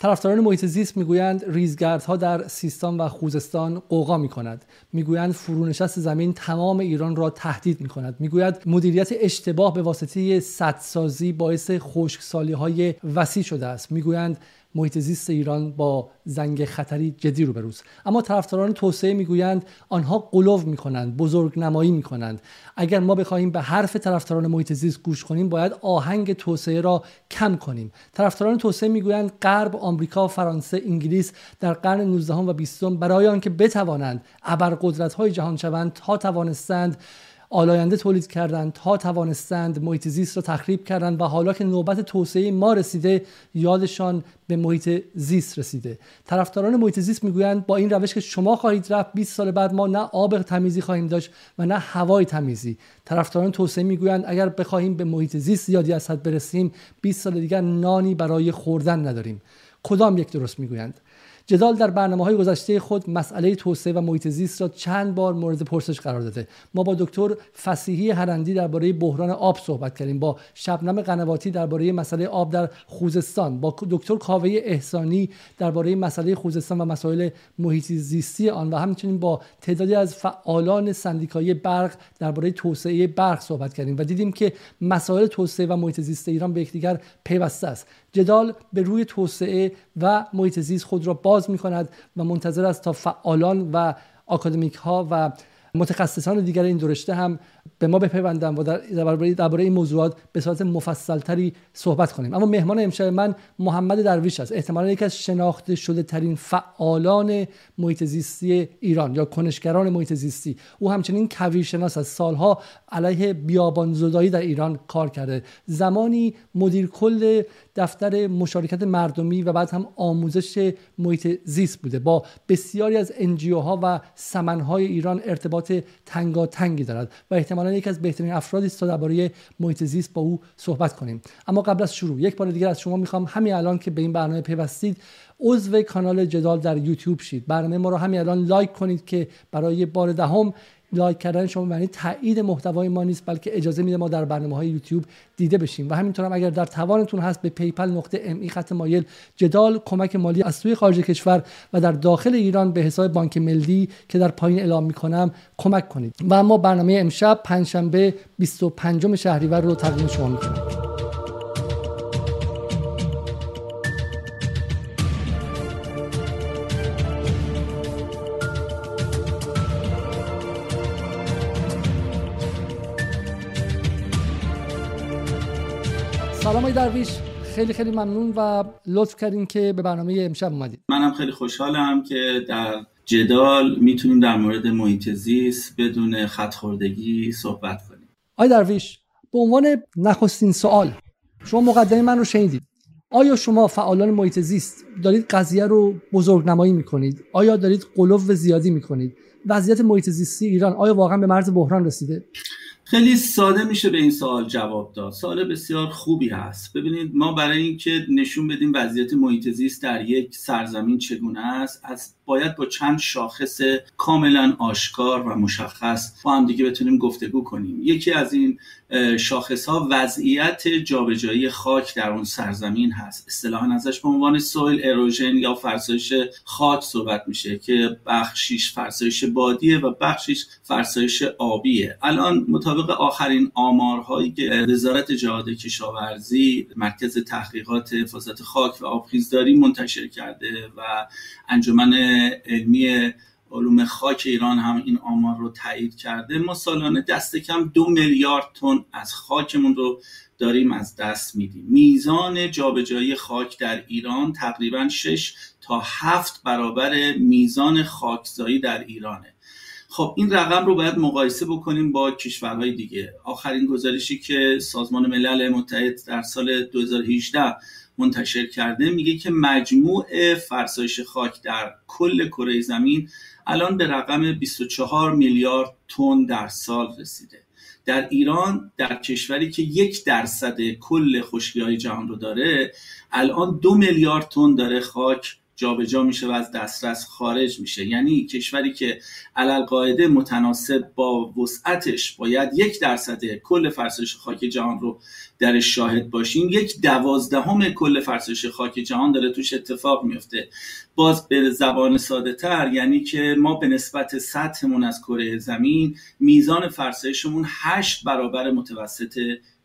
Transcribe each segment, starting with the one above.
طرفداران محیط زیست می‌گویند ریزگردها در سیستان و خوزستان قوقا می‌کند. می‌گویند فرونشست زمین تمام ایران را تهدید می‌کند. می‌گوید مدیریت اشتباه به واسطه سدسازی باعث خشکسالی های وسیع شده است. می‌گویند محیط زیست ایران با زنگ خطری جدی روبروست اما طرفداران توسعه می‌گویند آنها قلوب می‌کنند بزرگ نمایی می‌کنند. اگر ما بخواهیم به حرف طرفداران محیط زیست گوش کنیم باید آهنگ توسعه را کم کنیم. طرفداران توسعه می‌گویند غرب آمریکا فرانسه انگلیس در قرن 19 و 20 برای آنکه بتوانند ابرقدرت های جهان شوند تا توانستند آلاینده تولید کردند تا توانستند محیط زیست را تخریب کردند و حالا که نوبت توسعه ما رسیده یادشان به محیط زیست رسیده. طرفداران محیط زیست می‌گویند با این روش که شما خواهید رفت 20 سال بعد ما نه آب تمیزی خواهیم داشت و نه هوای تمیزی. طرفداران توسعه می‌گویند اگر بخواهیم به محیط زیست زیادی از حد برسیم 20 سال دیگر نانی برای خوردن نداریم. کدام یک درست می‌گویند؟ جدال در برنامه های گذشته خود مسئله توسعه و محیط زیست را چند بار مورد پرسش قرار داده. ما با دکتر فسیحی هرندی درباره بحران آب صحبت کردیم با شبنم قنواتی درباره مسئله آب در خوزستان با دکتر کاوه احسانی درباره مسئله خوزستان و مسائل محیط زیستی آن و همچنین با تعدادی از فعالان سندیکایی برق درباره توسعه برق صحبت کردیم و دیدیم که مسائل توسعه و محیط زیست ایران به یکدیگر پیوسته است. جدال به روی توسعه و محیط زیست خود را باز می کند و منتظر است تا فعالان و آکادمیک ها و متخصصان دیگر این درشته هم به ما بپیوندن و درباره در این موضوعات به صورت مفصلتری صحبت کنیم. اما مهمان امشب من محمد درویش است احتمالا یکی از شناخته شده ترین فعالان محیط زیستی ایران یا کنشگران محیط زیستی. او همچنین کویرشناس از سالها علیه بیابان زدایی در ایران کار کرده. زمانی مدیر کل دفتر مشارکت مردمی و بعد هم آموزش محیط زیست بوده. با بسیاری از انجیو ها و سمنهای ایران ارتباط تنگاتنگی دارد و احتمالا یکی از بهترین افرادی است تا درباره محیط زیست با او صحبت کنیم. اما قبل از شروع یک بار دیگر از شما می‌خوام همین الان که به این برنامه پیوستید عضو کانال جدال در یوتیوب شید. برنامه ما رو همین الان like کنید که برای بار دهم like کردن شما معنی تایید محتوای ما نیست بلکه اجازه میده ما در برنامه های یوتیوب دیده بشیم. و همینطور هم اگر در توانتون هست به PayPal نقطه me خط مایل جدال کمک مالی از سوی خارج کشور و در داخل ایران به حساب بانک ملی که در پایین اعلام می‌کنم کمک کنید. و اما برنامه امشب پنجشنبه 25 شهریور رو تقدیم شما می‌کنم. های درویش خیلی خیلی ممنون و لطف کردین که به برنامه امشب اومدید منم خیلی خوشحالم که در جدال می‌تونیم در مورد محیط زیست بدون خطخوردگی صحبت کنیم. آی درویش به عنوان نخستین سوال شما مقدمه من رو شنیدید. آیا شما فعالان محیط زیست دارید قضیه رو بزرگ نمایی می‌کنید؟ آیا دارید قلوب زیادی می‌کنید؟ وضعیت محیط زیستی ایران آیا واقعا به مرز بحران رسیده؟ خیلی ساده میشه به این سوال جواب داد. سوال بسیار خوبی هست. ببینید ما برای اینکه نشون بدیم وضعیت محیط زیست در یک سرزمین چگونه است از باید با چند شاخص کاملا آشکار و مشخص با هم دیگه بتونیم گفتگو کنیم. یکی از این شاخص ها وضعیت جابجایی خاک در اون سرزمین هست. اصطلاحا ازش به عنوان سویل اروژن یا فرسایش خاک صحبت میشه که بخشیش فرسایش بادیه و بخشیش فرسایش آبیه. الان مطابق آخرین آمارهایی که وزارت جهاد کشاورزی مرکز تحقیقات حفاظت خاک و آبخیزداری منتشر کرده و انجمن علمی علوم خاک ایران هم این آمار رو تایید کرده. ما سالانه دست کم دو میلیارد تن از خاکمون رو داریم از دست میدیم. میزان جابجایی خاک در ایران تقریبا 6 تا 7 برابر میزان خاکزایی در ایرانه. خب این رقم رو باید مقایسه بکنیم با کشورهای دیگه. آخرین گزارشی که سازمان ملل متحد در سال 2018 منتشر کرده میگه که مجموع فرسایش خاک در کل کره زمین الان به رقم 24 میلیارد تن در سال رسیده. در ایران در کشوری که یک درصد کل خشکی های جهان رو داره الان دو میلیارد تن داره خاک جابجا میشه و از دسترس خارج میشه. یعنی کشوری که علل قاعده متناسب با وسعتش باید یک درصد کل فرسایش خاک جهان رو در شاهد باشیم. یک دوازدهم کل فرسایش خاک جهان داره توش اتفاق میفته. باز به زبان ساده تر یعنی که ما به نسبت سطحمون از کره زمین میزان فرسایشمون هشت برابر متوسط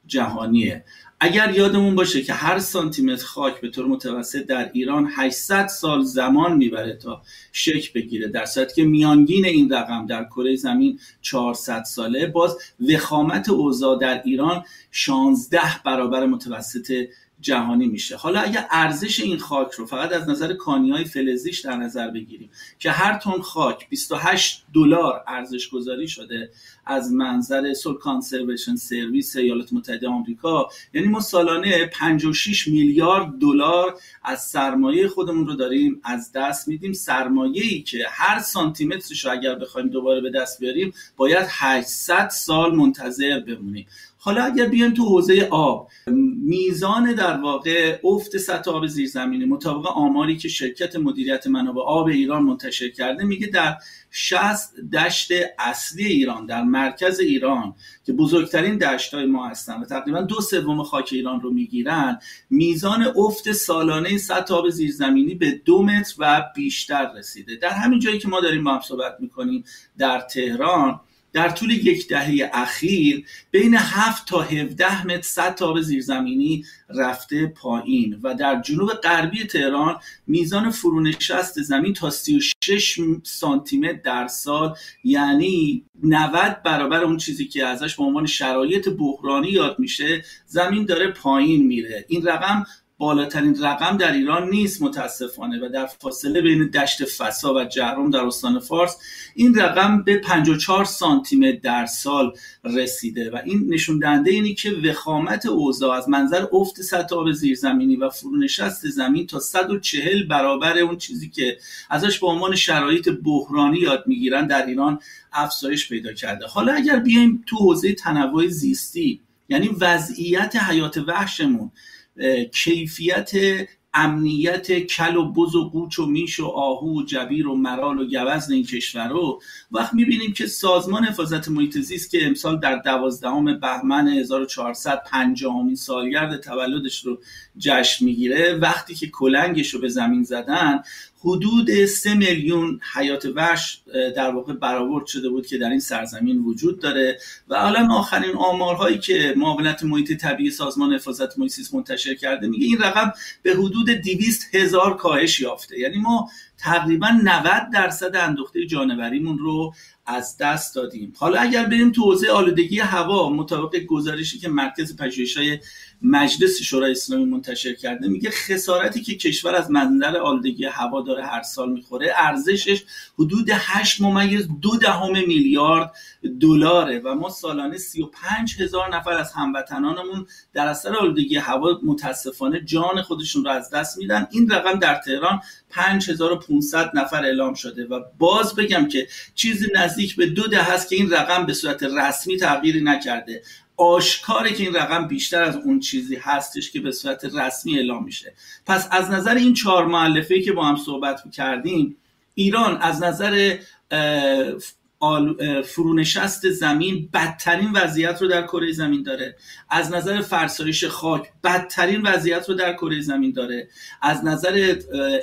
جهانیه. اگر یادمون باشه که هر سانتی متر خاک به طور متوسط در ایران 800 سال زمان می‌بره تا شک بگیره. در صورتی که میانگین این رقم در کره زمین 400 ساله باز وخامت اوضاع در ایران 16 برابر متوسط جهانی میشه. حالا اگر ارزش این خاک رو فقط از نظر کانیای فلزیش در نظر بگیریم که هر تن خاک 28 دلار ارزش گذاری شده از منظر Soil Conservation Service ایالات متحده آمریکا یعنی ما سالانه 56 میلیارد دلار از سرمایه خودمون رو داریم از دست میدیم. سرمایه ای که هر سانتی مترش رو اگر بخوایم دوباره به دست بیاریم باید 800 سال منتظر بمونیم. حالا اگر بیایم تو حوزه آب میزان در واقع افت سطح آب زیرزمینی مطابق آماری که شرکت مدیریت منابع آب ایران منتشر کرده میگه در 60 دشت اصلی ایران در مرکز ایران که بزرگترین دشت های ما هستن و تقریبا دو سوم خاک ایران رو می‌گیرن میزان افت سالانه سطح آب زیرزمینی به دو متر و بیشتر رسیده. در همین جایی که ما داریم با هم صحبت می‌کنیم در تهران در طول یک دهه اخیر بین 7 تا 17 متر سطح زیرزمینی رفته پایین و در جنوب غربی تهران میزان فرونشست زمین تا 36 سانتی متر در سال یعنی 90 برابر اون چیزی که ازش به عنوان شرایط بحرانی یاد میشه زمین داره پایین میره. این رقم بالاترین رقم در ایران نیست متاسفانه و در فاصله بین دشت فسا و جهرم در استان فارس این رقم به 54 سانتی متر در سال رسیده و این نشون دهنده اینی که وخامت اوضاع از منظر افت سطح آب زیرزمینی و فرونشست زمین تا 140 برابر اون چیزی که ازش به عنوان شرایط بحرانی یاد می‌گیرن در ایران افزایش پیدا کرده. حالا اگر بیایم تو حوزه تنوع زیستی یعنی وضعیت حیات وحشمون کیفیت امنیت کل و بز و قوچ و میش و آهو و جبیر و مرال و گوزن این کشور رو وقت می‌بینیم که سازمان حفاظت محیط زیست که امسال در دوازدهم بهمن 1450 سالگرد تولدش رو جشن می‌گیره وقتی که کلنگش رو به زمین زدن حدود سه میلیون حیات وحش در واقع برآورد شده بود که در این سرزمین وجود داره. و حالا آخرین آمارهایی که معاونت محیط طبیعی سازمان حفاظت محیط منتشر کرده میگه این رقم به حدود 200 هزار کاهش یافته. یعنی ما تقریبا 90 درصد اندوخته جانوریمون رو از دست دادیم. حالا اگر بریم تو حوزه آلودگی هوا مطابق گزارشی که مرکز پژوهش‌های مجلس شورای اسلامی منتشر کرده میگه خسارتی که کشور از منظر آلودگی هوا داره هر سال می‌خوره ارزشش حدود 8 ممیز دو دهم میلیارد دلاره و ما سالانه 35 هزار نفر از هموطنانمون در اثر آلودگی هوا متاسفانه جان خودشون رو از دست میدن. این رقم در تهران 5500 نفر اعلام شده و باز بگم که چیزی نزدیک به دو ده هست که این رقم به صورت رسمی تغییری نکرده. آشکاره که این رقم بیشتر از اون چیزی هستش که به صورت رسمی اعلام میشه. پس از نظر این چهار معلفه که با هم صحبت کردیم ایران از نظر فرونشست زمین بدترین وضعیت رو در کره زمین داره. از نظر فرسایش خاک بدترین وضعیت رو در کره زمین داره. از نظر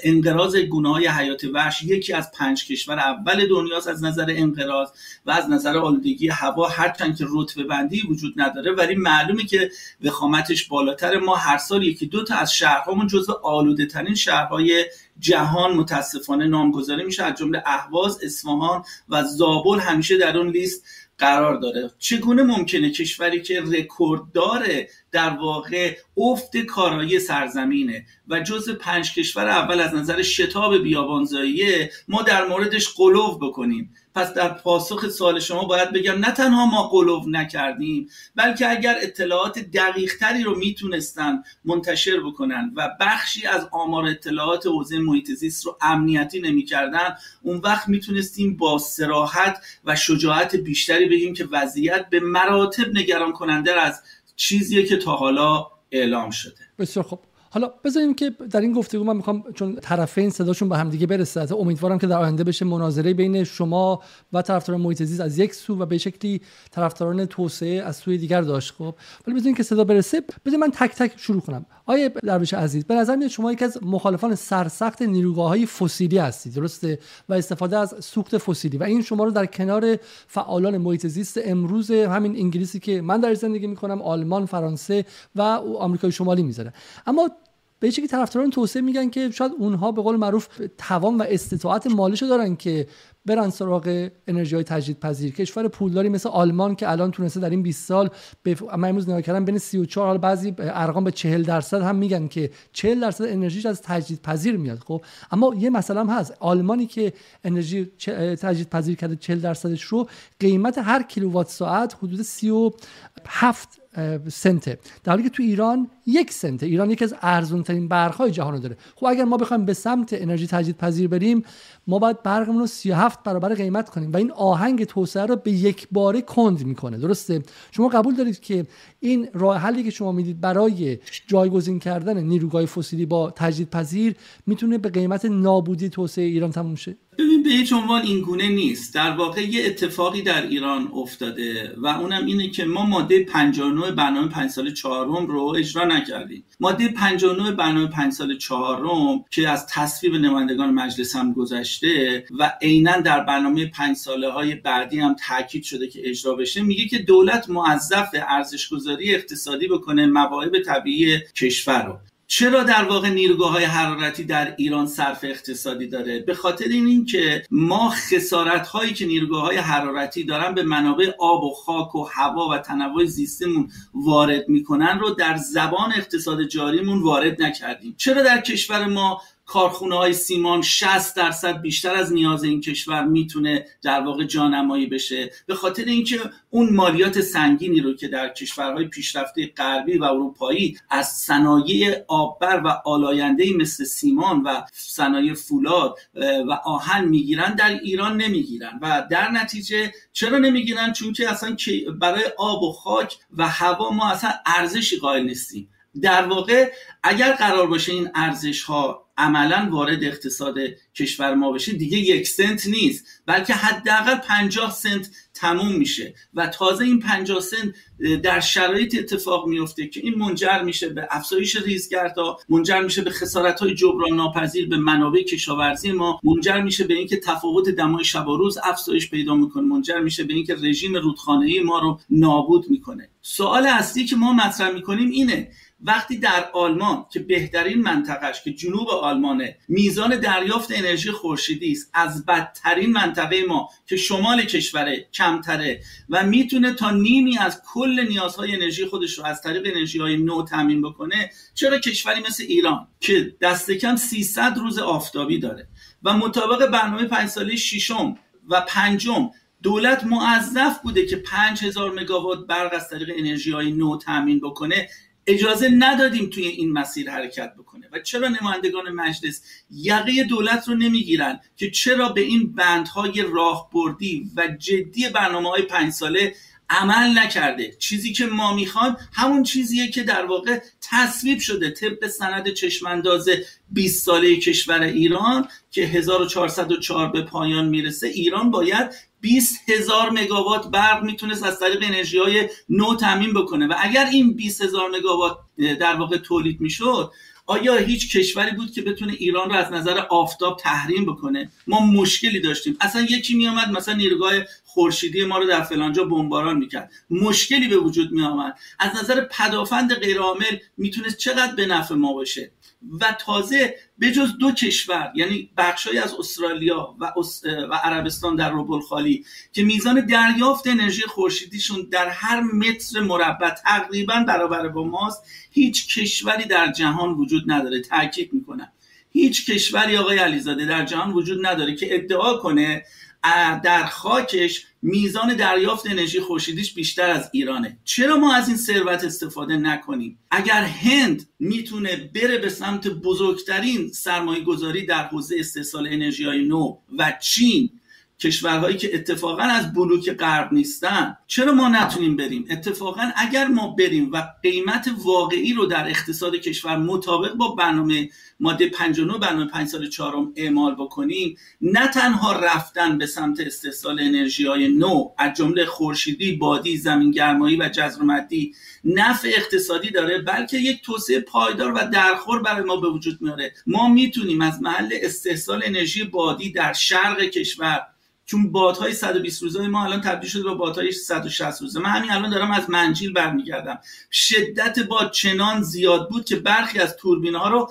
انقراض گونه های حیات وحش یکی از پنج کشور اول دنیاست از نظر انقراض و از نظر آلودگی هوا. هرچند که رتبه بندی وجود نداره ولی معلومه که وخامتش بالاتر. ما هر سال یکی دو تا از شهرهامون جزو آلوده ترین شهرهای جهان متاسفانه نامگذاری میشه. از جمله اهواز اصفهان و زابل همیشه در اون لیست قرار داره. چگونه ممکنه کشوری که رکورددار در واقع افت کارایی سرزمینه و جز پنج کشور اول از نظر شتاب بیابانزاییه ما در موردش قلوب بکنیم. پس در پاسخ سوال شما باید بگم نه تنها ما قلوب نکردیم بلکه اگر اطلاعات دقیق تری رو می‌تونستن منتشر بکنن و بخشی از آمار اطلاعات حوزه محیط زیست رو امنیتی نمی‌کردن اون وقت می‌تونستیم با سراحت و شجاعت بیشتری بگیم که وضعیت به مراتب نگران کننده از چیزیه که تا حالا اعلام شده. بسیار خب حالا بذاریم که در این گفتگو من می‌خوام چون طرفین صداشون به همدیگه برسه امیدوارم که در آینده بشه مناظره بین شما و طرفداران محیط زیست از یک سو و به شکلی طرفداران توسعه از سوی دیگر داشت. خب ولی بذاریم که صدا برسه. بذاریم من تک تک شروع کنم. آیه درویش عزیز به نظر میاد شما یکی از مخالفان سرسخت نیروگاه های فسیلی هستید درسته؟ و استفاده از سوخت فسیلی. و این شما رو در کنار فعالان محیط زیست امروز همین انگلیسی که من در زندگی می‌کنم آلمان فرانسه و آمریکای شمالی می‌ذاره. اما به که طرفداران توسعه میگن که شاید اونها به قول معروف توان و استطاعت مالیشو دارن که برن سراغ انرژی های تجدید پذیر کشور پولداری مثل آلمان که الان تونسته در این 20 سال به من امروز نگاه کردم بین 34 حال بعضی ارقام به 40 درصد هم میگن که 40 درصد انرژیش از تجدید پذیر میاد خب؟ اما یه مثلا هم هست. آلمانی که انرژی تجدید پذیر کرده 40 درصدش رو قیمت هر کیلووات ساعت حدود 37 سنته. در حالی که تو ایران یک سنته. ایران یکی از ارزون ترین برق‌های جهان داره. خب اگر ما بخوایم به سمت انرژی تجدید پذیر بریم ما باید برقمون رو 37 برابر قیمت کنیم و این آهنگ توسعه رو به یک باره کند می‌کنه. درسته؟ شما قبول دارید که این راه حلی که شما می‌دید برای جایگزین کردن نیروگاه فسیلی با تجدید پذیر می‌تونه به قیمت نابودی توسعه ایران تموم شه؟ ببین به هیچ عنوان این گونه نیست. در واقع یه اتفاقی در ایران افتاده و اونم اینه که ما ماده 59 برنامه 5 سال چهارم رو اجرا نکردیم. ماده 59 برنامه 5 سال چهارم که از تصویب نمایندگان مجلس هم گذشته و عینا در برنامه 5 ساله های بعدی هم تاکید شده که اجرا بشه میگه که دولت موظف ارزش گذاری اقتصادی بکنه مواهب طبیعی کشور رو. چرا در واقع نیروگاه های حرارتی در ایران صرف اقتصادی داره؟ به خاطر این که ما خسارت هایی که نیروگاه های حرارتی دارن به منابع آب و خاک و هوا و تنوع زیستمون وارد می‌کنن رو در زبان اقتصاد جاریمون وارد نکردیم. چرا در کشور ما کارخونه های سیمان 60 درصد بیشتر از نیاز این کشور می‌تونه در واقع جانمایی بشه. به خاطر اینکه اون مالیات سنگینی رو که در کشورهای پیشرفته غربی و اروپایی از صنایع آببر و آلاینده مثل سیمان و صنایع فولاد و آهن می‌گیرن در ایران نمی‌گیرن. و در نتیجه چرا نمی‌گیرن؟ چون که اصلا برای آب و خاک و هوا ما اصلا ارزشی قائل نیستیم. در واقع اگر قرار باشه این ارزش ها عملا وارد اقتصاد کشور ما بشه دیگه یک سنت نیست بلکه حداقل 50 سنت تموم میشه. و تازه این 50 سنت در شرایط اتفاق میفته که این منجر میشه به افزایش ریزگردها منجر میشه به خسارت های جبران ناپذیر به منابع کشاورزی ما منجر میشه به اینکه تفاوت دمای شب و روز افزایش پیدا می‌کنه منجر میشه به اینکه رژیم رودخانه‌ای ما رو نابود می‌کنه. سوال اصلی که ما مطرح می‌کنیم اینه وقتی در آلمان که بهترین منطقهش که جنوب آلمانه میزان دریافت انرژی خورشیدی است از بدترین منطقه ما که شمال کشوره کمتره و می‌تونه تا نیمی از کل نیازهای انرژی خودش رو از طریق انرژی های نو تامین بکنه چرا کشوری مثل ایران که دست کم 300 روز آفتابی داره و مطابق برنامه پنج ساله ششم و پنجم دولت موظف بوده که 5000 مگاوات برق از طریق انرژی های نو تامین بکنه. اجازه ندادیم توی این مسیر حرکت بکنه. و چرا نمایندگان مجلس یقه دولت رو نمی‌گیرن که چرا به این بندهای راهبردی و جدی برنامه های پنج ساله عمل نکرده؟ چیزی که ما می‌خوایم همون چیزیه که در واقع تصویب شده طبق سند چشمانداز 20 ساله کشور ایران که 1404 به پایان می‌رسه. ایران باید 20 هزار مگاوات برق می‌تونست از طریق انرژی های نو تامین بکنه. و اگر این 20 هزار مگاوات در واقع تولید می‌شد آیا هیچ کشوری بود که بتونه ایران رو از نظر آفتاب تحریم بکنه؟ ما مشکلی داشتیم. اصلا یکی میامد مثلا نیروگاه خورشیدی ما رو در فلانجا بمباران می‌کرد. مشکلی به وجود میآمد. از نظر پدافند غیرعامل می‌تونست چقدر به نفع ما باشه؟ و تازه به جز دو کشور یعنی بخشهایی از استرالیا و, و عربستان در روبل خالی که میزان دریافت انرژی خورشیدیشون در هر متر مربع تقریبا برابر با ماست هیچ کشوری در جهان وجود نداره. تاکید می‌کنم. هیچ کشوری آقای علیزاده در جهان وجود نداره که ادعا کنه در خاکش میزان دریافت انرژی خورشیدیش بیشتر از ایرانه. چرا ما از این ثروت استفاده نکنیم؟ اگر هند می‌تونه بره به سمت بزرگترین سرمایه گذاری در حوزه استحصال انرژی های نو و چین کشورهایی که اتفاقا از بلوک غرب نیستن. چرا ما نتونیم بریم؟ اتفاقا اگر ما بریم و قیمت واقعی رو در اقتصاد کشور مطابق با برنامه ماده 59 برنامه 5 سال چهارم اعمال بکنیم نه تنها رفتن به سمت استحصال انرژی های نو از جمله خورشیدی بادی زمین گرمایی و جزر مدی نفع اقتصادی داره بلکه یک توسعه پایدار و درخور برای ما به وجود میاره. ما می‌تونیم از محل استحصال انرژی بادی در شرق کشور چون بادهای 120 روزه ما الان تبدیل شده به بادهای 160 روزه. من همین الان دارم از منجیل برمیگردم. شدت باد چنان زیاد بود که برخی از توربین ها رو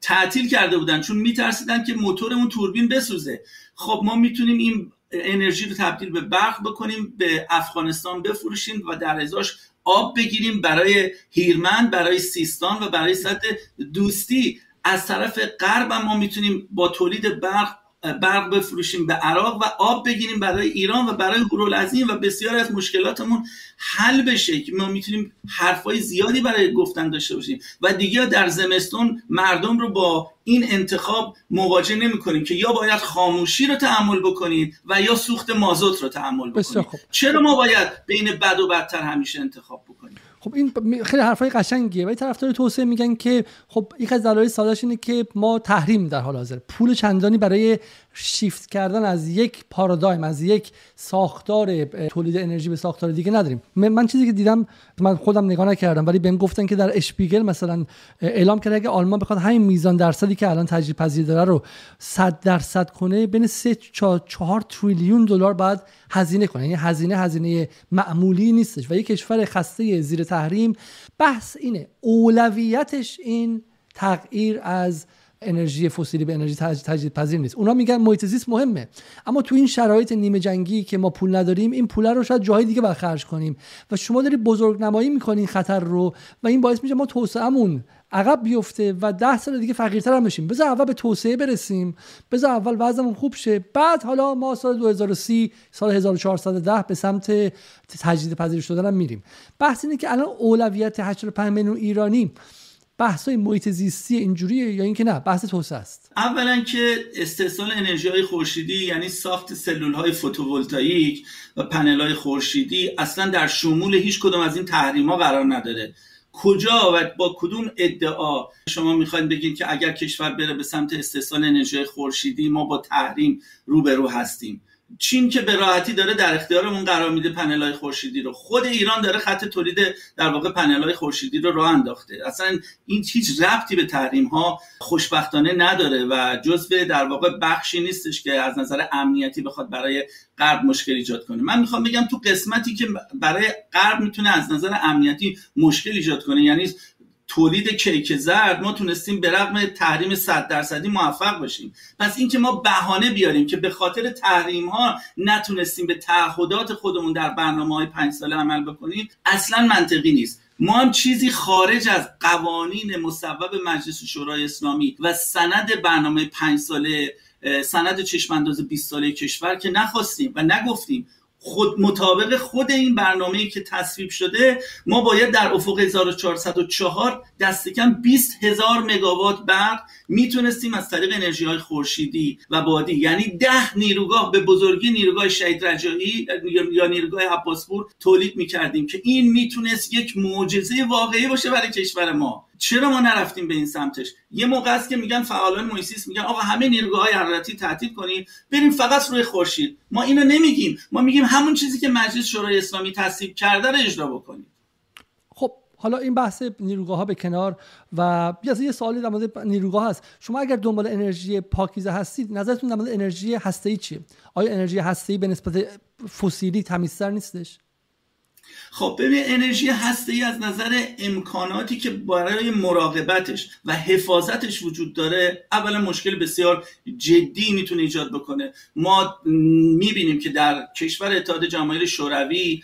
تعطیل کرده بودن. چون میترسیدن که موتور اون توربین بسوزه. خب ما می‌تونیم این انرژی رو تبدیل به برق بکنیم به افغانستان بفروشیم و در ازاش آب بگیریم برای هیرمند برای سیستان و برای سطح دوستی. از طرف غرب ما می‌تونیم با تولید برق برق بفروشیم به عراق و آب بگیریم برای ایران و برای هورالعظیم و بسیار از مشکلاتمون حل بشه که ما می‌تونیم حرفای زیادی برای گفتن داشته باشیم. و دیگه در زمستون مردم رو با این انتخاب مواجه نمی کنیم که یا باید خاموشی رو تحمل بکنید و یا سوخت مازوت رو تحمل بکنید. چرا ما باید بین بد و بدتر همیشه انتخاب بکنیم؟ خب این خیلی حرفای قشنگیه ولی طرفدار توسعه میگن که خب یک از دلایل سادهش اینه که ما تحریم در حال حاضر. پول چندانی برای شیفت کردن از یک پارادایم از یک ساختار تولید انرژی به ساختار دیگه نداریم. من چیزی که دیدم من خودم نگاه نکردم ولی بهم گفتن که در اشپیگل مثلا اعلام کرده اگه آلمان بخواد همین میزان درصدی که الان تجربه پذیر داره رو 100 درصد کنه بین 3 4 تریلیون دلار بعد هزینه کنه. یعنی هزینه هزینه معمولی نیستش و یک کشور خسته زیر تحریم. بحث اینه اولویتش این تغییر از انرژی فسیلی به انرژی تجدید پذیر نیست. اونا میگن محیط زیست مهمه. اما تو این شرایط نیمه جنگی که ما پول نداریم این پول رو شاید جاهای دیگه خرج کنیم. و شما داری بزرگ نمایی می‌کنین خطر رو و این باعث میشه ما توسعهمون عقب بیفته و ده سال دیگه فقیرتر هم بشیم. بذار اول به توسعه برسیم. بذار اول وضعمون خوب شه. بعد حالا ما سال 2030 سال 1410 به سمت تجدید پذیر شدن میریم. بحث اینه که الان اولویت 85 میلیون ایرانی بحث های محیط زیستی اینجوریه یا اینکه نه بحث توسعه است. اولا که استحصال انرژی های خورشیدی یعنی ساخت سلول های فوتوولتاییک و پنل های خورشیدی اصلا در شمول هیچ کدوم از این تحریم ها قرار نداره. کجا و با کدوم ادعا؟ شما می‌خواید بگید که اگر کشور بره به سمت استحصال انرژی خورشیدی ما با تحریم روبرو هستیم. چین که به راحتی داره در اختیارمون قرار میده پنل های خورشیدی رو. خود ایران داره خط تولید در واقع پنل های خورشیدی رو راه انداخته. اصلا این هیچ ربطی به تحریم ها خوشبختانه نداره و جزء در واقع بخشی نیستش که از نظر امنیتی بخواد برای غرب مشکل ایجاد کنه. من می‌خوام بگم تو قسمتی که برای غرب می‌تونه از نظر امنیتی مشکل ایجاد کنه یعنی تولید کیک زرد ما تونستیم به رغم تحریم 100 درصدی موفق باشیم. پس اینکه ما بهانه بیاریم که به خاطر تحریم ها نتونستیم به تعهدات خودمون در برنامه های پنج ساله عمل بکنیم اصلا منطقی نیست. ما هم چیزی خارج از قوانین مصوب مجلس شورای اسلامی و سند برنامه پنج ساله سند چشمانداز 20 ساله کشور که نخواستیم و نگفتیم خود مطابق خود این برنامه که تصویب شده ما باید در افق 1404 دست کم 20 هزار مگاوات برق می‌تونستیم از طریق انرژی های خورشیدی و بادی یعنی ده نیروگاه به بزرگی نیروگاه شهید رجایی یا نیروگاه عباسپور تولید می‌کردیم که این می‌تونست یک معجزه واقعی باشه برای کشور ما. چرا ما نرفتیم به این سمتش؟ یه موقع است که میگن فعالان مویسیس میگن آقا همه نیروگاه های حرارتی تعطیل کنیم بریم فقط روی خورشید. ما اینو نمیگیم. ما میگیم همون چیزی که مجلس شورای اسلامی تصویب کرده رو اجرا بکنیم. خب حالا این بحث نیروگاه ها به کنار و یه سوالی در مورد نیروگاه هست. شما اگر دنبال انرژی پاکیزه هستید نظرتون در مورد انرژی هسته‌ای چیه؟ آیا انرژی هسته‌ای به نسبت فسیلی تمیزتر نیستش؟ خب ببین انرژی هسته ای از نظر امکاناتی که برای مراقبتش و حفاظتش وجود داره اولا مشکل بسیار جدی می‌تونه ایجاد بکنه. ما می‌بینیم که در کشور اتحاد جماهیر شوروی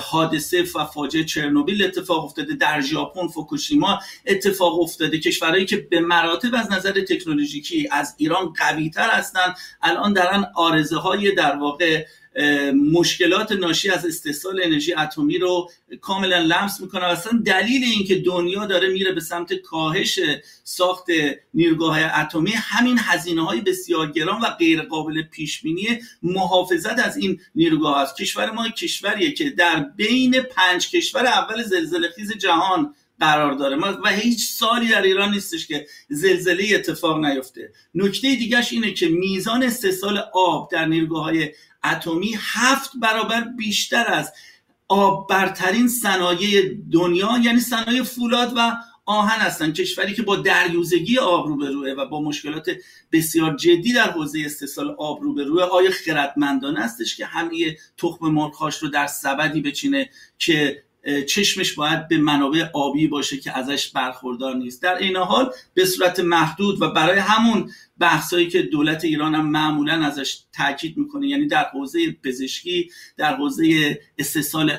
حادثه و فاجعه چرنوبیل اتفاق افتاده در ژاپن فوکوشیما اتفاق افتاده. کشورهایی که به مراتب از نظر تکنولوژیکی از ایران قوی تر هستن الان دارن آرزه های در واقع مشکلات ناشی از استحصال انرژی اتمی رو کاملا لمس می‌کنه اصلا دلیل اینکه دنیا داره میره به سمت کاهش ساخت نیروگاه اتمی همین هزینه های بسیار گران و غیر قابل پیش بینی محافظت از این نیروگاه است. کشور ما کشوریه که در بین پنج کشور اول زلزله خیز جهان قرار داره. و هیچ سالی در ایران نیستش که زلزله اتفاق نیفته. نکته دیگهش اینه که میزان استحصال آب در نیروگاه های اتمی هفت برابر بیشتر از آب برترین صنایع دنیا یعنی صنایع فولاد و آهن هستن. کشوری که با دریوزگی آب روبروه و با مشکلات بسیار جدی در حوزه استحصال آب روبروه. آیا خردمندانه استش که همه تخم مرغهاش رو در سبدی بچینه که چشمش باید به منابع آبی باشه که ازش برخوردار نیست. در این حال به صورت محدود و برای همون بحثایی که دولت ایران هم معمولا ازش تاکید می‌کنه. یعنی در حوزه پزشکی در حوزه استحصال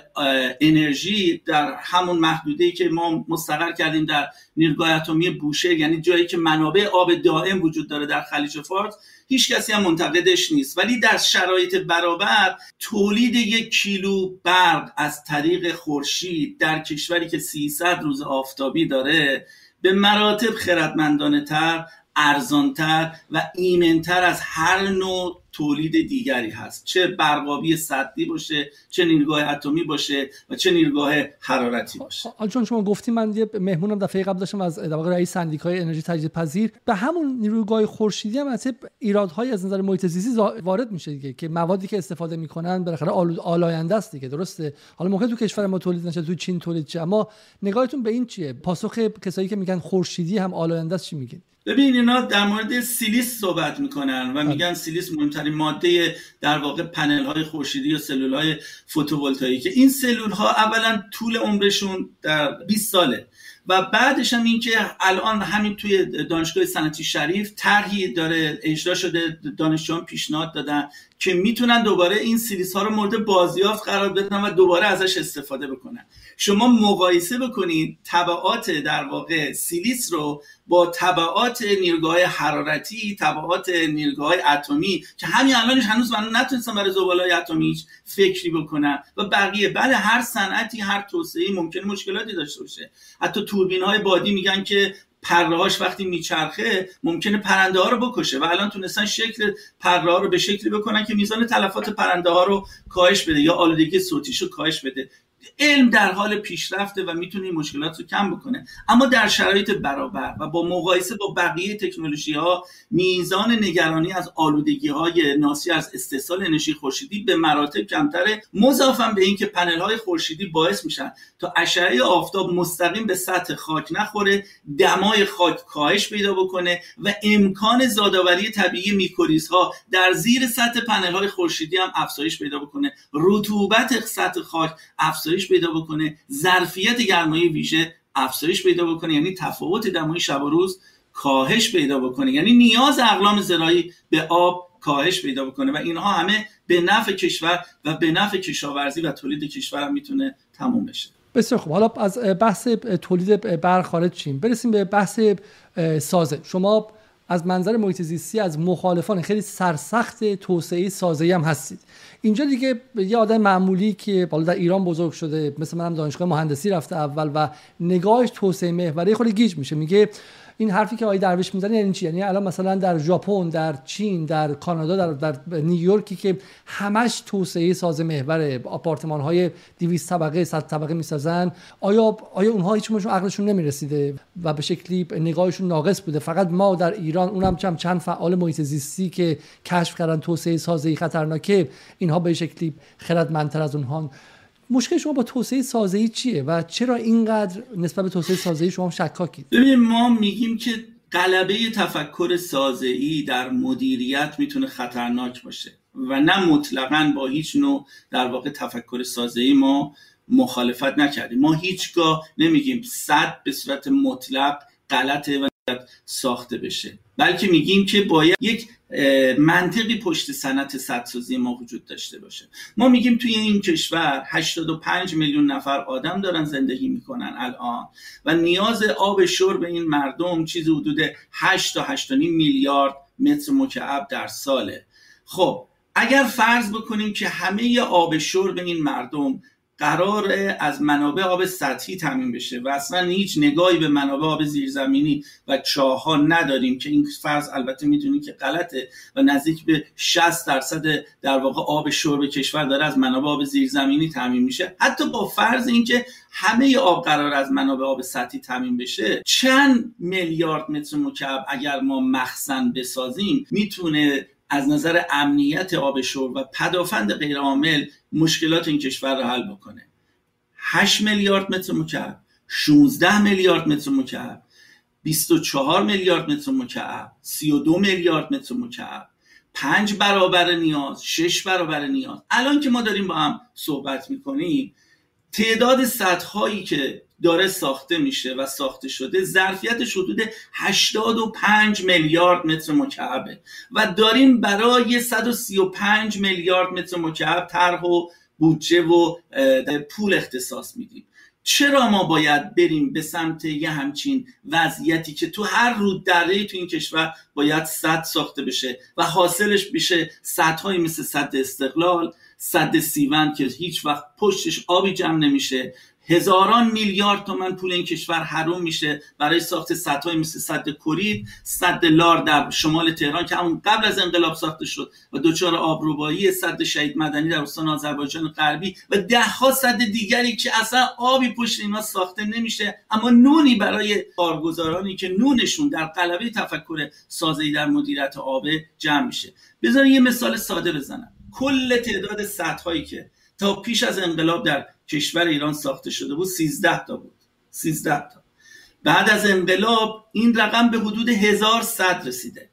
انرژی در همون محدوده که ما مستقر کردیم در نیروگاه اتمی بوشه یعنی جایی که منابع آب دائم وجود داره در خلیج فارس هیچ کسی هم منتقدش نیست. ولی در شرایط برابر تولید یک کیلو برق از طریق خورشید در کشوری که 300 روز آفتابی داره به مراتب خردمندانه تر ارزانتر و ایمنتر از هر نوع تولید دیگری هست. چه برقابی صدی باشه چه نیروگاه اتمی باشه و چه نیروگاه حرارتی باشه. چون شما گفتی من یه مهمونم دفعه قبل داشتم از در رئیس سندیکای انرژی تجدید پذیر به همون نیروگاه خورشیدی هم از ایرادهای از نظر محیط زیستی وارد میشه دیگه که موادی که استفاده می‌کنن بالاخره آلاینده است دیگه درسته؟ حالا ممکن تو کشور ما تولید نشه تو چین تولید چه اما نگاهتون به این چیه؟ پاسخ کسایی که میگن خورشیدی هم آلاینده است چی میگین؟ ببین اینا در مورد سیلیس صحبت می‌کنن و میگن سیلیس مهمترین ماده در واقع پنل های خورشیدی یا سلول های فوتوولتاییکه. این سلول ها اولا طول عمرشون در 20 ساله و بعدش هم این که الان همین توی دانشگاه صنعتی شریف طرحی داره اجرا شده دانشجویان پیشنهاد دادن که می‌تونن دوباره این سیلیس ها رو مورد بازیافت قرار بدن و دوباره ازش استفاده بکنن. شما مقایسه بکنید طبعات در واقع سیلیس رو با طبعات نیروگاه حرارتی طبعات نیروگاه اتمی که همین الانش هنوز من نتونستم برای زبالای اتمی فکری بکنم و بقیه بله هر صنعتی هر توسعه ممکن مشکلاتی داشته باشه. حتی توربین های بادی میگن که پرهاش وقتی میچرخه ممکنه پرنده ها رو بکشه و الان تونستن شکل پره ها رو به شکلی بکنن که میزان تلفات پرنده ها رو کاهش بده یا آلودگی صوتیش رو کاهش بده. علم در حال پیشرفته و می‌تونه این مشکلات رو کم بکنه. اما در شرایط برابر و با مقایسه با بقیه تکنولوژی ها میزان نگرانی از آلودگی های ناشی از استحصال انرژی خورشیدی به مراتب کمتره مضافم به اینکه پنل های خورشیدی باعث میشن تا اشعه آفتاب مستقیم به سطح خاک نخوره دمای خاک کاهش پیدا بکنه و امکان زادآوری طبیعی میکوریز ها در زیر سطح پنل های خورشیدی هم افزایش پیدا بکنه. رطوبت سطح خاک افزایش پیدا بکنه ظرفیت گرمایی ویژه افزایش پیدا بکنه یعنی تفاوت دمای شب و روز کاهش پیدا بکنه. یعنی نیاز اقلام زراعی به آب کاهش پیدا بکنه و اینها همه به نفع کشور و به نفع کشاورزی و تولید کشور می‌تونه تموم بشه. بسیار خوب. حالا از بحث تولید برق خارج شیم. برسیم به بحث سازه. شما از منظر محیط زیستی از مخالفان خیلی سرسخت توسعه سازه هم هستید. اینجا دیگه یه آدم معمولی که بالا در ایران بزرگ شده مثل منم دانشگاه مهندسی رفته اول و نگاهش توسعه محوری خود گیج میشه. میگه این حرفی که آقای درویش می‌زنه یعنی چی؟ یعنی الان مثلا در ژاپن در چین در کانادا در, در نیویورکی که همش توسعه ساز محور آپارتمان های 200 طبقه 100 طبقه می‌سازن آیا آیا اونها هیچ عقلشون نمی‌رسیده و به شکلی نگاهشون ناقص بوده؟ فقط ما در ایران اونم چند چند فعال محیط زیستی که کشف کردن توسعه سازی خطرناکه اینها به شکلی خردمندتر از اونها مشکل شما با توسعه سازه‌ای چیه و چرا اینقدر نسبت به توسعه سازه‌ای شما شکاکید؟ ببین ما میگیم که غلبه تفکر سازه‌ای در مدیریت می‌تونه خطرناک باشه و نه مطلقا با هیچ نوع در واقع تفکر سازه‌ای ما مخالفت نکردیم. ما هیچگاه نمیگیم صد به صورت مطلق غلطه و ساخته بشه. بلکه میگیم که باید یک منطقی پشت صنعت سدسازی ما وجود داشته باشه. ما میگیم توی این کشور 85 میلیون نفر آدم دارن زندگی می‌کنن الان و نیاز آب شرب این مردم چیزی حدود 8 تا 8 میلیارد متر مکعب در ساله. خب اگر فرض بکنیم که همه آب شرب این مردم قرار از منابع آب سطحی تامین بشه و اصلا هیچ نگاهی به منابع آب زیرزمینی و چاه ها نداریم که این فرض البته می‌دونی که غلطه و نزدیک به 60 درصد در واقع آب شرب کشور داره از منابع آب زیرزمینی تامین میشه. حتی با فرض اینکه همه آب قرار از منابع آب سطحی تامین بشه چند میلیارد متر مکعب اگر ما مخزن بسازیم می‌تونه از نظر امنیت آب شرب و پدافند غیرعامل مشکلات این کشور رو حل بکنه. 8 میلیارد متر مکعب 16 میلیارد متر مکعب 24 میلیارد متر مکعب 32 میلیارد متر مکعب 5 برابر نیاز 6 برابر نیاز. الان که ما داریم با هم صحبت می‌کنیم تعداد سطح هایی که داره ساخته میشه و ساخته شده ظرفیتش حدود 85 میلیارد متر مکعبه. و داریم برای 135 میلیارد متر مکعب طرح و بودجه و پول اختصاص میدیم. چرا ما باید بریم به سمت یه همچین وضعیتی که تو هر رود دره تو این کشور باید صد ساخته بشه و حاصلش بشه صدهایی مثل صد استقلال صد سیون که هیچ وقت پشتش آبی جمع نمیشه هزاران میلیارد تومن پول این کشور حروم میشه برای ساخت سدهای مثل سد کرید سد لار در شمال تهران که همون قبل از انقلاب ساخته شد و دچار آبروبایی سد شهید مدنی در استان آذربایجان غربی و دهها سد دیگری که اصلا آبی پشت اینا ساخته نمیشه. اما نونی برای کارگزارانی که نونشون در قلبه تفکر سازی در مدیریت آب جمع میشه. بذارین یه مثال ساده بزنم. کل تعداد سدهایی که تا پیش از انقلاب در کشور ایران ساخته شده بود 13 تا بود. 13 تا. بعد از انقلاب این رقم به حدود هزار صد رسیده.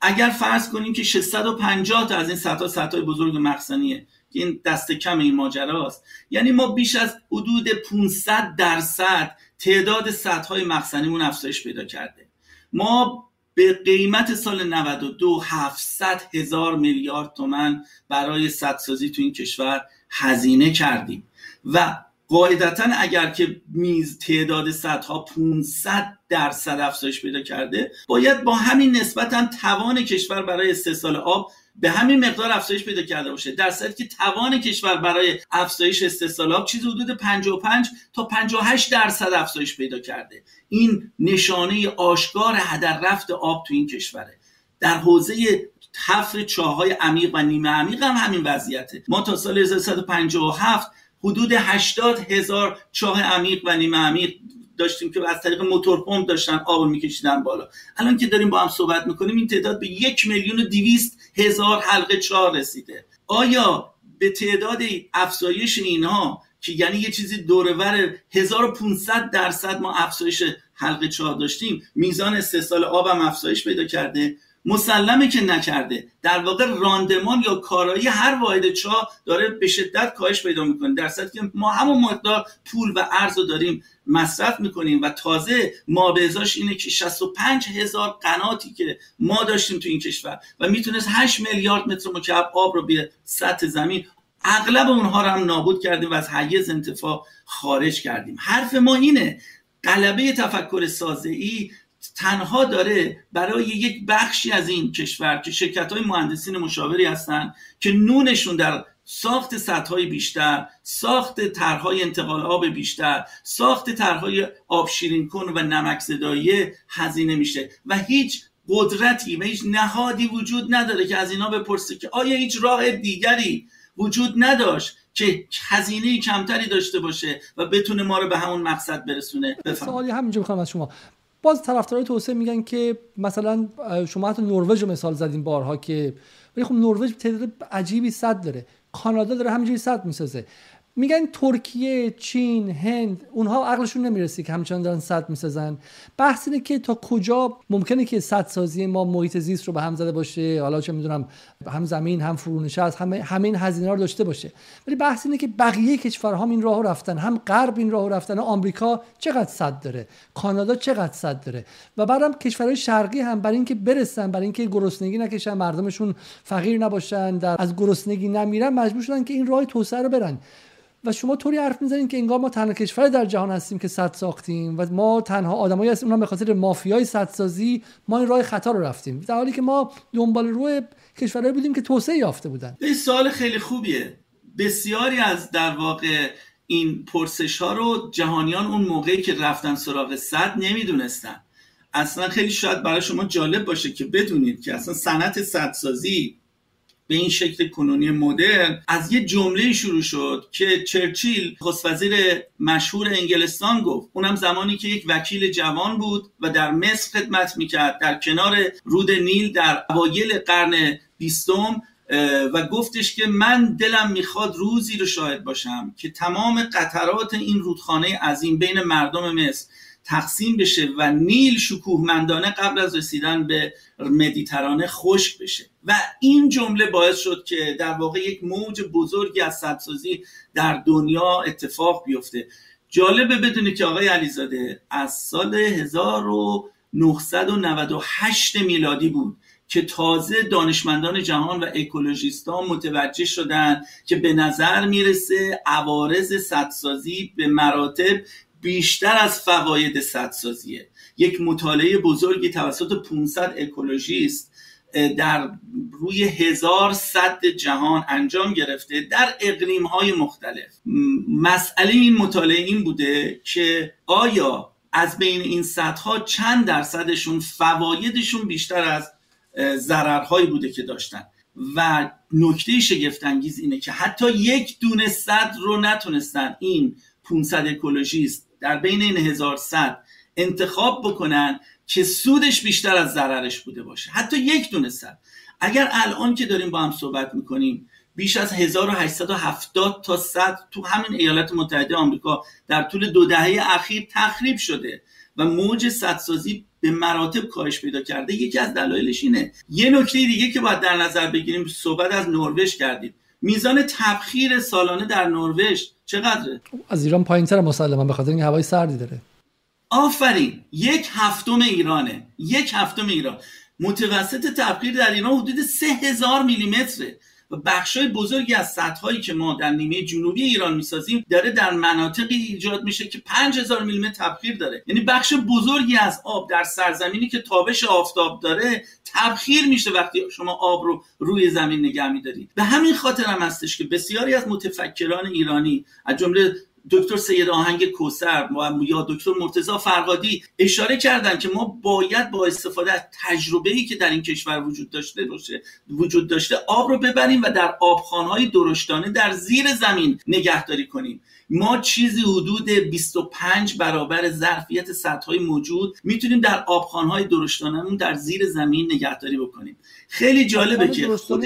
اگر فرض کنیم که 650 تا از این صدها صدهای بزرگ مخزنیه که این دست کم این ماجراست. یعنی ما بیش از حدود 500 درصد تعداد صدهای مخزنیمون افزایش پیدا کرده. ما به قیمت سال 92 700 هزار میلیارد تومن برای سدسازی تو این کشور هزینه کردیم. و قاعدتا اگر که میز تعداد صدها 500 درصد افزایش پیدا کرده باید با همین نسبتا توان کشور برای استحصال آب به همین مقدار افزایش پیدا کرده باشه. در که توان کشور برای افزایش استحصال آب چیز حدود 55 تا 58 درصد افزایش پیدا کرده. این نشانه آشکار هدر رفت آب تو این کشوره. در حوزه حفر چاهای عمیق و نیمه عمیق هم همین وضعیته. ما تا سال 1357 حدود 80 هزار چاه عمیق و نیمه عمیق داشتیم که از طریق موتور پمپ داشتن آب میکشیدن بالا. الان که داریم با هم صحبت می‌کنیم این تعداد به یک میلیون و دیویست هزار حلقه چاه رسیده. آیا به تعداد افزایش اینها که یعنی یه چیزی دورور 1500 درصد ما افزایش حلقه چاه داشتیم میزان استحصال آب هم افزایش پیدا کرده؟ مسلمه که نکرده. در واقع راندمان یا کارایی هر واحد چاه داره به شدت کاهش پیدا می‌کنه. در که ما همون مقدار پول و ارز رو داریم مصرف می‌کنیم و تازه ما به اینه که 65 هزار قناتی که ما داشتیم تو این کشور و می‌تونست 8 میلیارد متر مکعب آب رو به سطح زمین اغلب اونها رو هم نابود کردیم و از حیز انتفاع خارج کردیم. حرف ما اینه قلبه تفکر سازعی تنها داره برای یک بخشی از این کشور که شرکت های مهندسین مشاوری هستن که نونشون در ساخت سطح بیشتر ساخت طرحهای انتقال آب بیشتر ساخت طرحهای آب شیرین کن و نمک زدایی هزینه میشه و هیچ قدرتی و هیچ نهادی وجود نداره که از اینا بپرسه که آیا هیچ راه دیگری وجود نداشت که هزینه کمتری داشته باشه و بتونه ما رو به همون مقصد برسونه؟ سوالی همینجا می‌خوام از شما. باز طرفدارای توسعه میگن که مثلا شما حتی نروژ رو مثال زدین بارها که ولی خب نروژ تعداد عجیبی صد داره. کانادا داره همینجوری صد می‌سازه. میگن ترکیه چین هند اونها عقلشون نمی‌رسه که همچنان دارن صد می‌سازن. بحث اینه که تا کجا ممکنه که صد سازی ما محیط زیست رو به هم زده باشه؟ حالا چه می‌دونم هم زمین هم فرونشست همه همین هزینه رو داشته باشه. ولی بحث اینه که بقیه کشورها این راهو رفتن. هم غرب این راهو رفتن آمریکا چقدر صد داره؟ کانادا چقدر صد داره؟ و بعدم کشورهای شرقی هم برای اینکه برسن برای اینکه گرسنگی نکشن مردمشون فقیر نباشن در از گرسنگی نمیرن مجبور شدن که این راه توسعه رو برن. و شما طوری حرف می‌زنید که انگار ما تنها کشور در جهان هستیم که صد ساختیم و ما تنها آدمایی هستیم اونم به خاطر مافیای صدسازی ما این راه خطا رو رفتیم. در حالی که ما دنبال روی کشورهایی بودیم که توسعه یافته بودن. این سوال خیلی خوبیه. بسیاری از در واقع این پرسش ها رو جهانیان اون موقعی که رفتن سراغ صد نمی‌دونستن. اصلا خیلی شاید برای شما جالب باشه که بدونید که اصلا صنعت صدسازی به این شکل کنونی مدرن از یه جمله شروع شد که چرچیل وزیر مشهور انگلستان گفت. اونم زمانی که یک وکیل جوان بود و در مصر خدمت می‌کرد در کنار رود نیل در اوایل قرن بیستم و گفتش که من دلم می‌خواد روزی رو شاهد باشم که تمام قطرات این رودخانه عظیم بین مردم مصر تقسیم بشه و نیل شکوهمندانه قبل از رسیدن به مدیترانه خشک بشه. و این جمله باعث شد که در واقع یک موج بزرگی از سدسازی در دنیا اتفاق بیفته. جالبه بدونی که آقای علیزاده از سال 1998 میلادی بود که تازه دانشمندان جهان و اکولوژیستان متوجه شدن که به نظر می‌رسه عوارض سدسازی به مراتب بیشتر از فواید سدسازیه. یک مطالعه بزرگی توسط 500 اکولوژیست در روی هزار صد جهان انجام گرفته در اقلیم های مختلف. مسئله این مطالعه این بوده که آیا از بین این صدها چند درصدشون فوایدشون بیشتر از ضررهایی بوده که داشتن؟ و نکته شگفتانگیز اینه که حتی یک دونه صد رو نتونستن این 500 اکولوژیست در بین این هزار صد انتخاب بکنن که سودش بیشتر از ضررش بوده باشه. حتی یک دونه صد اگر الان که داریم با هم صحبت می‌کنیم بیش از 1870 تا صد تو همین ایالات متحده آمریکا در طول دو دهه اخیر تخریب شده و موج صدسازی به مراتب کاهش پیدا کرده. یکی از دلایلش اینه. یه نکته دیگه که باید در نظر بگیریم صحبت از نروژ کردیم. میزان تبخیر سالانه در نروژ چقدره؟ از ایران پایینتر مسلما به خاطر اینکه هوای سردی داره. آفرین. یک هفتم ایرانه. یک هفتم ایران. متوسط تبخیر در ایران حدود سه هزار میلیمتره. و بخشای بزرگی از سطحهایی که ما در نیمه جنوبی ایران می‌سازیم داره در مناطقی ایجاد میشه که 5000 میلیمتر تبخیر داره. یعنی بخش بزرگی از آب در سرزمینی که تابش آفتاب داره تبخیر میشه وقتی شما آب رو روی زمین نگه میدارید. به همین خاطر هم هستش که بسیاری از متفکران ایرانی از جمله دکتر سید آهنگ کوسر یا دکتر مرتزا فرقادی اشاره کردن که ما باید با استفاده از تجربه ای که در این کشور وجود داشته باشه وجود داشته آب رو ببریم و در آبخانهای درشتانه در زیر زمین نگهداری کنیم. ما چیزی حدود 25 برابر ظرفیت سطح موجود می‌تونیم در آبخانهای درشتانمون در زیر زمین نگهداری بکنیم. خیلی جالبه که خود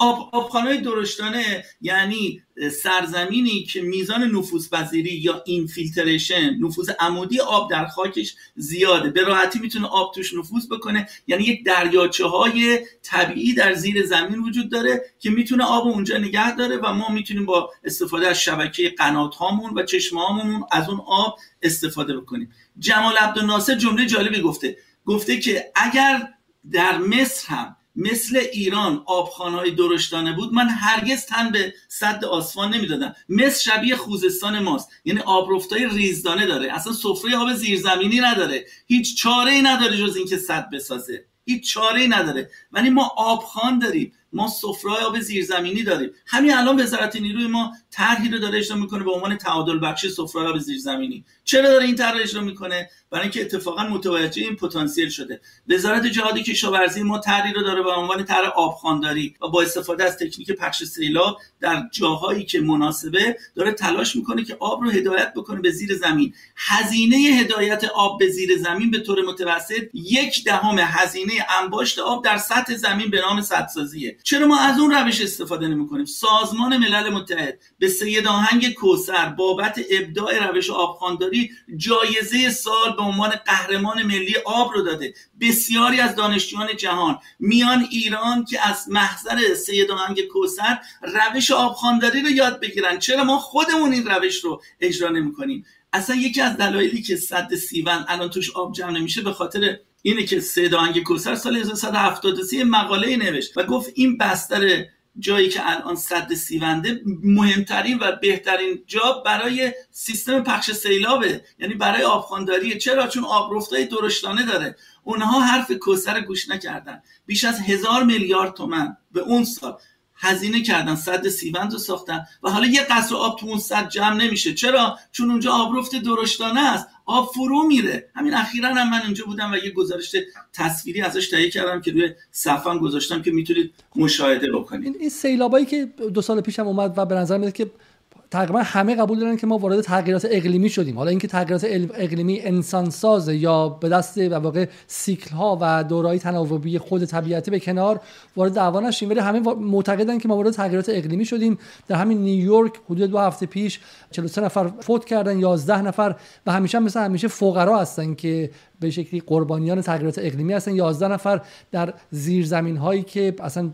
آب آبخانه درشتانه یعنی سرزمینی که میزان نفوذ پذیری یا اینفیلتریشن نفوذ عمودی آب در خاکش زیاده. به راحتی می‌تونه آب توش نفوذ بکنه. یعنی یک دریاچه های طبیعی در زیر زمین وجود داره که می‌تونه آب اونجا نگه داره و ما می‌تونیم با استفاده از شبکه قنات هامون و چشمه هامون از اون آب استفاده بکنیم. جمال عبدالناصر جمله جالبی گفته. گفته که اگر در مصر هم مثل ایران آبخانهای درشتانه بود من هرگز تن به صد آسفان نمی‌دادم. مثل شبیه خوزستان ماست. یعنی آبرفتای ریزدانه داره. اصلا سفره آب زیرزمینی نداره. هیچ چاره ای نداره جز اینکه صد بسازه. هیچ چاره ای نداره. ولی ما آبخان داریم. ما سفره آب زیرزمینی داریم. همین الان وزارت نیروی ما طرحی رو داره اجرا می‌کنه به عنوان تعادل بخش سفره آب زیرزمینی چرا داره این طرح اجرا می‌کنه؟ برای اینکه اتفاقا متوجه این پتانسیل شده. وزارت جهاد کشاورزی ما طرحی رو داره به عنوان طرح آبخوانداری و با استفاده از تکنیک پخش سیلاب در جاهایی که مناسبه داره تلاش می‌کنه که آب رو هدایت بکنه به زیر زمین. هزینه هدایت آب به زیر زمین به طور متوسط یک دهم هزینه انباشت آب در سطح زمین به نام سدسازیه. چرا ما از اون روش استفاده نمی‌کنیم؟ سازمان ملل متحد به سید آهنگ کوسر بابت ابداع روش آبخوانداری جایزه سال به عنوان قهرمان ملی آب رو داده. بسیاری از دانشجویان جهان میان ایران که از محضر سید آهنگ کوسر روش آبخوانداری رو یاد بگیرن. چرا ما خودمون این روش رو اجرا نمی‌کنیم؟ اصلا یکی از دلایلی که صد سیون الان توش آب جمع نمیشه به خاطر اینه که سید آهنگ کوسر سال 1973 مقاله نوشت و گفت این بستر جایی که الان صد سیونده مهمترین و بهترین جا برای سیستم پخش سیلابه. یعنی برای آبخانداریه چرا؟ چون آب رفتای درشتانه داره. اونها حرف کوسر گوش نکردن. بیش از هزار میلیارد تومن به اون سال هزینه کردن. صد سیوند رو ساختن. و حالا یه قصر آب تو اون صد جمع نمیشه. چرا؟ چون اونجا آبرفت درشتانه است. آب فرو میره. همین اخیرا هم من اونجا بودم و یه گزارش تصویری ازش تهیه کردم که روی صفحه گذاشتم که می‌تونید مشاهده بکنید. این سیلابایی که دو سال پیشم اومد و به نظر میاد که تقریبا همه قبول دارن که ما وارد تغییرات اقلیمی شدیم. حالا اینکه تغییرات اقلیمی انسان سازه یا به دست و واقع سیکل ها و دورای تناوبی خود طبیعتی به کنار وارد دعوا نشیم. ولی همه معتقدن که ما وارد تغییرات اقلیمی شدیم. در همین نیویورک حدود دو هفته پیش 43 نفر فوت کردن 11 نفر و همیشه مثل همیشه فقرا هستن که به شکلی قربانیان تغییرات اقلیمی هستن. 11 نفر در زیرزمین هایی که اصلا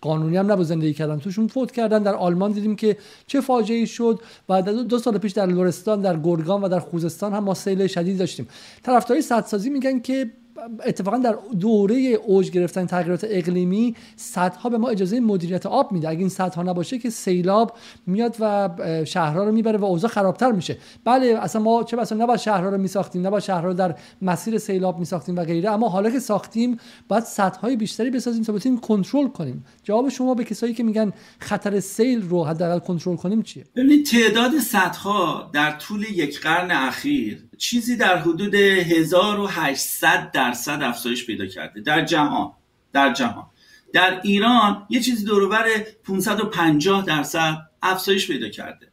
قانونی هم نبود زندگی کردن توشون فوت کردن. در آلمان دیدیم که چه فاجعه شد و دو سال پیش در لورستان در گرگان و در خوزستان هم ما سیل شدید داشتیم. طرفدارای سدسازی میگن که اتفاقا در دوره اوج گرفتن تغییرات اقلیمی صدها به ما اجازه مدیریت آب میده. اگه این صدها نباشه که سیلاب میاد و شهرها رو می‌بره و اوضاع خرابتر میشه. بله اصلا ما چه بسا نباید شهرها رو میساختیم نباید شهرها رو در مسیر سیلاب میساختیم و غیره اما حالا که ساختیم باید سدهای بیشتری بسازیم تا بتونیم کنترل کنیم. جواب شما به کسایی که میگن خطر سیل رو حداقل کنترل کنیم چیه؟ ببینید تعداد سدها در طول یک قرن اخیر چیزی در حدود 1800 درصد افزایش پیدا کرده. در جهان در جهان. در ایران یه چیزی دورور 550 درصد افزایش پیدا کرده.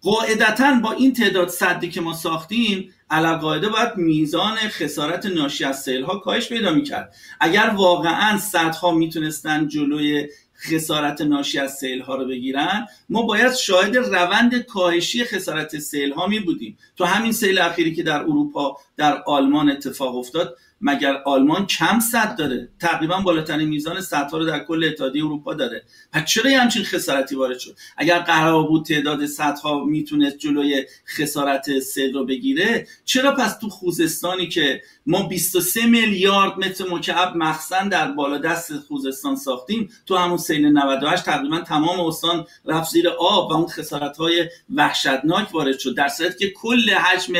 قاعدتا با این تعداد صدی که ما ساختیم قاعده باید میزان خسارت ناشی از سیل ها کاهش پیدا می‌کرد. اگر واقعا صدها می‌تونستن جلوی خسارت ناشی از سیل ها رو بگیرن ما باید شاهد روند کاهشی خسارت سیل ها می بودیم. تو همین سیل اخیری که در اروپا در آلمان اتفاق افتاد مگر آلمان کم صد داره؟ تقریبا بالاترین میزان صدها رو در کل اتحادیه اروپا داره. پس چرا یه همچین خسارتی وارد شد؟ اگر قرار بود تعداد صدها می‌تونست جلوی خسارت سیل رو بگیره چرا پس تو خوزستانی که ما 23 میلیارد متر مکعب مخزن در بالا دست خوزستان ساختیم. تو همون سیل 98 تقریبا تمام استان رفت زیر آب و اون خسارت های وحشتناک وارد شد. در صورتی که کل حجم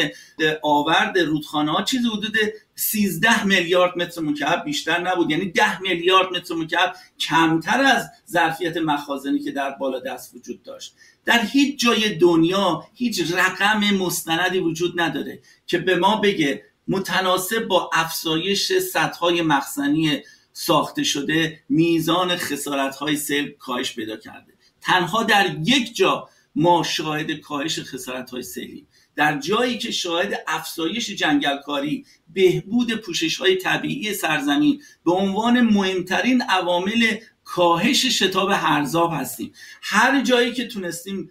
آورد رودخانه ها چیزی حدود 13 میلیارد متر مکعب بیشتر نبود. یعنی 10 میلیارد متر مکعب کمتر از ظرفیت مخازنی که در بالا دست وجود داشت. در هیچ جای دنیا هیچ رقم مستندی وجود نداره که به ما بگه متناسب با افزایش سطحهای مخزنی ساخته شده میزان خسارت های سیل کاهش پیدا کرده. تنها در یک جا ما شاهد کاهش خسارت های سیلی در جایی که شاهد افزایش جنگلکاری بهبود پوشش های طبیعی سرزمین به عنوان مهمترین عوامل کاهش شتاب هرزاب هستیم. هر جایی که تونستیم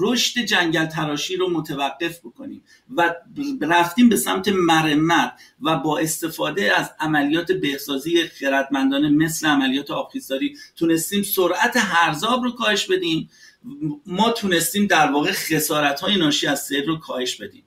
رشد جنگل تراشی رو متوقف بکنیم و رفتیم به سمت مرمت و با استفاده از عملیات بهسازی خردمندانه مثل عملیات آبخیزداری تونستیم سرعت هرزاب رو کاهش بدیم. ما تونستیم در واقع خسارت های ناشی از سیل رو کاهش بدیم.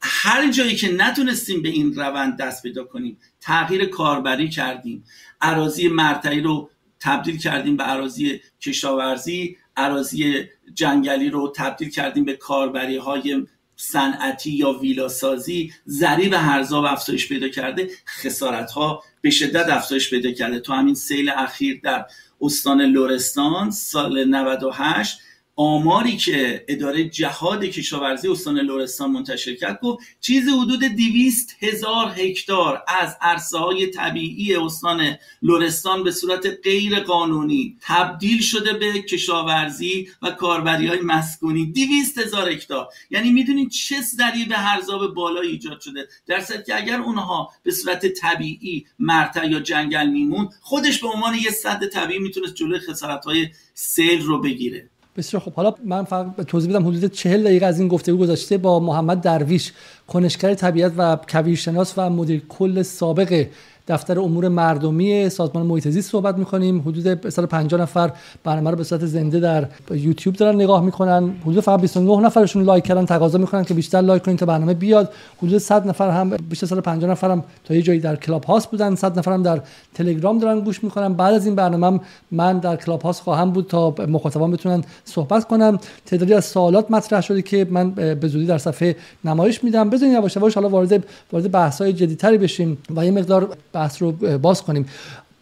هر جایی که نتونستیم به این روند دست پیدا کنیم تغییر کاربری کردیم. عراضی مرتعی رو تبدیل کردیم به عراضی کشاورزی عراضی جنگلی رو تبدیل کردیم به کاربری های صنعتی یا ویلاسازی ضریب هرزاب افزایش پیدا کرده خسارت ها به شدت افزایش پیدا کرده. تو همین سیل اخیر در استان لورستان سال 98 آماری که اداره جهاد کشاورزی استان لرستان منتشر کرد گفت چیزی حدود 200 هزار هکتار از عرصه های طبیعی استان لرستان به صورت غیر قانونی تبدیل شده به کشاورزی و کاربری های مسکونی. 200 هزار هکتار. یعنی می‌دونید چه ضریب هرزاب بالا ایجاد شده. در که اگر اونها به صورت طبیعی مرتع یا جنگل میمون خودش به عنوان یه صد طبیعی می‌تونست جلوی خسارت های سیل رو بگیره. بسیار خب حالا من فقط توضیح بدم حدود چهل دقیقه از این گفتگو گذشته با محمد درویش کنشگر طبیعت و کویرشناس و مدیر کل سابق دفتر امور مردمی سازمان محیط زیست صحبت می‌کنیم. حدود 150 نفر برنامه رو به صورت زنده در یوتیوب دارن نگاه می‌کنن. حدود فقط 29 نفرشون like کردن تقاضا می‌کنن که بیشتر like کنین تا برنامه بیاد. حدود 100 نفر هم بیشتر 150 نفر هم تا یه جایی در کلاب هاوس بودن. 100 نفر هم در تلگرام دارن گوش می‌کنن. بعد از این برنامه من در کلاب هاست خواهم بود تا مخاطبان بتونن صحبت کنم تعدادی از سوالات مطرح شده که من به زودی در صفحه نمایش میدم. بزنین یواش یواش حالا وارد وارد بحث های بشیم و یه مقدار بحث رو باز کنیم.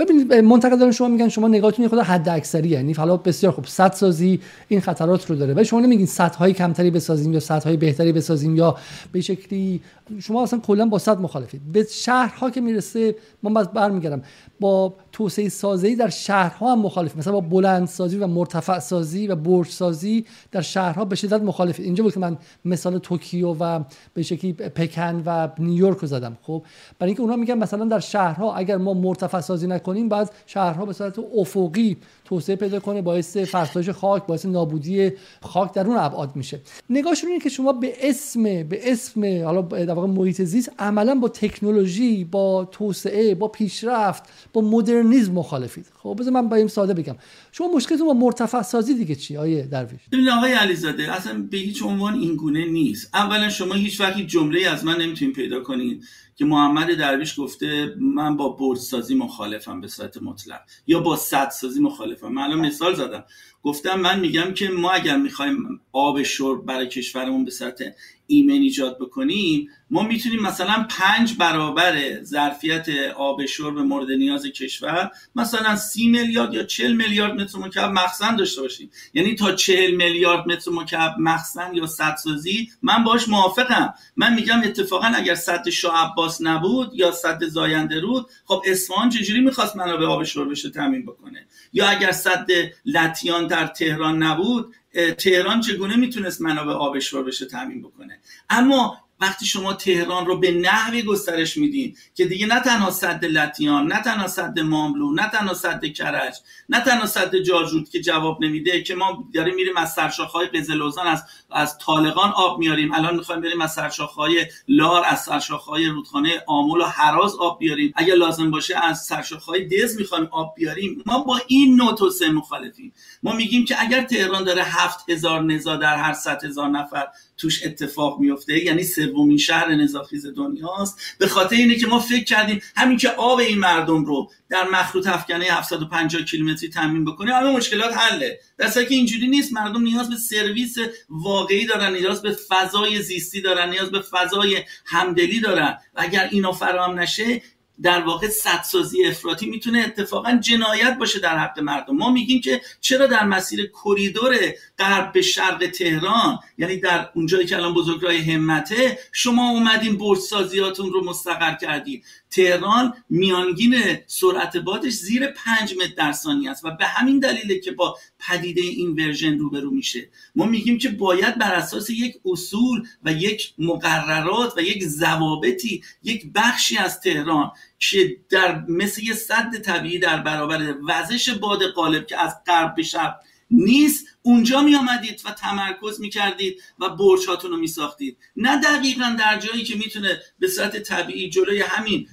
ببینید منتقدان شما میگن شما نگاهتون خود حد اکثری یعنی حالا بسیار خوب. صد سازی این خطرات رو داره. ولی شما نمیگین صد های کمتری بسازیم یا صد های بهتری بسازیم یا به شکلی شما اصلا کلا با صد مخالفید. به شهرها که می‌رسه من باز برمیگردم. با توسعه سازی در شهرها هم مخالف مثلا با بلند سازی و مرتفع سازی و برج سازی در شهرها به شدت مخالف اینجا بود که من مثال توکیو و به شکلی پکن و نیویورک رو زدم خب؟ برای اینکه اونها میگن مثلا در شهرها اگر ما مرتفع سازی نکنیم بعد شهرها به صورت افقی توسعه پیدا کنه باعث فرسایش خاک باعث نابودی خاک در اون ابعاد میشه. نگاهشون اینه که شما به اسم به اسم حالا در واقع محیط زیست عملا با تکنولوژی با توسعه با پیشرفت با مدرنیسم مخالفید. خب بذار من با این ساده بگم. شما مشکلتون با مرتفع سازی دیگه چی آیه درویش؟ ببین آقای علیزاده اصلا به هیچ عنوان این گونه نیست. اولا شما هیچ وقتی جمله از من نمی‌تونید پیدا کنید. که محمد درویش گفته من با برج سازی مخالفم به صورت مطلق. یا با صد سازی مخالفم. من الان مثال زدم. گفتم من میگم که ما اگر می‌خوایم آب شرب برای کشورمون به صورت ایمن ایجاد بکنیم ما می‌تونیم مثلا پنج برابر ظرفیت آب شرب مورد نیاز کشور مثلا سی میلیارد یا چل میلیارد متر مکعب مخزن داشته باشیم. یعنی تا چل میلیارد متر مکعب مخزن یا سدسازی من باش موافقم. من میگم اتفاقا اگر صد شاه عباس نبود یا صد زاینده رود خب اصفهان چجوری می‌خواست منابع آب شربش رو تامین بکنه؟ یا اگر صد لتیان در تهران نبود تهران چگونه می‌تونست منابع آب شربش رو تامین بکنه؟ اما وقتی شما تهران رو به نحوی گسترش میدین که دیگه نه تنها صد لتیان نه تنها صد ماملو نه تنها صد کرج نه تنها صد جاجود که جواب نمیده که ما داریم میریم از سرشاخهای قزلوزان از از طالقان آب میاریم. الان می‌خوایم بریم از سرشاخهای لار از سرشاخهای رودخانه آمول و حراز آب بیاریم. اگر لازم باشه از سرشاخهای دز می‌خوایم آب بیاریم. ما با این نوع توسعه مخالفیم. ما میگیم که اگر تهران داره هفت هزار نزا در هر صد هزار نفر توش اتفاق میفته. یعنی سومین شهر نزاخیز دنیاست. به خاطر اینه که ما فکر کردیم همین که آب این مردم رو در مخروط افکنه 750 کیلومتری تامین بکنیم همه مشکلات حله. در که اینجوری نیست مردم نیاز به سرویس واقعی دارن نیاز به فضای زیستی دارن نیاز به فضای همدلی دارن. و اگر اینا فراهم نشه در واقع سدسازی افراطی می‌تونه اتفاقا جنایت باشه در حق مردم. ما میگیم که چرا در مسیر کریدور غرب به شرق تهران یعنی در اونجایی که الان بزرگراه همته شما اومدین برج سازیاتون رو مستقر کردید تهران میانگین سرعت بادش زیر 5 متر در ثانیه است و به همین دلیله که با پدیده این ورژن روبرو میشه. ما میگیم که باید بر اساس یک اصول و یک مقررات و یک ضوابطی یک بخشی از تهران که در مثل یه صد طبیعی در برابر وزش باد قالب که از غرب به شرق نیست. اونجا می آمدید و تمرکز می کردید و برچاتون رو می ساختید نه دقیقا در جایی که می‌تونه به صورت طبیعی جلوی همین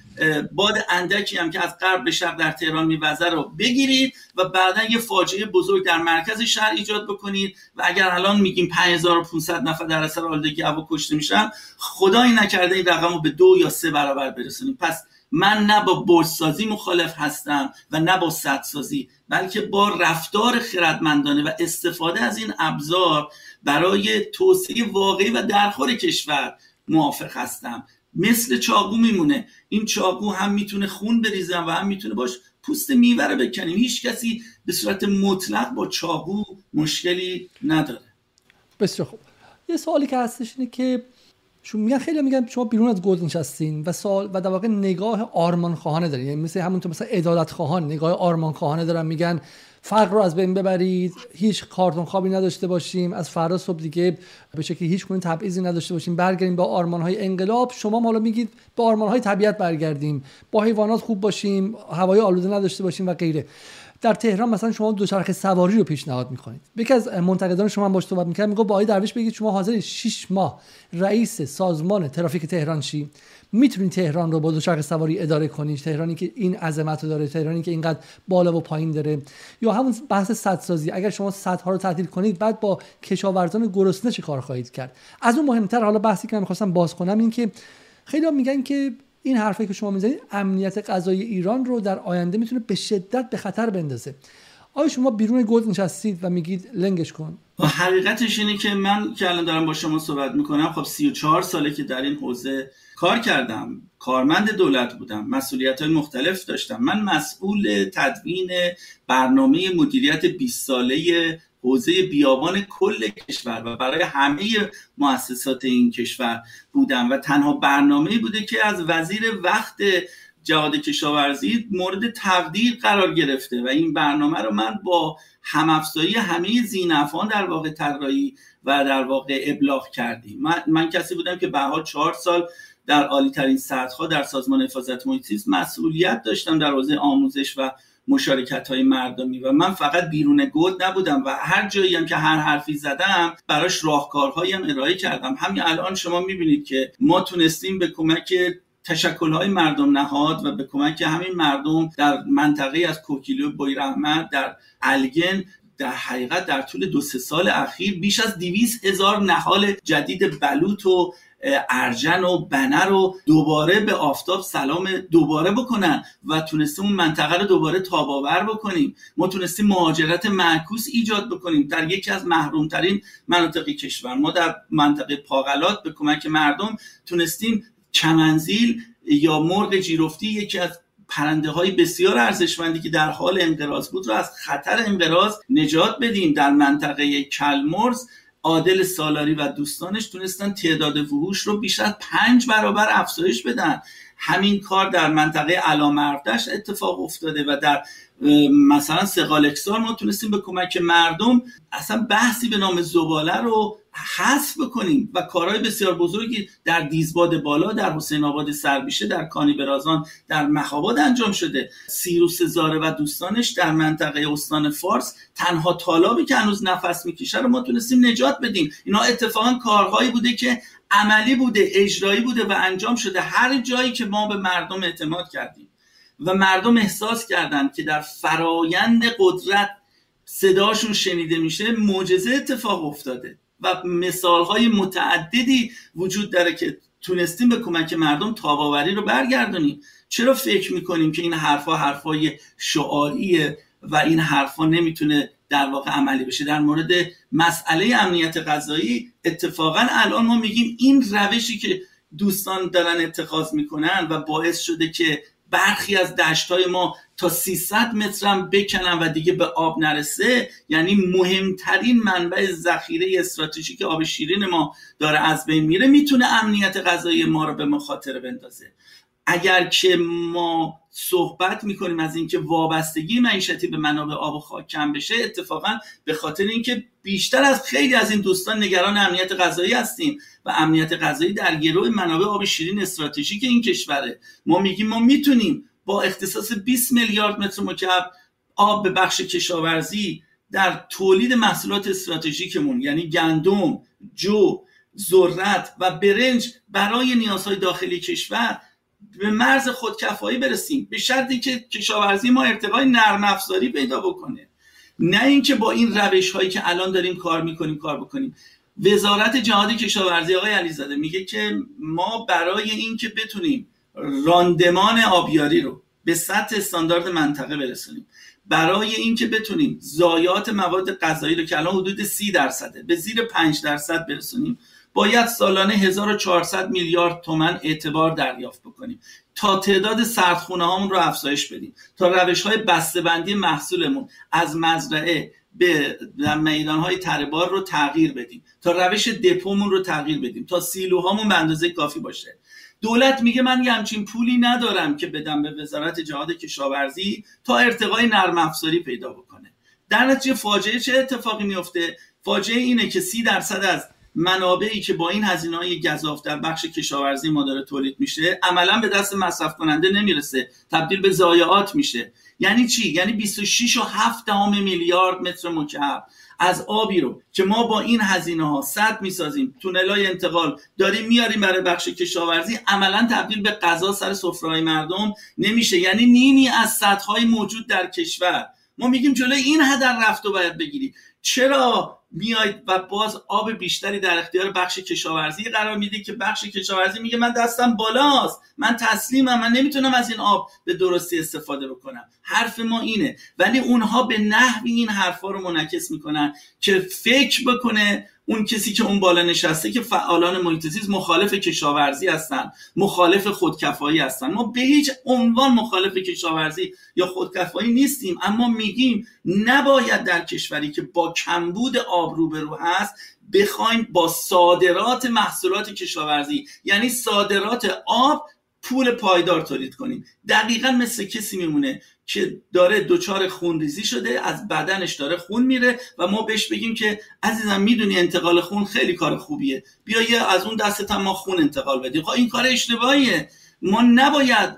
باد اندکی هم که از غرب به شرق در تهران میوزه رو بگیرید و بعدا یه فاجعه بزرگ در مرکز شهر ایجاد بکنید. و اگر الان میگیم 5500 نفر در اثر آلودگی هوا کشته میشن خدایی نکرده این رقم رو به دو یا سه برابر برسونیم. پس من نه با برسازی مخالف هستم و نه با سدسازی بلکه با رفتار خردمندانه و استفاده از این ابزار برای توسعه واقعی و درخور کشور موافق هستم. مثل چاقو میمونه. این چاقو هم می‌تونه خون بریزن و هم می‌تونه باش پوست میوه رو بکنیم. هیچ کسی به صورت مطلق با چاقو مشکلی نداره. بسیار خوب. یه سوالی که هستش اینه که چون میگن خیلی میگن شما بیرون از گل نشستین و سوال و در واقع نگاه آرمان خواهانه دارین. یعنی مثل همونطور مثلا عدالت خواهان نگاه آرمان خواهانه دارن میگن فقر رو از بین ببرید هیچ کارتون خوابی نداشته باشیم از فردا صبح دیگه به شکلی هیچ گونه تبعیضی نداشته باشیم برگردیم با آرمان های انقلاب. شما حالا میگید با آرمان های طبیعت برگردیم با حیوانات خوب باشیم هوای آلوده نداشته باشیم و غیره. در تهران مثلا شما دوچرخه سواری رو پیشنهاد می‌کنید. یکی از منتقدان شما باش صحبت می‌کرد میگه با آقای درویش بگید شما حاضر 6 ماه رئیس سازمان ترافیک تهران شی. می‌تونید تهران رو با دوچرخه سواری اداره کنید. تهرانی که این عظمت رو داره تهرانی که اینقدر بالا و پایین داره. یا همون بحث سدسازی اگر شما سدها رو تعطیل کنید بعد با کشاورزان گرسنه چه کار خواهید کرد؟ از اون مهمتر حالا بحثی که من می‌خواستم باز کنم این که خیلی میگن که این حرفی که شما می‌زنید امنیت غذایی ایران رو در آینده می‌تونه به شدت به خطر بندازه. آیا شما بیرون گلد نشستید و میگید لنگش کن؟ حقیقتش اینه که من که الان دارم با شما صحبت می‌کنم خب 34 ساله که در این حوزه کار کردم کارمند دولت بودم مسئولیت های مختلف داشتم. من مسئول تدوین برنامه مدیریت 20 ساله حوزه بیابان کل کشور و برای همه مؤسسات این کشور بودم و تنها برنامه بوده که از وزیر وقت جهاد کشاورزی مورد تقدیر قرار گرفته و این برنامه رو من با همافزایی همه زینفان در واقع طراحی و در واقع ابلاغ کردیم. من, من کسی بودم که به حال چهار سال در عالی ترین سطح در سازمان حفاظت محیط مسئولیت داشتم در حوزه آموزش و مشارکت های مردمی و من فقط بیرون گود نبودم و هر جایی هم که هر حرفی زدم براش راهکارهایی هم ارائه کردم. همین الان شما می‌بینید که ما تونستیم به کمک تشکل های مردم نهاد و به کمک همین مردم در منطقه از کوکیلو بویر احمد در الگن در حقیقت در طول دو سه سال اخیر بیش از دیویز هزار نهال جدید بلوط و ارجن و بنه رو دوباره به آفتاب سلام دوباره بکنن و تونستیم اون منطقه رو دوباره تاباور بکنیم. ما تونستیم مهاجرت معکوس ایجاد بکنیم. در یکی از محرومترین مناطق کشور. ما در منطقه پاغلات به کمک مردم تونستیم چمنزیل یا مرغ جیرفتی یکی از پرنده های بسیار ارزشمندی که در حال انقراض بود رو از خطر انقراض نجات بدیم. در منطقه کلمرز عادل سالاری و دوستانش تونستن تعداد وحوش رو بیش از پنج برابر افزایش بدن. همین کار در منطقه علامردش اتفاق افتاده و در مثلا سقالکسار ما تونستیم به کمک مردم اصلا بحثی به نام زباله رو حذف بکنیم و کارهای بسیار بزرگی در دیزباد بالا در حسین آباد سربیشه در کانی برازان در مخاباد انجام شده. سیروس زاره و دوستانش در منطقه استان فارس تنها طالابی که هنوز نفس می‌کشه رو ما تونستیم نجات بدیم. اینا اتفاقا کارهایی بوده که عملی بوده اجرایی بوده و انجام شده. هر جایی که ما به مردم اعتماد کردیم و مردم احساس کردند که در فرایند قدرت صداشون شنیده میشه معجزه اتفاق افتاده. و مثال های متعددی وجود داره که تونستیم به کمک مردم تاباوری رو برگردونیم. چرا فکر می‌کنیم که این حرفها حرفای شعاریه و این حرفها نمی‌تونه در واقع عملی بشه؟ در مورد مسئله امنیت غذایی اتفاقا الان ما میگیم این روشی که دوستان دارن اتخاذ می‌کنن و باعث شده که برخی از دشت های ما تا 300 مترم بکنن و دیگه به آب نرسه یعنی مهمترین منبع ذخیره استراتژیک آب شیرین ما داره از بین میره می‌تونه امنیت غذایی ما رو به مخاطره بندازه. اگر که ما صحبت می‌کنیم از اینکه وابستگی معیشتی به منابع آب و خاک کم بشه اتفاقا به خاطر اینکه بیشتر از خیلی از این دوستان نگران امنیت غذایی هستیم و امنیت غذایی در گروه منابع آب شیرین استراتژیک این کشوره. ما میگیم ما می‌تونیم با اختصاص 20 میلیارد متر مکعب آب به بخش کشاورزی در تولید محصولات استراتژیکمون یعنی گندم، جو، ذرت و برنج برای نیازهای داخلی کشور به مرز خودکفایی برسیم. به شرطی که کشاورزی ما ارتقای نرم افزاری پیدا بکنه. نه اینکه با این روش هایی که الان داریم کار می‌کنیم کار بکنیم. وزارت جهاد کشاورزی آقای علیزاده میگه که ما برای اینکه بتونیم راندمان آبیاری رو به سطح استاندارد منطقه برسونیم برای اینکه بتونیم زایات مواد غذایی رو که الان حدود سی درصده به زیر 5 درصد برسونیم باید سالانه 1400 میلیارد تومن اعتبار دریافت بکنیم. تا تعداد سردخونه هامون رو افزایش بدیم. تا روش های بسته‌بندی محصولمون از مزرعه به میدان های تربار رو تغییر بدیم. تا روش دپومون رو تغییر بدیم. تا سیلوهامون به اندازه کافی باشه. دولت میگه من یه همچین پولی ندارم که بدم به وزارت جهاد کشاورزی تا ارتقای نرم افزاری پیدا بکنه. در نتیجه فاجعه چه اتفاقی میفته فاجعه اینه که سی درصد از منابعی که با این هزینه های گذاف در بخش کشاورزی ما داره تولید میشه عملا به دست مصرف کننده نمی‌رسه. تبدیل به ضایعات میشه. یعنی چی؟ یعنی 26 و 7 میلیارد متر مکعب از آبی رو که ما با این هزینه ها صد می‌سازیم تونل های انتقال داریم میاریم برای بخش کشاورزی عملا تبدیل به غذا سر سفره مردم نمیشه. یعنی نیمی از های موجود در کشور. ما میگیم جلوی این هدر رفت و باید بگیری. چرا میاید و باز آب بیشتری در اختیار بخش کشاورزی قرار میده که بخش کشاورزی میگه من دستم بالاست من تسلیمم من نمی‌تونم از این آب به درستی استفاده بکنم. حرف ما اینه. ولی اونها به نحوی این حرفا رو منعکس می‌کنن که فکر بکنه اون کسی که اون بالا نشسته که فعالان محیط مخالف کشاورزی هستن مخالف خودکفایی هستن. ما به هیچ عنوان مخالف کشاورزی یا خودکفایی نیستیم اما میگیم نباید در کشوری که با کمبود آب روبرو هست بخوایم با صادرات محصولات کشاورزی یعنی صادرات آب پول پایدار تولید کنیم. دقیقا مثل کسی میمونه که داره دچار خونریزی شده از بدنش داره خون میره و ما بهش بگیم که عزیزم می‌دونی انتقال خون خیلی کار خوبیه. بیا یه از اون دستت ما خون انتقال بدیم. خب این کار اشتباهیه. ما نباید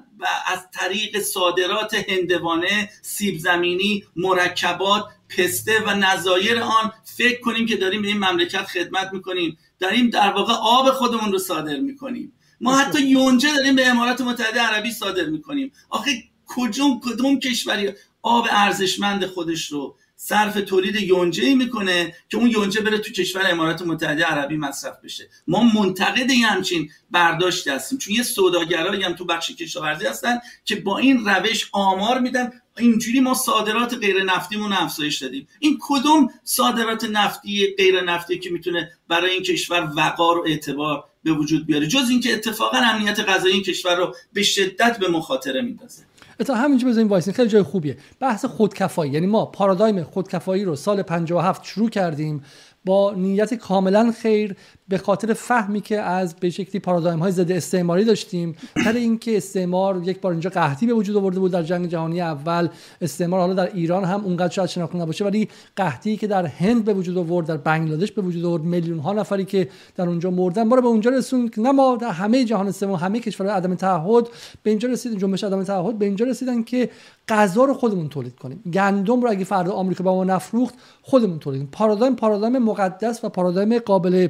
از طریق صادرات هندوانه سیب زمینی مرکبات پسته و نظایر آن فکر کنیم که داریم به این مملکت خدمت می‌کنیم. داریم در واقع آب خودمون رو صادر می‌کنیم. ما حتی یونجه داریم به امارات متحده عربی صادر می‌کنیم. آخه کجوم کدوم کشوری آب ارزشمند خودش رو صرف تولید یونجه می‌کنه که اون یونجه بره تو کشور امارات متحده عربی مصرف بشه؟ ما منتقد همچین برداشت هستیم. چون یه سوداگرایی هم تو بخش کشاورزی هستن که با این روش آمار میدن. اینجوری ما صادرات غیر نفتیمون افزایش دادیم. این کدوم صادرات نفتی غیر نفتی که می‌تونه برای این کشور وقار و اعتبار به وجود بیاره. جز اینکه اتفاقا امنیت غذایی این کشور رو به شدت به مخاطره میندازه. تا همینجا بزنیم وایسین. خیلی جای خوبیه. بحث خودکفایی. یعنی ما پارادایم خودکفایی رو سال 57 شروع کردیم با نیت کاملا خیر به خاطر فهمی که از به شکلی پارادایم های ضد استعماری داشتیم سر اینکه استعمار یک بار اینجا قحطی به وجود آورده بود در جنگ جهانی اول استعمار حالا در ایران هم اونقدر شاید شناخته نباشه ولی قحطی که در هند به وجود آورد در بنگلادش به وجود آورد میلیون ها نفری که در اونجا مردن. ما رو به اونجا رسون نه ما در همه جهان سوم همه کشورهای عدم تعهد به اینجا رسیدن جنبش عدم تعهد به اینجا رسیدن که غذا رو خودمون تولید کنیم. گندم رو اگه فردا آمریکا به ما نفروخت خودمون تولید کنیم. پارادایم پارادایم مقدس و پارادایم قابل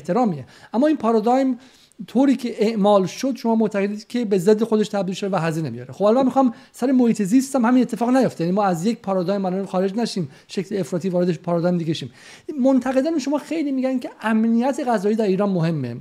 احترامیه. اما این پارادایم طوری که اعمال شد شما معتقدید که به ضد خودش تبدیل شده و هزینه میاره. خب الان می‌خوام سر محیط زیست هم همین اتفاق نیفته. یعنی ما از یک پارادایم الان خارج نشیم شکل افراطی وارد پارادایم دیگه شیم. منتقدان شما خیلی میگن که امنیت غذایی در ایران مهمه.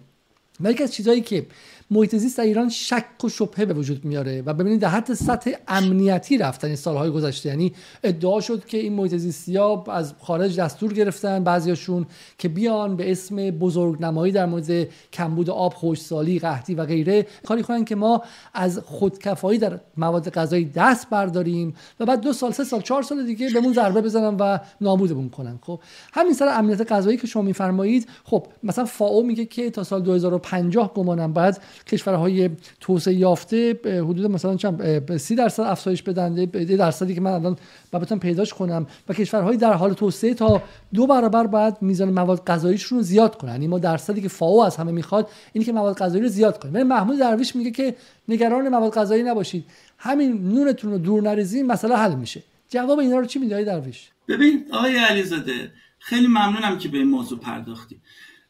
و یکی از چیزهایی که محیط زیست در ایران شک و شبهه به وجود میاره و ببینید در حد سطح امنیتی رفتن این سالهای گذشته یعنی ادعا شد که این محیط زیستی ها از خارج دستور گرفتن بعضیاشون که بیان به اسم بزرگنمایی در مورد کمبود آب خوشسالی قحطی و غیره. کاری کنن که ما از خودکفایی در مواد غذایی دست برداریم و بعد دو سال سه سال چهار سال دیگه بهمون ضربه بزنن و نابودمون کنن. خب همین سر امنیت غذایی که شما میفرمایید خب مثلا فاو میگه که تا سال 2050 گمانم بعد کشورهای توسعه یافته حدود مثلا چند 30 درصد افزایش بدن یه درصدی که من الان بابتون پیداش کنم. و کشورهایی در حال توسعه تا دو برابر باید میزان مواد غذاییشون رو زیاد کنن. یعنی ما درصدی که فاو از همه می‌خواد اینی که مواد غذایی رو زیاد کنیم. محمود درویش میگه که نگران مواد غذایی نباشید. همین نونتون رو دور نریزیم مسئله حل میشه. جواب اینا رو چی میدی درویش؟ ببین آقای علیزاده خیلی ممنونم که به این موضوع پرداختی.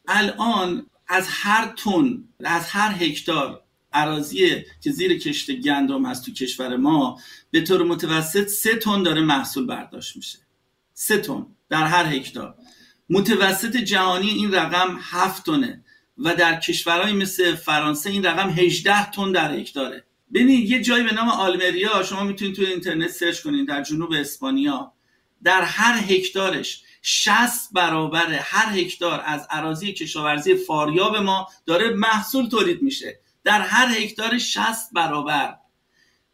الان از هر تن از هر هکتار عراضی که زیر کشت گندم هست تو کشور ما به طور متوسط سه تن داره محصول برداشت میشه. سه تن در هر هکتار. متوسط جهانی این رقم هفت تنه و در کشورهای مثل فرانسه این رقم 18 تن در هکتاره. ببینید یه جایی به نام آلمریا شما می‌تونید توی اینترنت سرچ کنید در جنوب اسپانیا. در هر هکتارش 60 برابر هر هکتار از عراضی کشاورزی فاریاب ما داره محصول تولید میشه. در هر هکتار 60 برابر.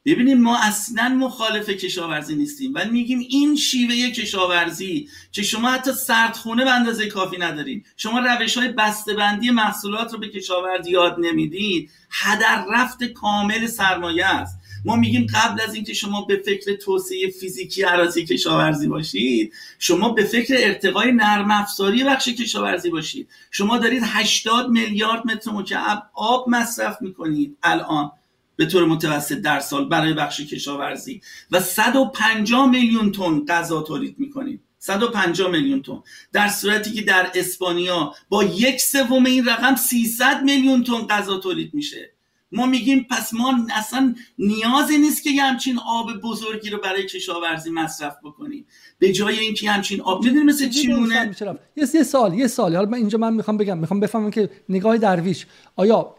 ببینیم ما اصلا مخالف کشاورزی نیستیم و میگیم این شیوه کشاورزی که شما حتی سردخونه به اندازه کافی ندارین شما روش های بندی محصولات رو به کشاورزی یاد نمی‌دید هدر رفت کامل سرمایه است. ما میگیم قبل از اینکه شما به فکر توسعه فیزیکی عراضی کشاورزی باشید شما به فکر ارتقای نرم افزاری بخش کشاورزی باشید. شما دارید 80 میلیارد متر مکعب آب مصرف می‌کنید الان به طور متوسط در سال برای بخش کشاورزی و 150 میلیون تن غذا تولید می‌کنید. 150 میلیون تن. در صورتی که در اسپانیا با یک سوم این رقم 300 میلیون تن غذا تولید میشه. ما میگیم پس ما اصلا نیازی نیست که یه همچین آب بزرگی رو برای کشاورزی مصرف بکنیم. به جای اینکه همچین آب می‌دونی مثل چیمونه یه سال یه سال. حالا من اینجا من می‌خوام بگم می‌خوام بفهمم که نگاه درویش آیا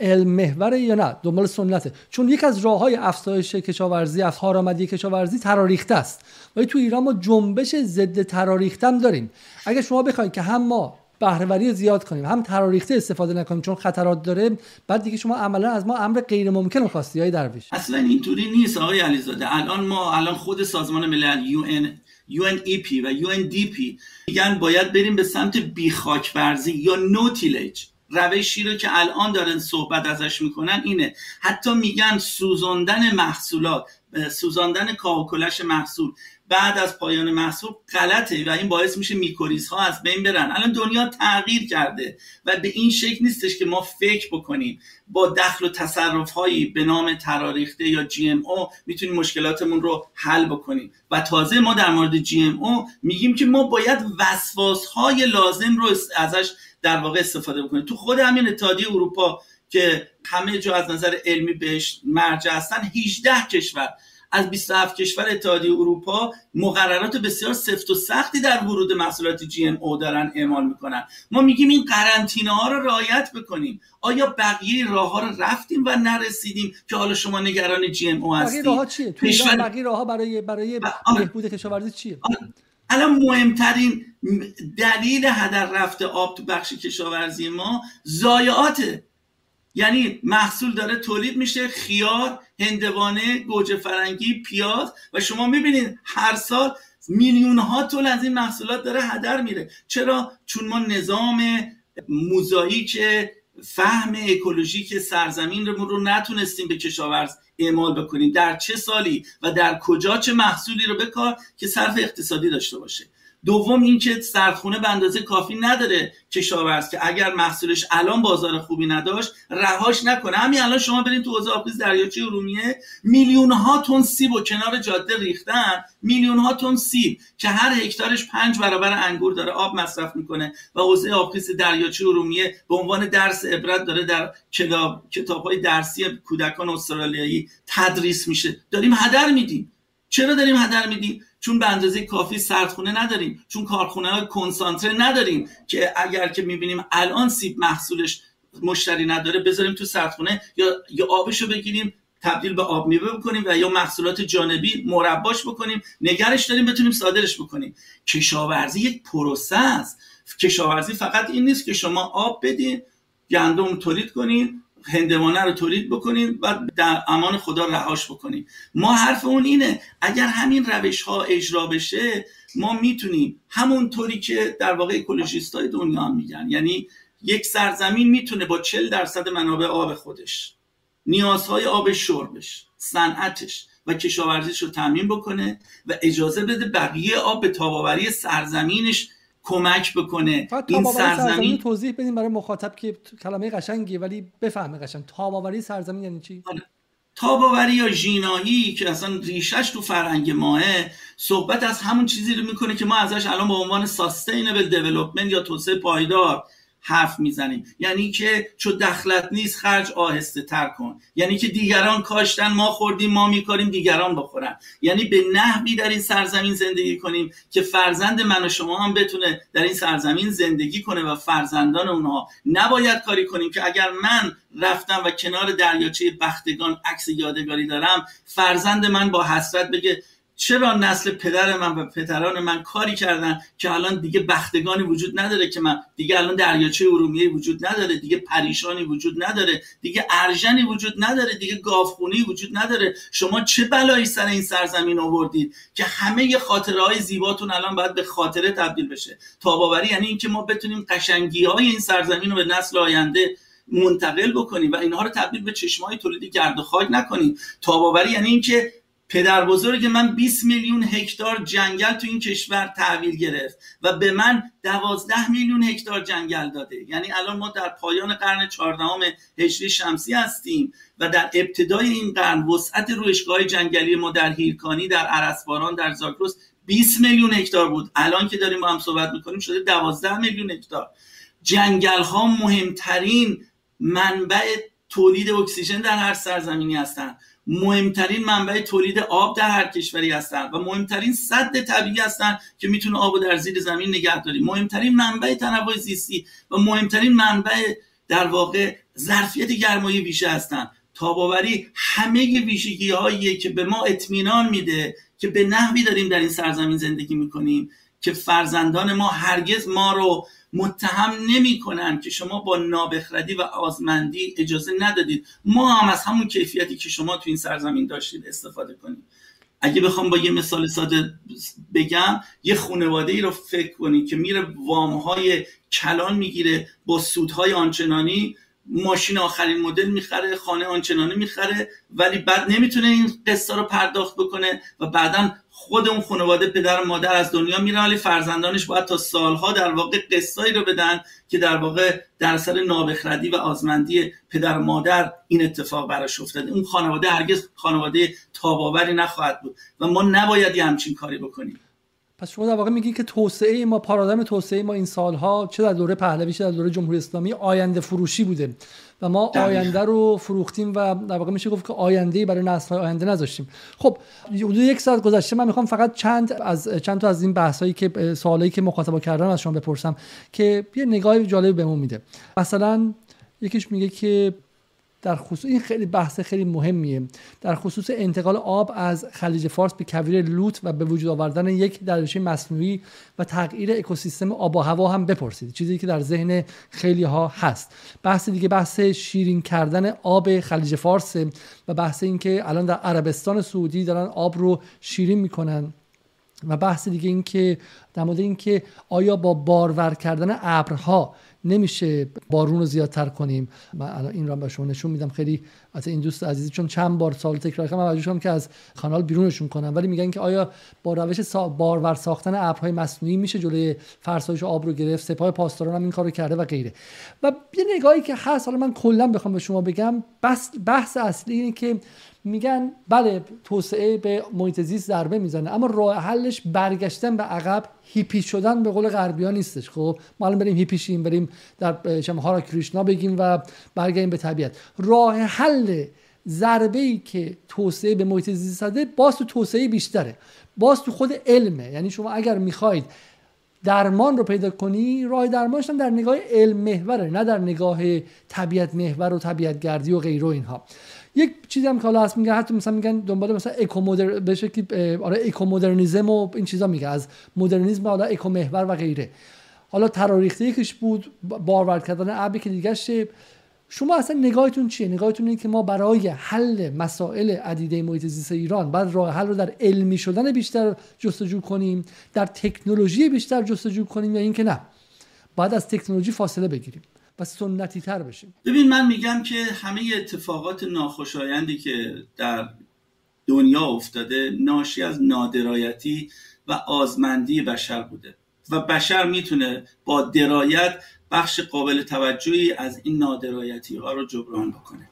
علم محوره یا نه؟ دنبال سنته. چون یک از راه های افزایش کشاورزی از کارآمدی کشاورزی تراریخته است. ولی تو ایران ما جنبش ضد تراریخته هم داریم. اگه شما بخواید که هم ما بهرهوری زیاد کنیم. هم تراریخته استفاده نکنیم چون خطرات داره بعد دیگه شما عملا از ما امر غیر ممکن خواستی های درویش. اصلا اینطوری نیست آقای علیزاده. الان ما الان خود سازمان ملل UN UNEP و UNDP میگن باید بریم به سمت بی‌خاک‌ورزی یا no-tillage روشی رو که الان دارن صحبت ازش می‌کنن اینه. حتی میگن سوزاندن محصولات سوزاندن کاه و کلش محصول بعد از پایان محصول غلطه و این باعث میشه میکوریز ها از بین برن. الان دنیا تغییر کرده و به این شکل نیستش که ما فکر بکنیم با دخل و تصرف هایی به نام تراریخته یا GMO می‌تونیم مشکلاتمون رو حل بکنیم. و تازه ما در مورد GMO میگیم که ما باید وسواس های لازم رو ازش در واقع استفاده بکنیم. تو خود همین اتحادیه اروپا که همه جا از نظر علمی بهش مرجع هستن 18 کشور از 27 کشور اتحادیه اروپا مقررات بسیار سفت و سختی در ورود محصولات جی ام او دارن اعمال می‌کنن. ما میگیم این قرنطینه ها رو رعایت بکنیم. آیا بقیه راه ها رو رفتیم و نرسیدیم که حالا شما نگران جی ام او هستید بقیه راه چیه؟ بقیه راه ها برای برای بهبود کشاورزی چیه؟ الان مهمترین دلیل هدر رفته آب تو بخش کشاورزی ما زایعاته یعنی محصول داره تولید میشه خیار هندوانه گوجه فرنگی پیاز. و شما می‌بینید هر سال میلیون ها تن از این محصولات داره هدر میره. چرا؟ چون ما نظام موزاییک فهم اکولوژیک سرزمین رو نتونستیم به کشاورز اعمال بکنیم. در چه سالی و در کجا چه محصولی رو بکار که صرف اقتصادی داشته باشه. دوم اینکه سردخونه به اندازه کافی نداره کشاورز که اگر محصولش الان بازار خوبی نداشت رهاش نکنه. همین الان شما برید تو حوزه آبریز دریاچه ارومیه میلیون ها تن سیب و کنار جاده ریختن. میلیون ها تن سیب که هر هکتارش پنج برابر انگور داره آب مصرف می‌کنه و حوزه آبریز دریاچه ارومیه به عنوان درس عبرت داره در کتاب های درسی کودکان استرالیایی تدریس میشه. داریم هدر میدیم. چرا داریم هدر میدیم؟ چون به اندازه کافی سردخونه نداریم چون کارخونه های کنسانتره نداریم که اگر که می‌بینیم الان سیب محصولش مشتری نداره بذاریم تو سردخونه یا یا آبشو بگیریم تبدیل به آب میوه بکنیم و یا محصولات جانبی مرباش بکنیم نگرش داریم بتونیم صادرش بکنیم. کشاورزی یک پروسه است. کشاورزی فقط این نیست که شما آب بدین گندم تولید کنین هندوانه رو تولید بکنیم و در امان خدا رهاش بکنیم. ما حرف اون اینه اگر همین روش ها اجرا بشه ما می‌تونیم همونطوری که در واقع اکولوژیست های دنیا هم میگن. یعنی یک سرزمین می‌تونه با 40 درصد منابع آب خودش نیازهای آب شربش صنعتش و کشاورزیش رو تامین بکنه و اجازه بده بقیه آب به تاباوری سرزمینش کمک بکنه. این سرزمین توضیح بدیم برای مخاطب که کلمه قشنگی ولی بفهمه قشنگ. تاباوری سرزمین یعنی چی؟ آره. تاباوری یا ژینایی که اصلا ریشش تو فرهنگ ماه صحبت از همون چیزی رو می‌کنه که ما ازش الان به عنوان ساستینبل دیولپمنت یا توسعه پایدار حرف می‌زنیم. یعنی که چو دخلت نیست خرج آهسته تر کن. یعنی که دیگران کاشتن ما خوردیم ما میکاریم دیگران بخورن. یعنی به نحوی در این سرزمین زندگی کنیم که فرزند من و شما هم بتونه در این سرزمین زندگی کنه و فرزندان اونها نباید کاری کنیم که اگر من رفتم و کنار دریاچه بختگان عکس یادگاری دارم فرزند من با حسرت بگه چرا نسل پدر من و پدران من کاری کردن که الان دیگه بختگانی وجود نداره که من دیگه الان دریاچه ارومیه وجود نداره دیگه پریشانی وجود نداره دیگه ارژنی وجود نداره دیگه گاوخونی وجود نداره. شما چه بلایی سر این سرزمین آوردید که همه خاطره های زیباتون الان باید به خاطره تبدیل بشه؟ تاباوری یعنی اینکه ما بتونیم قشنگی های این سرزمین رو به نسل آینده منتقل بکنیم و اینها رو تبدیل به چشمای تولید گرد و خاک نکنیم. تاباوری یعنی اینکه پدر بزرگ من 20 میلیون هکتار جنگل تو این کشور تحویل گرفت و به من 12 میلیون هکتار جنگل داده. یعنی الان ما در پایان قرن 14 هجری شمسی هستیم و در ابتدای این قرن وسعت روشگاه جنگلی ما در هیرکانی در عرسباران در زاگرس 20 میلیون هکتار بود. الان که داریم با هم صحبت می‌کنیم شده 12 میلیون هکتار. جنگل ها مهمترین منبع تولید اکسیژن در هر سرزمینی هستند. مهمترین منبع تولید آب در هر کشوری هستند و مهمترین صد طبیعی هستند که می‌تونه آب در زیر زمین نگه داری. مهمترین منبع تنوع زیستی و مهمترین منبع در واقع ظرفیت گرمایی ویژه هستند. تاباوری همه ویژگی هایی که به ما اطمینان میده که به نحوی داریم در این سرزمین زندگی می‌کنیم که فرزندان ما هرگز ما رو متهم نمی که شما با نابخردی و آزمندی اجازه ندادید. ما هم از همون کیفیتی که شما تو این سرزمین داشتید استفاده کنیم. اگه بخوام با یه مثال ساده بگم یه خانواده ای رو فکر کنید که میره وامهای کلان می‌گیره با سودهای آنچنانی ماشین آخرین مدل می‌خره خانه آنچنانی می‌خره ولی بعد نمی‌تونه این قصه رو پرداخت بکنه و بعدا خود اون خانواده پدر و مادر از دنیا میرن ولی فرزندانش باید تا سالها در واقع قصایی رو بدن که در واقع در اثر نابخردی و آزمندی پدر و مادر این اتفاق براش افتاده. اون خانواده هرگز خانواده تاباوری نخواهد بود و ما نباید یه همچین کاری بکنیم. پس شما در واقع میگی که توسعه ما پارادایم توسعه ما این سالها چه در دوره پهلوی چه در دوره جمهوری اسلامی آینده فروشی بوده. و ما آینده رو فروختیم و در واقع میشه گفت که آینده برای نسل آینده نذاشتیم. خب حدود یک ساعت گذشته من می‌خوام فقط چند از چند تا از این بحثایی که سوالایی که مخاطبا کردن از شما بپرسم که یه نگاه جالب بهمون میده. مثلا یکیش میگه که در خصوص این خیلی بحث خیلی مهمیه. در خصوص انتقال آب از خلیج فارس به کویر لوت و به وجود آوردن یک دریاچه مصنوعی و تغییر اکوسیستم آب و هوا هم بپرسید. چیزی که در ذهن خیلی ها هست. بحث دیگه بحث شیرین کردن آب خلیج فارس و بحث این که الان در عربستان سعودی دارن آب رو شیرین می‌کنن و بحث دیگه این که در مورد این که آیا با بارور کردن ابرها نمیشه بارون رو زیادتر کنیم. من الان این رو به شما نشون میدم. خیلی از این دوست عزیزی چون چند بار سال تکرار کردم من شدم که از کانال بیرونشون کنم. ولی میگن که آیا با روش سا بارور ساختن ابرهای مصنوعی میشه جلوی فرسایش آب رو گرفت سپاه پاسداران هم این کارو کرده و غیره. و یه نگاهی که هست حالا من کلا بخوام به شما بگم بس بحث اصلی اینه که میگن بله توسعه به محیط زیست ضربه می‌زنه اما راه حلش برگشتن به عقب هیپی شدن به قول غربی ها نیستش. خب ما الان بریم هیپی شیم بریم در شما هارا کریشنا بگیم و برگردیم به طبیعت. راه حل ضربه ای که توسعه به محیط زیست زده باز تو توسعه بیشتره. باز تو خود علمه. یعنی شما اگر می‌خواید درمان رو پیدا کنی راه درمانش در نگاه علم محوره نه در نگاه طبیعت محور و طبیعت گردی و غیره اینها. یک چیزی هم که حالا هست میگن حتی مثلا میگن دنبال مثلا اکو مدر به شکلی آره اکو مدرنیزم و این چیزا میگه از مدرنیسم حالا اکو محور و غیره. حالا تراریخته یکیش بود بارور کردن ابی که دیگه شما اصلا نگاهتون چیه؟ نگاهتون اینه که ما برای حل مسائل عدیده محیط زیست ایران بعد راه حل رو در علمی شدن بیشتر جستجو کنیم در تکنولوژی بیشتر جستجو کنیم یا اینکه نه؟ بعد از تکنولوژی فاصله بگیریم. و سنتی تر بشیم. ببین من میگم که همه اتفاقات ناخوشایندی که در دنیا افتاده ناشی از نادرایتی و آزمندی بشر بوده و بشر می‌تونه با درایت بخش قابل توجهی از این نادرایتی ها رو جبران بکنه.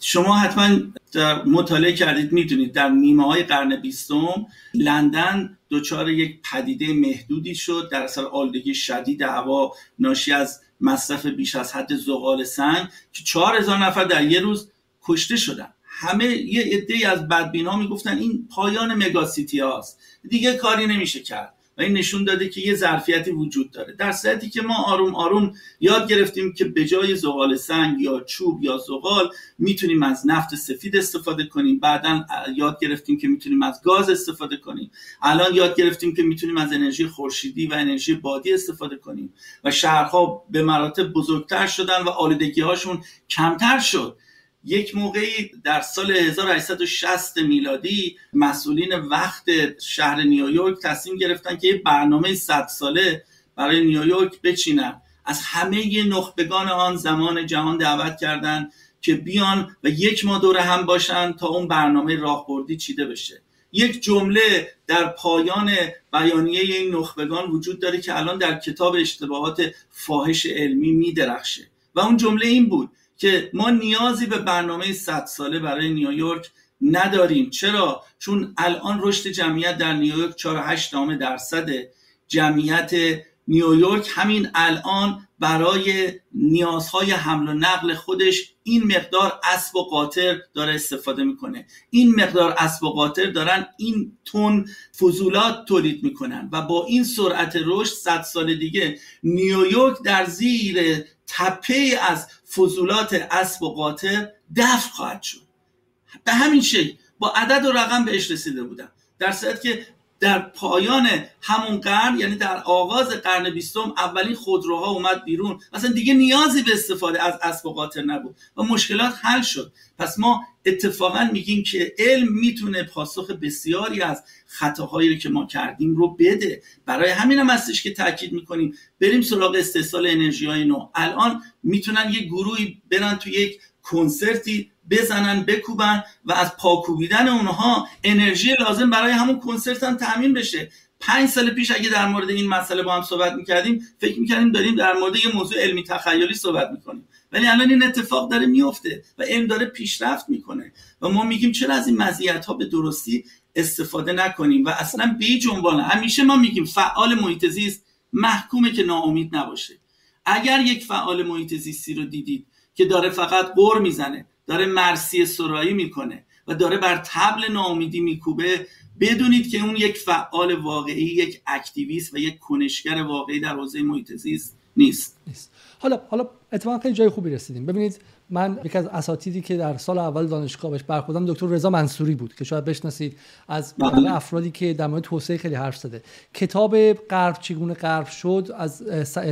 شما حتما در مطالعه کردید می‌دونید در نیمه های قرن بیستم لندن دچار یک پدیده محدودی شد در اثر آلودگی شدید هوا ناشی از مصرف بیش از حد زغال سنگ که چهار هزار نفر در یه روز کشته شدن. همه یه عده از بدبین ها می‌گفتن این پایان مگاسیتی هاست. دیگه کاری نمیشه کرد. و این نشون داده که یه ظرفیتی وجود داره. در صورتی که ما آروم آروم یاد گرفتیم که به جای زغال سنگ یا چوب یا زغال می‌تونیم از نفت سفید استفاده کنیم. بعدا یاد گرفتیم که می‌تونیم از گاز استفاده کنیم. الان یاد گرفتیم که می‌تونیم از انرژی خورشیدی و انرژی بادی استفاده کنیم. و شهرها به مراتب بزرگتر شدن و آلودگی هاشون کمتر شد. یک موقعی در سال 1860 میلادی مسئولین وقت شهر نیویورک تصمیم گرفتن که یک برنامه 100 ساله برای نیویورک بچینن. از همه نخبگان آن زمان جهان دعوت کردند که بیان و یک ماه دوره هم باشن تا اون برنامه راهبردی چیده بشه. یک جمله در پایان بیانیه این نخبگان وجود داره که الان در کتاب اشتباهات فاحش علمی میدرخشه. و اون جمله این بود که ما نیازی به برنامه 100 ساله برای نیویورک نداریم. چرا؟ چون الان رشد جمعیت در نیویورک 4.8 درصد جمعیت نیویورک. همین الان برای نیازهای حمل و نقل خودش این مقدار اسب و قاطر داره استفاده می‌کنه. این مقدار اسب و قاطر دارن این تون فضولات تولید می‌کنن و با این سرعت رشد صد سال دیگه نیویورک در زیر تپه از فضولات اسب و قاطر دفع خواهد شد. به همین شکل با عدد و رقم بهش رسیده بودم. در صورت که در پایان همون قرن یعنی در آغاز قرن بیستم اولین خودروها اومد بیرون. مثلا دیگه نیازی به استفاده از اسب و قاطر نبود و مشکلات حل شد. پس ما اتفاقا میگیم که علم می‌تونه پاسخ بسیاری از خطاهایی که ما کردیم رو بده. برای همین هم هستش که تاکید می‌کنیم بریم سراغ استحصال انرژی های نو. الان می‌تونن یک گروهی برن تو یک کنسرتی بزنن بکوبن و از پاکوبیدن اونها انرژی لازم برای همون کنسرت هم تامین بشه. پنج سال پیش اگه در مورد این مسئله با هم صحبت می‌کردیم فکر می‌کردیم داریم در مورد یه موضوع علمی تخیلی صحبت می‌کنیم. ولی الان این اتفاق داره میفته و علم داره پیشرفت می‌کنه و ما میگیم چرا از این مزیت ها به درستی استفاده نکنیم و اصلا بی جنبانه همیشه ما میگیم فعال محیط زیست محکومه که ناامید نباشه. اگر یک فعال محیط زیستی رو دیدید که داره فقط قر می‌زنه داره مرسی سرایی می‌کنه و داره بر تبل ناامیدی میکوبه. بدونید که اون یک فعال واقعی یک اکتیویست و یک کنشگر واقعی در حوزه محیط زیست نیست. نیست. حالا حالا اتفاقا خیلی جای خوبی رسیدیم. ببینید من یکی از اساتیدی که در سال اول دانشگاه بهش برخوردم دکتر رضا منصوری بود که شاید بشناسید از بله. افرادی که در مورد توسعه خیلی حرف زده. کتاب غرب چگونه غرب شد از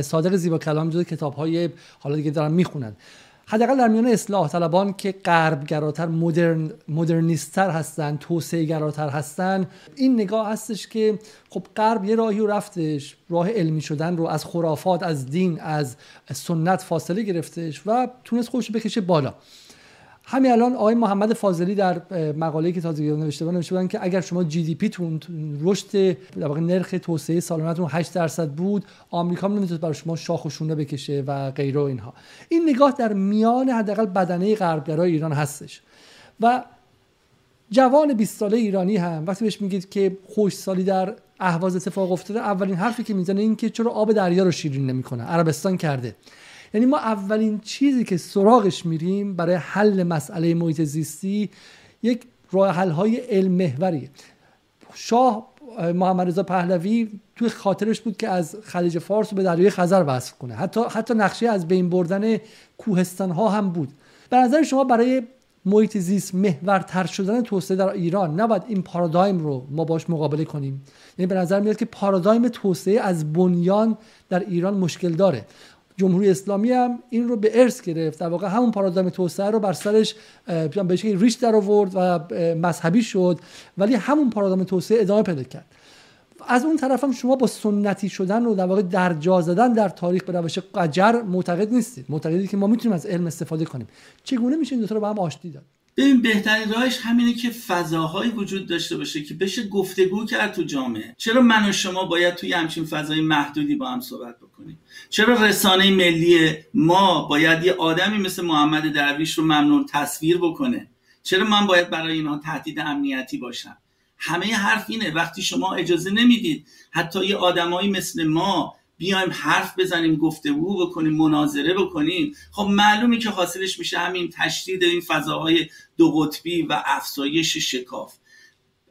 صادق زیبا کلام جز کتاب های حالا دیگه دارن می‌خونن. حداقل در میان اصلاح طلبان که غربگراتر مدرن مدرنیستتر هستن توسعه گراتر هستن این نگاه هستش که خب غرب یه راهی رو رفتش راه علمی شدن رو از خرافات از دین از سنت فاصله گرفتش و تونست خودش بکشه بالا. همین الان آقای محمد فاضلی در مقاله‌ای که تازه نوشته بودن نوشته بودن که اگر شما جی دی پی تون رشد در واقع نرخ توسعه سالانه‌تون 8 درصد بود آمریکا نمی‌تونه برای شما شاخ و شونه بکشه و غیره و اینها. این نگاه در میان حداقل بدنه غربگرای ایران هستش. و جوان 20 ساله ایرانی هم وقتی بهش میگید که خوش سالی در اهواز اتفاق افتاده اولین حرفی که می‌زنه این که چرا آب دریا رو شیرین نمی‌کنه عربستان کرده. یعنی ما اولین چیزی که سراغش میریم برای حل مسئله محیط زیستی یک راه حل های علم محوریه شاه محمد رضا پهلوی توی خاطرش بود که از خلیج فارس به دریای خزر وصل کنه. حتی حتی نقشه از بین بردن کوهستان ها هم بود. به نظر شما برای محیط زیست محورتر شدن توسعه در ایران نباید این پارادایم رو ما باش مقابله کنیم؟ یعنی به نظر میاد که پارادایم توسعه از بنیان در ایران مشکل داره. جمهوری اسلامی هم این رو به ارث گرفت. در واقع همون پارادایم توسعه رو بر سرش به شکلی ریش در آورد و مذهبی شد ولی همون پارادایم توسعه ادامه پیدا کرد. از اون طرف هم شما با سنتی شدن و در واقع درجا زدن در تاریخ به روش قجر معتقد نیستید. معتقدید که ما می‌تونیم از علم استفاده کنیم. چگونه میشه این دو رو با هم آشتی داد؟ ببین بهترین راهش همینه که فضاهایی وجود داشته باشه که بشه گفتگو کرد تو جامعه. چرا من و شما باید توی همچین فضای محدودی با هم صحبت بکنیم؟ چرا رسانه ملی ما باید یه آدمی مثل محمد درویش رو ممنون تصویر بکنه؟ چرا من باید برای اینها تهدید امنیتی باشم؟ همه حرف اینه. وقتی شما اجازه نمی‌دید حتی یه آدمایی مثل ما بیایم حرف بزنیم گفتگو بکنیم مناظره بکنیم. خب معلومه که حاصلش میشه همین تشدید این فضاهای دو قطبی و افزایش شکاف.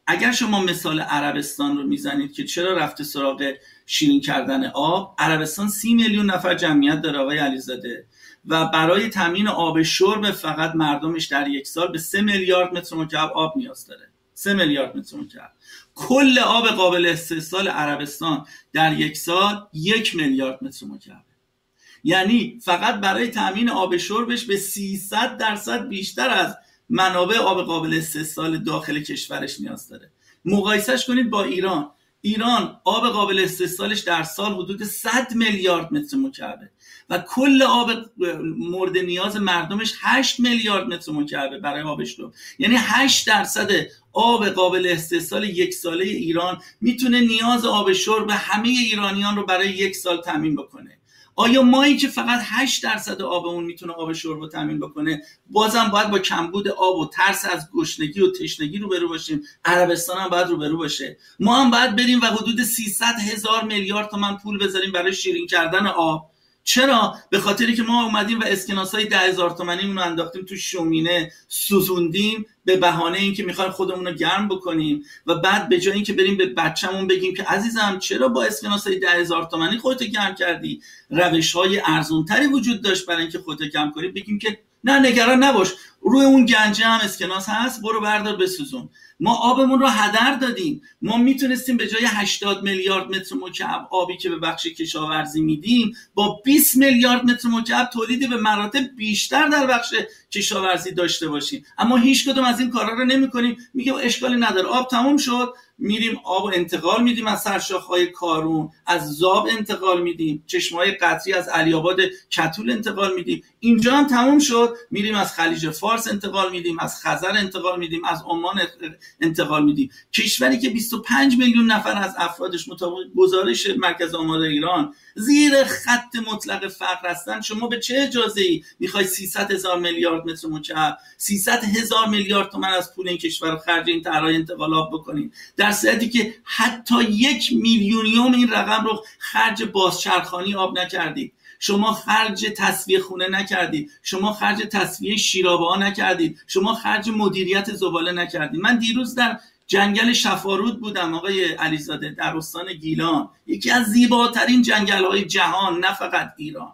اگر شما مثال عربستان رو می‌زنید که چرا رفته سراغ شیرین کردن آب عربستان سی میلیون نفر جمعیت داره آقای علیزاده. و برای تامین آب شرب فقط مردمش در یک سال به سه میلیارد متر مکعب آب نیاز داره. سه میلیارد متر مکعب. کل آب قابل استحصال عربستان در یک سال یک میلیارد متر مکعب. یعنی فقط برای تامین آب شربش به 300 درصد بیشتر از منابع آب قابل استحصال داخل کشورش نیاز داره. مقایسش کنید با ایران. ایران آب قابل استحصالش در سال حدود 100 میلیارد متر مکعبه. و کل آب مورد نیاز مردمش 8 میلیارد متر مکعبه برای آبش رو. یعنی 8 درصد آب قابل استحصال یک ساله ایران می‌تونه نیاز آب شرب همه ایرانیان رو برای یک سال تامین بکنه. آیا مایی که فقط 8 درصد آبمون می‌تونه آب شرب رو تامین بکنه؟ بازم باید با کمبود آب و ترس از گشنگی و تشنگی رو برو باشیم. عربستان هم باید رو برو باشه. ما هم باید بریم و حدود 300 هزار میلیارد تومن پول بذاریم برای شیرین کردن آب. چرا؟ به خاطری که ما اومدیم و اسکناس های ده هزار تومنی رو انداختیم تو شومینه سوزوندیم به بهانه اینکه می‌خوایم خودمون رو گرم بکنیم و بعد به جای اینکه بریم به بچه‌مون بگیم که عزیزم چرا با اسکناس های ده هزار تومنی خودت گرم کردی؟ روش های ارزون وجود داشت برای اینکه خودت گرم کنی؟ بگیم که نه نگران نباش. روی اون گنجه هم اسکناس هست برو بردار بسوزون. ما آبمون رو هدر دادیم. ما می‌تونستیم به جای 80 میلیارد متر مکعب آبی که به بخش کشاورزی میدیم با 20 میلیارد متر مکعب تولیدی به مراتب بیشتر در بخش کشاورزی داشته باشیم. اما هیچ کدوم از این کارا رو نمی‌کنیم. میگه اشکالی نداره. آب تموم شد. میریم آب و انتقال میدیم از های کارون. از زاب انتقال میدیم. های قطری از علیاباد کتول انتقال میدیم. اینجا هم تموم شد. میریم از خلیج فارس انتقال میدیم از خزر انتقال میدیم از عمان انتقال میدیم. کشوری که 25 میلیون نفر از افرادش مطابق گزارش مرکز آمار ایران زیر خط مطلق فقر هستن. شما به چه اجازه ای می‌خوای 300 هزار میلیارد متر مکعب 300 هزار میلیارد تومن از پول این کشور خرج این طرحهای انتقالات بکنید در صورتی که حتی یک میلیونیوم این رقم رو خرج بازچرخانی آب نکردید. شما خرج تصویه خونه نکردید. شما خرج تصویه شیرابه نکردید. شما خرج مدیریت زباله نکردید. من دیروز در جنگل شفارود بودم آقای علیزاده در استان گیلان. یکی از زیباترین جنگل های جهان نه فقط ایران.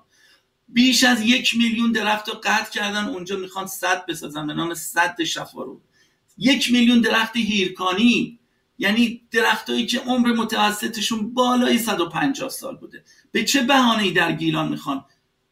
بیش از یک میلیون درخت رو قطع کردن اونجا می‌خوان صد بسازن به نام صد شفارود. یک میلیون درخت هیرکانی یعنی درختهایی که عمر متوسطشون بالای 150 سال بوده. به چه بهانه‌ای در گیلان می‌خوان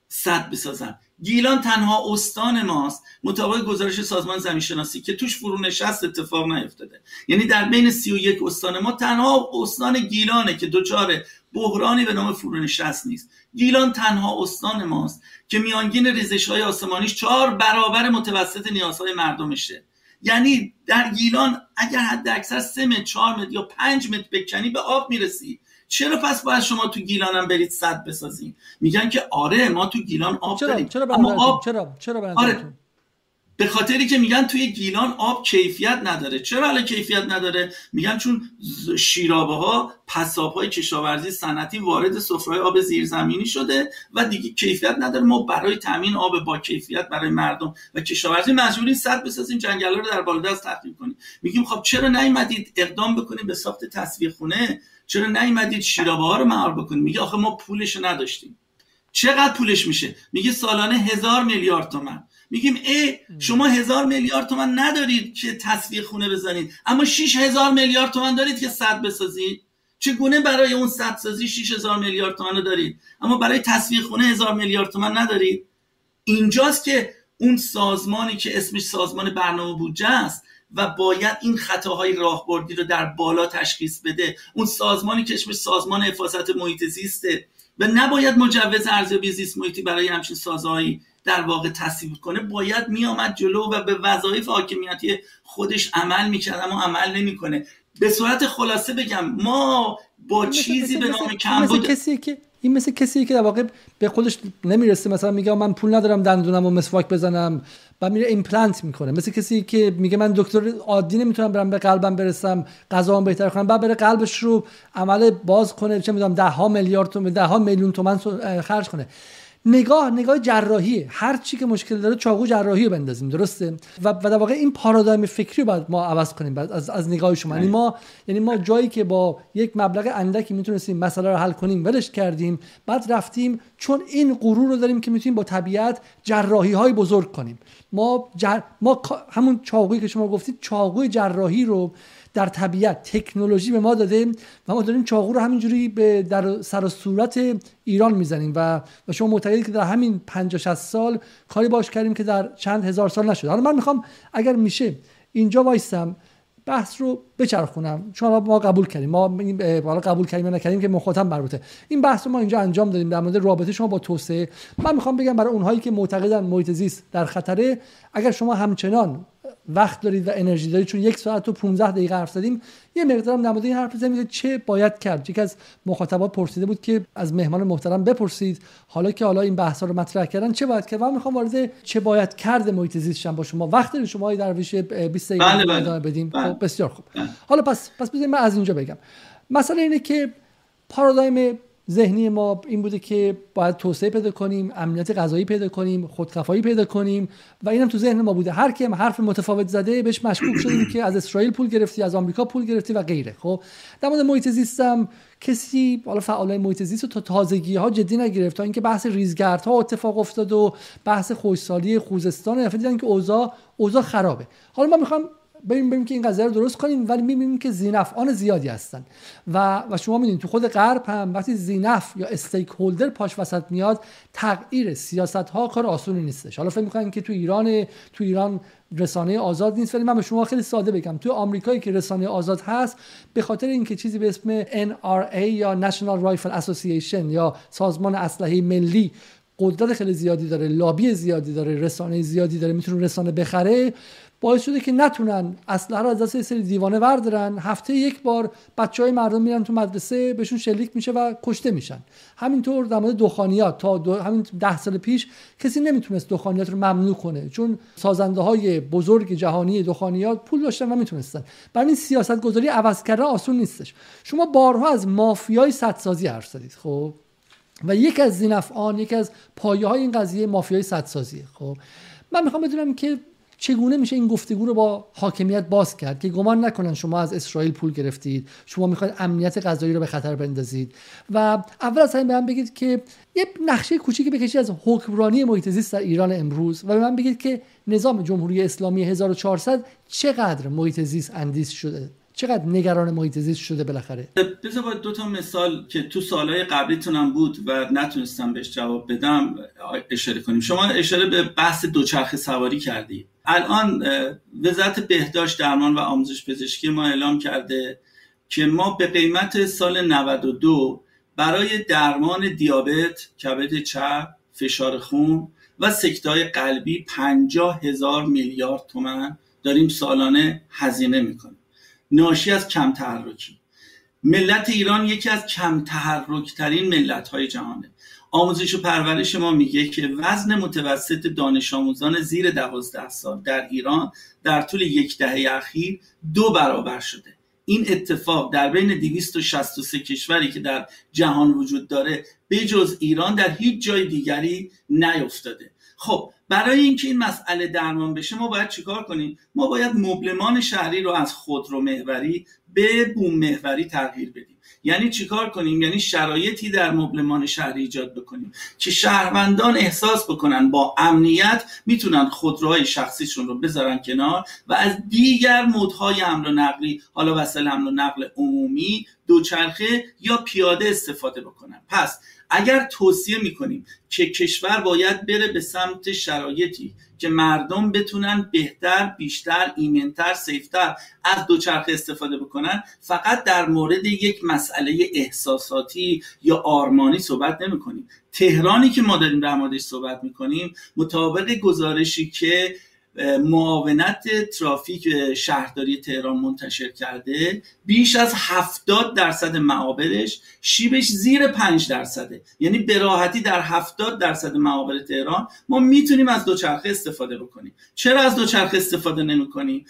صد بسازن؟ گیلان تنها استان ماست مطابق گزارش سازمان زمین شناسی که توش فرونشست اتفاق نیفتاده. یعنی در بین 31 استان ما تنها استان گیلانه که دچار بحرانی به نام فرونشست نیست. گیلان تنها استان ماست که میانگین ریزش های آسمانیش چهار برابر متوسط نیازهای مردمشه. یعنی در گیلان اگر حد اکثر 3 متر 4 متر یا 5 متر بکنی به آب می‌رسی چرا پس باید شما تو گیلانم برید صد بسازین میگن که آره ما تو گیلان آب چرا؟ داریم. چرا اما آب چرا چرا آره. به خاطری که میگن توی گیلان آب کیفیت نداره. چرا حالا کیفیت نداره؟ میگن چون شیرابه ها پساب های کشاورزی صنعتی وارد سفره آب زیرزمینی شده و دیگه کیفیت نداره. ما برای تامین آب با کیفیت برای مردم و کشاورزی مجبوریم صد بسازیم جنگل رو در بالادست تخریب کنیم. میگیم خب چرا نیومدید اقدام بکنید به ساخت تصویر خونه؟ چرا نیومدید شیرابه ها رو مهار بکنید؟ میگه آخه ما پولش نداشتیم. چقدر پولش میشه؟ میگه سالانه هزار میلیارد تومن. میگیم ای شما هزار میلیارد تومن ندارید که تصویر خونه بزنید. اما 6 هزار میلیارد تومن دارید که صد بسازید. چگونه برای اون صد سازی 6 هزار میلیارد تومن رو دارید؟ اما برای تصویر خونه هزار میلیارد تومن ندارید. اینجاست که اون سازمانی که اسمش سازمان برنامه بودجه است و باید این خطاهای راهبردی رو در بالا تشخیص بده. اون سازمانی که اسمش سازمان حفاظت محیط زیسته. و نباید مجوز ارزیابی زیست محیطی برای همچین سازهایی در واقع تصویب کنه باید میآمد جلو و به وظایف حاکمیتی خودش عمل می‌کرد اما عمل نمی‌کنه. به صورت خلاصه بگم ما با چیزی به نام کم بود کسی که این مثل کسی که در واقع به خودش نمی‌رسه مثلا میگه من پول ندارم دندونم و مسواک بزنم و میره ایمپلنت می‌کنه. مثل کسی که میگه من دکتر عادی نمی‌تونم برم به قلبم برسم غذام بهتر کنم بعد بره قلبش رو عمل باز کنه چه می‌دونم ده ها میلیارد تومن ده ها میلیون تومن خرج کنه. نگاه نگاه جراحی هر چی که مشکل داره چاقو جراحی رو بندازیم درسته؟ و, و در واقع این پارادایم فکری رو باید ما عوض کنیم بعد از, از نگاه شما. یعنی ما یعنی ما جایی که با یک مبلغ اندکی می‌تونستیم مسئله رو حل کنیم ولش کردیم بعد رفتیم چون این غرور رو داریم که می‌تونیم با طبیعت جراحی های بزرگ کنیم. ما جر... ما همون چاقویی که شما گفتید چاقوی جراحی رو در طبیعت تکنولوژی به ما داده و ما داریم چاقو رو همینجوری به در سر و صورت ایران می‌زنیم و شما معتقدید که در همین 50 60 سال کاری باش کردیم که در چند هزار سال نشد. حالا من می‌خوام اگر میشه اینجا وایستم بحث رو بچرخونم. چون ما قبول کردیم. ما حالا قبول کردیم یا نکردیم که مخاطب مربوطه. این بحث رو ما اینجا انجام دادیم. در مورد رابطه شما با توسعه. من می‌خوام بگم برای اونهایی که معتقدن محیط زیست در خطره اگر شما همچنان وقت دارید و انرژی دارید. چون یک ساعت و 15 دقیقه حرف زدیم یه مقدارم مورد این حرف بزنیم چه باید کرد. یکی از مخاطبات پرسیده بود که از مهمان محترم بپرسید حالا که حالا این بحث رو مطرح کردن چه باید کرد؟ من می‌خوام وارد چه باید کرد محیط زیست با شما. وقت دارید شما در ویش 20 دقیقه بله بله. بدیم بله. خب بسیار خوب. حالا پس پس بذارید من از اینجا بگم. مسئله اینه که پارادایم ذهنی ما این بوده که باید توسعه پیدا کنیم امنیت غذایی پیدا کنیم خودکفایی پیدا کنیم و اینم تو ذهن ما بوده. هر کی حرف متفاوت زده بهش مشکوک شدیم که از اسرائیل پول گرفتی از آمریکا پول گرفتی و غیره. خب در مورد محیط زیستم کسی حالا فعالای محیط زیست تا تازگی ها جدی نگرفت تا اینکه بحث ریزگردها اتفاق افتاد و بحث خوشسالی خوزستان دیدن که اوضاع اوضاع خرابه. حالا ما می‌خوام بریم بریم که این قضیه رو درست کنیم ولی می‌بینیم که زینفعان زیادی هستن. و و شما می‌دونید تو خود غرب هم وقتی زینف یا استیک هولدر پاش وسط میاد تغییر سیاست ها کار آسونی نیستش. حالا فکر می‌کنن که تو ایران تو ایران رسانه آزاد نیست ولی من به شما خیلی ساده بگم. تو آمریکایی که رسانه آزاد هست به خاطر اینکه چیزی به اسم NRA یا National Rifle Association یا سازمان اسلحه ملی قدرت خیلی زیادی داره لابی زیادی داره رسانه زیادی داره می‌تونه رسانه بخره باعث شده که نتونن اسلحه رو از دست سری دیوانه وردارن هفته یک بار بچه های مردم میرن تو مدرسه بهشون شلیک میشه و کشته میشن. همینطور در مورد دخانیات تا دو همین ده سال پیش کسی نمی‌تونست دخانیات رو ممنوع کنه. چون سازنده های بزرگ جهانی دخانیات پول داشتن و می‌تونستن. برای این سیاست گذاری عوض کردن آسون نیستش. شما بارها از مافیای سدسازی حرف زدید خب؟ و یک از زینفعان یک از پایه های این قضیه مافیای سدسازیه خب؟ من می‌خوام بدونم که چگونه میشه این گفتگو رو با حاکمیت باز کرد که گمان نکنن شما از اسرائیل پول گرفتید شما می‌خواید امنیت غذایی رو به خطر بندازید؟ و اول از همه به من بگید که یه نقشه کوچیکی بکشید از حکمرانی محیط زیست در ایران امروز و به من بگید که نظام جمهوری اسلامی 1400 چقدر محیط زیست اندیش شده. چقدر نگران محیط زیست شده بالاخره؟ بذار باید دو تا مثال که تو سالهای قبلیتونم بود و نتونستم بهش جواب بدم اشاره کنیم. شما اشاره به بحث دوچرخه سواری کردی. الان وزارت بهداشت درمان و آموزش پزشکی ما اعلام کرده که ما به قیمت سال 92 برای درمان دیابت، کبد چپ، فشار خون و سکتای قلبی 50 هزار میلیارد تومن داریم سالانه هزینه می‌کنیم. ناشی از کم تحرکی. ملت ایران یکی از کم تحرکترین ملت های جهانه. آموزش و پرورش ما میگه که وزن متوسط دانش آموزان زیر دوازده سال در ایران در طول یک دهه اخیر دو برابر شده. این اتفاق در بین 263 کشوری که در جهان وجود داره به جز ایران در هیچ جای دیگری نیفتاده. خب برای اینکه این مسئله درمان بشه ما باید چیکار کنیم؟ ما باید مبلمان شهری رو از خودرو محوری به بوم محوری تغییر بدیم. یعنی چیکار کنیم؟ یعنی شرایطی در مبلمان شهری ایجاد بکنیم که شهروندان احساس بکنن با امنیت می‌تونن خودروهای شخصیشون رو بذارن کنار و از دیگر مدهای حمل و نقلی حالا وسایل حمل و نقل عمومی دوچرخه یا پیاده استفاده بکنن. پس اگر توصیه می‌کنیم که کشور باید بره به سمت شرایطی که مردم بتونن بهتر بیشتر ایمنتر سیفتر از دوچرخه استفاده بکنن فقط در مورد یک مسئله احساساتی یا آرمانی صحبت نمی کنیم تهرانی که ما داریم در موردش صحبت می کنیم مطابق گزارشی که معاونت ترافیک شهرداری تهران منتشر کرده. بیش از 70 درصد معابرش شیبش زیر 5 درصده. یعنی به راحتی در 70 درصد معابر تهران ما می‌تونیم از دوچرخه استفاده بکنیم. چرا از دوچرخه استفاده نمی‌کنیم؟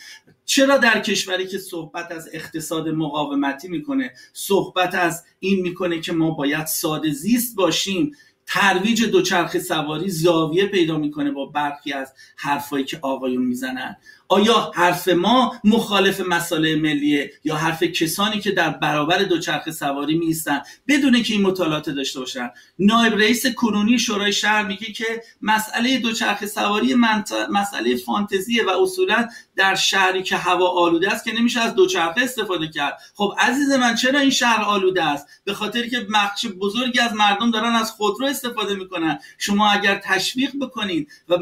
چرا در کشوری که صحبت از اقتصاد مقاومتی می‌کنه صحبت از این می‌کنه که ما باید ساده زیست باشیم ترویج دوچرخه سواری زاویه پیدا می‌کنه با برخی از حرفایی که آقایون می‌زنن. آیا حرف ما مخالف مسائل ملیه یا حرف کسانی که در برابر دوچرخه سواری میستن بدون که این مطالعات داشته باشن؟ نایب رئیس کنونی شورای شهر میگه که مسئله دوچرخه سواری مسئله فانتزیه و اصولا در شهری که هوا آلوده است که نمیشه از دوچرخه استفاده کرد. خب عزیز من چرا این شهر آلوده است؟ به خاطر که بخش بزرگی از مردم دارن از خودرو استفاده می‌کنن. شما اگر تشویق بکنید و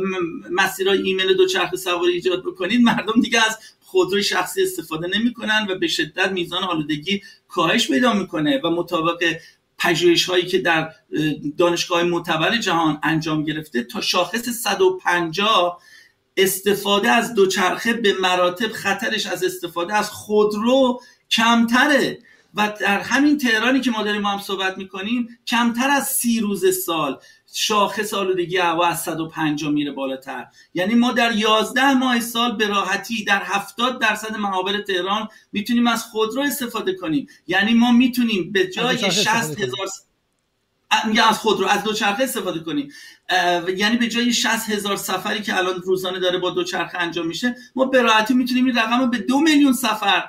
مسیرهای ایمیل دوچرخه سواری ایجاد بکنید مردم دیگه از خودروی شخصی استفاده نمی‌کنن و به شدت میزان آلودگی کاهش پیدا می‌کنه و مطابق پژوهش هایی که در دانشگاه معتبر جهان انجام گرفته تا شاخص 150 استفاده از دوچرخه به مراتب خطرش از استفاده از خودرو کمتره. و در همین تهرانی که ما داریم ما هم صحبت می‌کنیم کمتر از سی روز سال. شاخص آلودگی هوا از 150 میره بالاتر. یعنی ما در 11 ماه سال به راحتی در 70 درصد معابر تهران می‌تونیم از خودرو استفاده کنیم. یعنی ما می‌تونیم به جای 60 هزار میگه از خودرو از دوچرخه استفاده کنیم. یعنی به جای 60 هزار سفری که الان روزانه داره با دوچرخه انجام میشه ما به راحتی می‌تونیم این رقم رو به دو میلیون سفر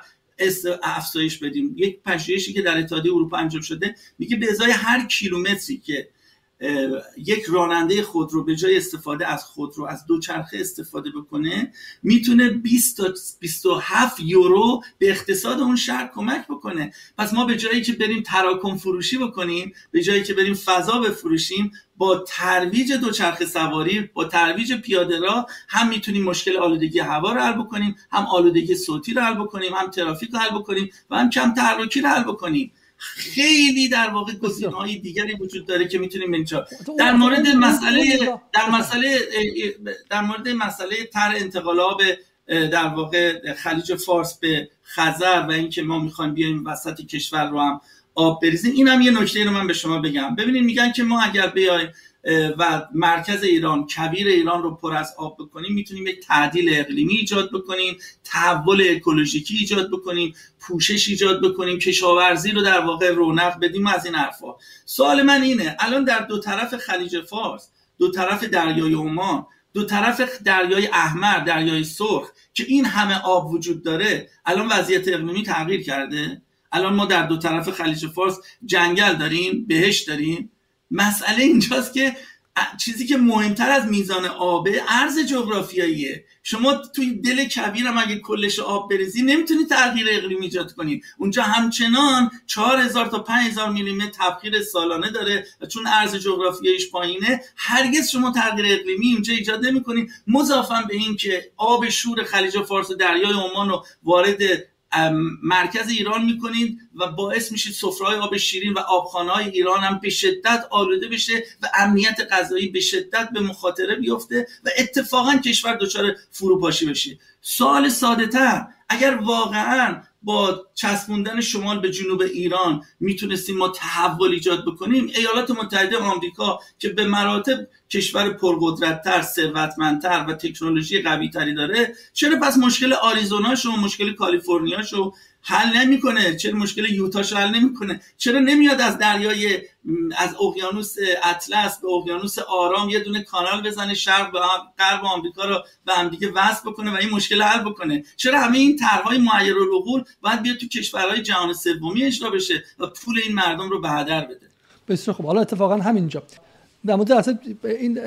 افزایش بدیم. یک پژوهشی که در اتحادیه اروپا انجام شده میگه به ازای هر کیلومتری که یک راننده خودرو به جای استفاده از خودرو از دوچرخه استفاده بکنه می‌تونه 20 تا 27 یورو به اقتصاد اون شهر کمک بکنه. پس ما به جایی که بریم تراکم فروشی بکنیم به جایی که بریم فضا بفروشیم با ترویج دوچرخه سواری با ترویج پیاده را هم می‌تونیم مشکل آلودگی هوا رو حل بکنیم هم آلودگی صوتی رو حل بکنیم هم ترافیک رو حل بکنیم و هم کم تحرکی رو حل بکنیم. خیلی در واقع های دیگری وجود داره که می‌تونیم اینجا در مورد مسئله در مسئله در مورد مسئله تر انتقال آب در واقع خلیج فارس به خزر و اینکه ما می‌خوایم بیایم وسط کشور رو هم آب بریزیم این هم یه نکته رو من به شما بگم. ببینید میگن که ما اگر بیایم و مرکز ایران کبیر ایران رو پر از آب بکنیم می‌تونیم یک تعدیل اقلیمی ایجاد بکنیم تحول اکولوژیکی ایجاد بکنیم پوشش ایجاد بکنیم کشاورزی رو در واقع رونق بدیم از این حرفا. سوال من اینه الان در دو طرف خلیج فارس دو طرف دریای عمان دو طرف دریای احمر دریای سرخ که این همه آب وجود داره الان وضعیت اقلیمی تغییر کرده؟ الان ما در دو طرف خلیج فارس جنگل داریم بهش داریم مسئله اینجاست که چیزی که مهمتر از میزان آبه عرض جغرافیاییه. شما توی دل کبیر هم اگه کلش آب بریزی نمی‌تونی تغییر اقلیم ایجاد کنی. اونجا همچنان 4000 تا 5000 میلیمتر تبخیر سالانه داره چون عرض جغرافیاییش پایینه هرگز شما تغییر اقلیمی اونجا ایجاد نمی‌کنی. مضافم به این که آب شور خلیج فارس و دریای عمان رو وارد مرکز ایران می‌کنید و باعث میشید سفرهای آب شیرین و آبخانه های ایران هم به شدت آلوده بشه و امنیت غذایی به شدت به مخاطره بیفته و اتفاقا کشور دچار فروپاشی بشه. سوال ساده تر اگر واقعا با چسبوندن شمال به جنوب ایران می‌تونستیم ما تحول ایجاد بکنیم. ایالات متحده آمریکا که به مراتب کشور پرقدرتتر ثروتمندتر و تکنولوژی قوی تری داره چرا پس مشکل آریزوناشو مشکل کالیفرنیاشو حل نمی‌کنه. چرا مشکل یوتاش حل نمی‌کنه؟ چرا نمیاد از دریای از اقیانوس اطلس به اقیانوس آرام یه دونه کانال بزنه شرق به غرب آمریکا رو به هم دیگه وصل بکنه و این مشکل حل بکنه؟ چرا همه این طرحهای معیر العقول باید بیاد تو کشورهای جهان سومی اجرا بشه و پول این مردم رو به هدر بده؟ بسیار خب حالا اتفاقا همینجا. در مورد این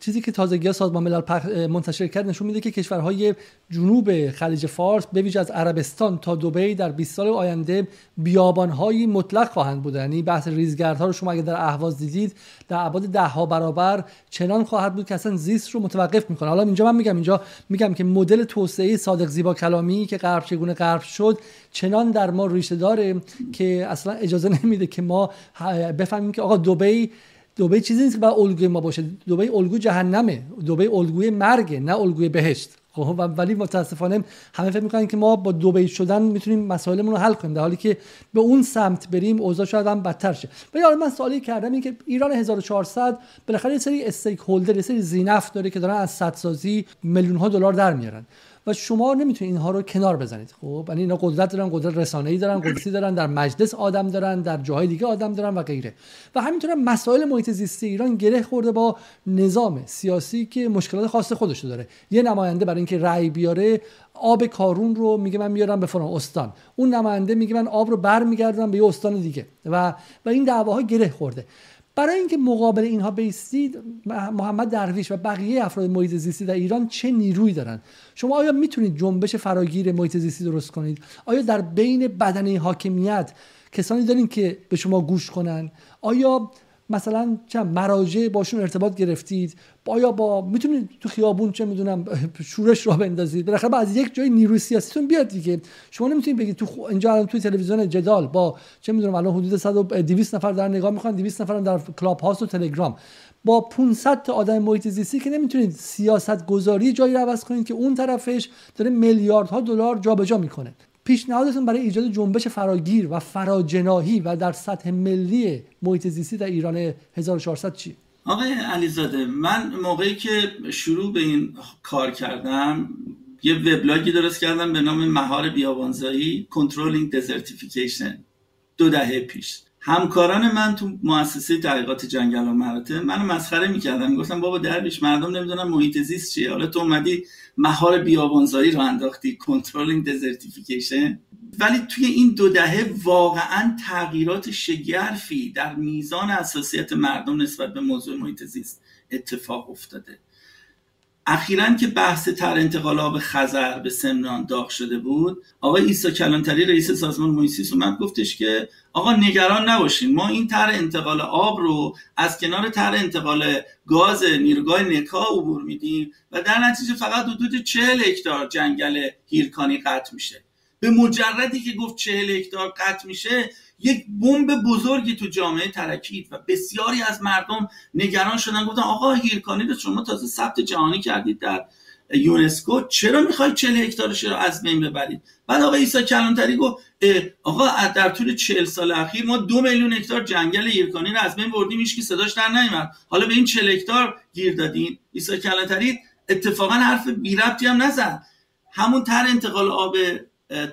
چیزی که تازگی سازمان ملل منتشر کرد نشون میده که کشورهای جنوب خلیج فارس به ویژه از عربستان تا دبی در 20 سال آینده بیابانهایی مطلق خواهند بود یعنی بحث ریزگردها رو شما اگر در اهواز دیدید در ابعاد ده ها برابر چنان خواهد بود که اصلا زیست رو متوقف می‌کنه. حالا اینجا من میگم اینجا میگم که مدل توسعه صادق زیبا کلامی که غرب چگونه غرب شد چنان در ما ریشه داره که اصلا اجازه نمیده که ما بفهمیم که آقا دبی دبی چیزی نیست که با الگوی ما باشه. دبی الگو جهنمه. دبی الگوی مرگه نه الگوی بهشت. خب ولی متاسفانه همه فکر می‌کنن که ما با دبی شدن می‌تونیم مسائلمون رو حل کنیم در حالی که به اون سمت بریم اوضاع شاید هم بدتر شه. ولی حالا من سوالی کردم این که ایران 1400 بالاخره یه سری استیک هولدر یه سری زینف داره که دارن از سدسازی میلیون ها دلار در میارن. و شما نمی‌تونید اینها رو کنار بزنید. خب یعنی اینا قدرت دارن قدرت رسانه‌ای دارن قدرتی دارن در مجلس آدم دارن در جاهای دیگه آدم دارن و غیره. و همینطور مسائل محیط زیستی ایران گره خورده با نظام سیاسی که مشکلات خاص خودش داره. یه نماینده برای اینکه رأی بیاره آب کارون رو میگه من میارم به فلان استان. اون نماینده میگه من آب رو برمیگردم به یه استان دیگه. و و این دعواها گره خورده. برای اینکه مقابل اینها بیستید محمد درویش و بقیه افراد محیط زیستی در ایران چه نیرویی دارن؟ شما آیا می‌تونید جنبش فراگیر محیط زیستی درست کنید؟ آیا در بین بدنه حاکمیت کسانی دارین که به شما گوش کنن؟ آیا مثلا چه مراجع باشون ارتباط گرفتید؟ آیا با می‌تونید تو خیابون چه می‌دونم شورش را بندازید؟ بالاخره از یک جای نیروی سیاسیتون بیاد دیگه. شما نمی‌تونید بگید تو خو... اینجا الان توی تلویزیون جدال با چه می‌دونم الان حدود 100 200 نفر در نگاه می‌خوان 200 نفر در کلاب هاست و تلگرام. با 500 تا آدم محیط زیستی که نمی‌تونید سیاست گذاری جایی رو عوض کنید که اون طرفش داره میلیاردها دلار جابجا می‌کنه. پیشنهادتون برای ایجاد جنبش فراگیر و فراجناهی و در سطح ملی محیط زیستی در ایران 1400 چی؟ آقای علیزاده من موقعی که شروع به این کار کردم یه وبلاگی درست کردم به نام مهار بیابانزایی controlling desertification دو دهه پیش. همکاران من تو مؤسسه تحقیقات جنگل و مراتع منو مسخره می‌کردن. گفتم بابا درویش مردم نمی‌دونن محیط زیست چیه. حالا تو اومدی مهار بیابانزایی رو انداختی controlling desertification ولی توی این دو دهه واقعا تغییرات شگرفی در میزان حساسیت مردم نسبت به موضوع محیط زیست اتفاق افتاده. اخیرا که بحث تر انتقال آب خزر به سمنان داغ شده بود آقای ایسا کلانتری رئیس سازمان محیط اومد گفتش که آقا نگران نباشین. ما این تر انتقال آب رو از کنار تر انتقال گاز نیروگاه نکا عبور میدیم و در نتیجه فقط حدود 40 هکتار جنگل هیرکانی قطع میشه. به مجردی که گفت 40 هکتار قطع میشه یک بمب بزرگی تو جامعه ترکید و بسیاری از مردم نگران شدن. گفتن آقا هیرکانی رو شما تازه ثبت جهانی کردید در یونسکو چرا می‌خواید 40 هکتارش رو از بین ببرید؟ بعد آقا عیسی کلانتری گفت آقا در طول 40 سال اخیر ما دو میلیون هکتار جنگل هیرکانی رو از بین بردیم هیچ صداش در نیومد. حالا به این 40 هکتار گیر دادین. عیسی کلانتری اتفاقا حرف بی ربطی هم نزد. همون تر انتقال آب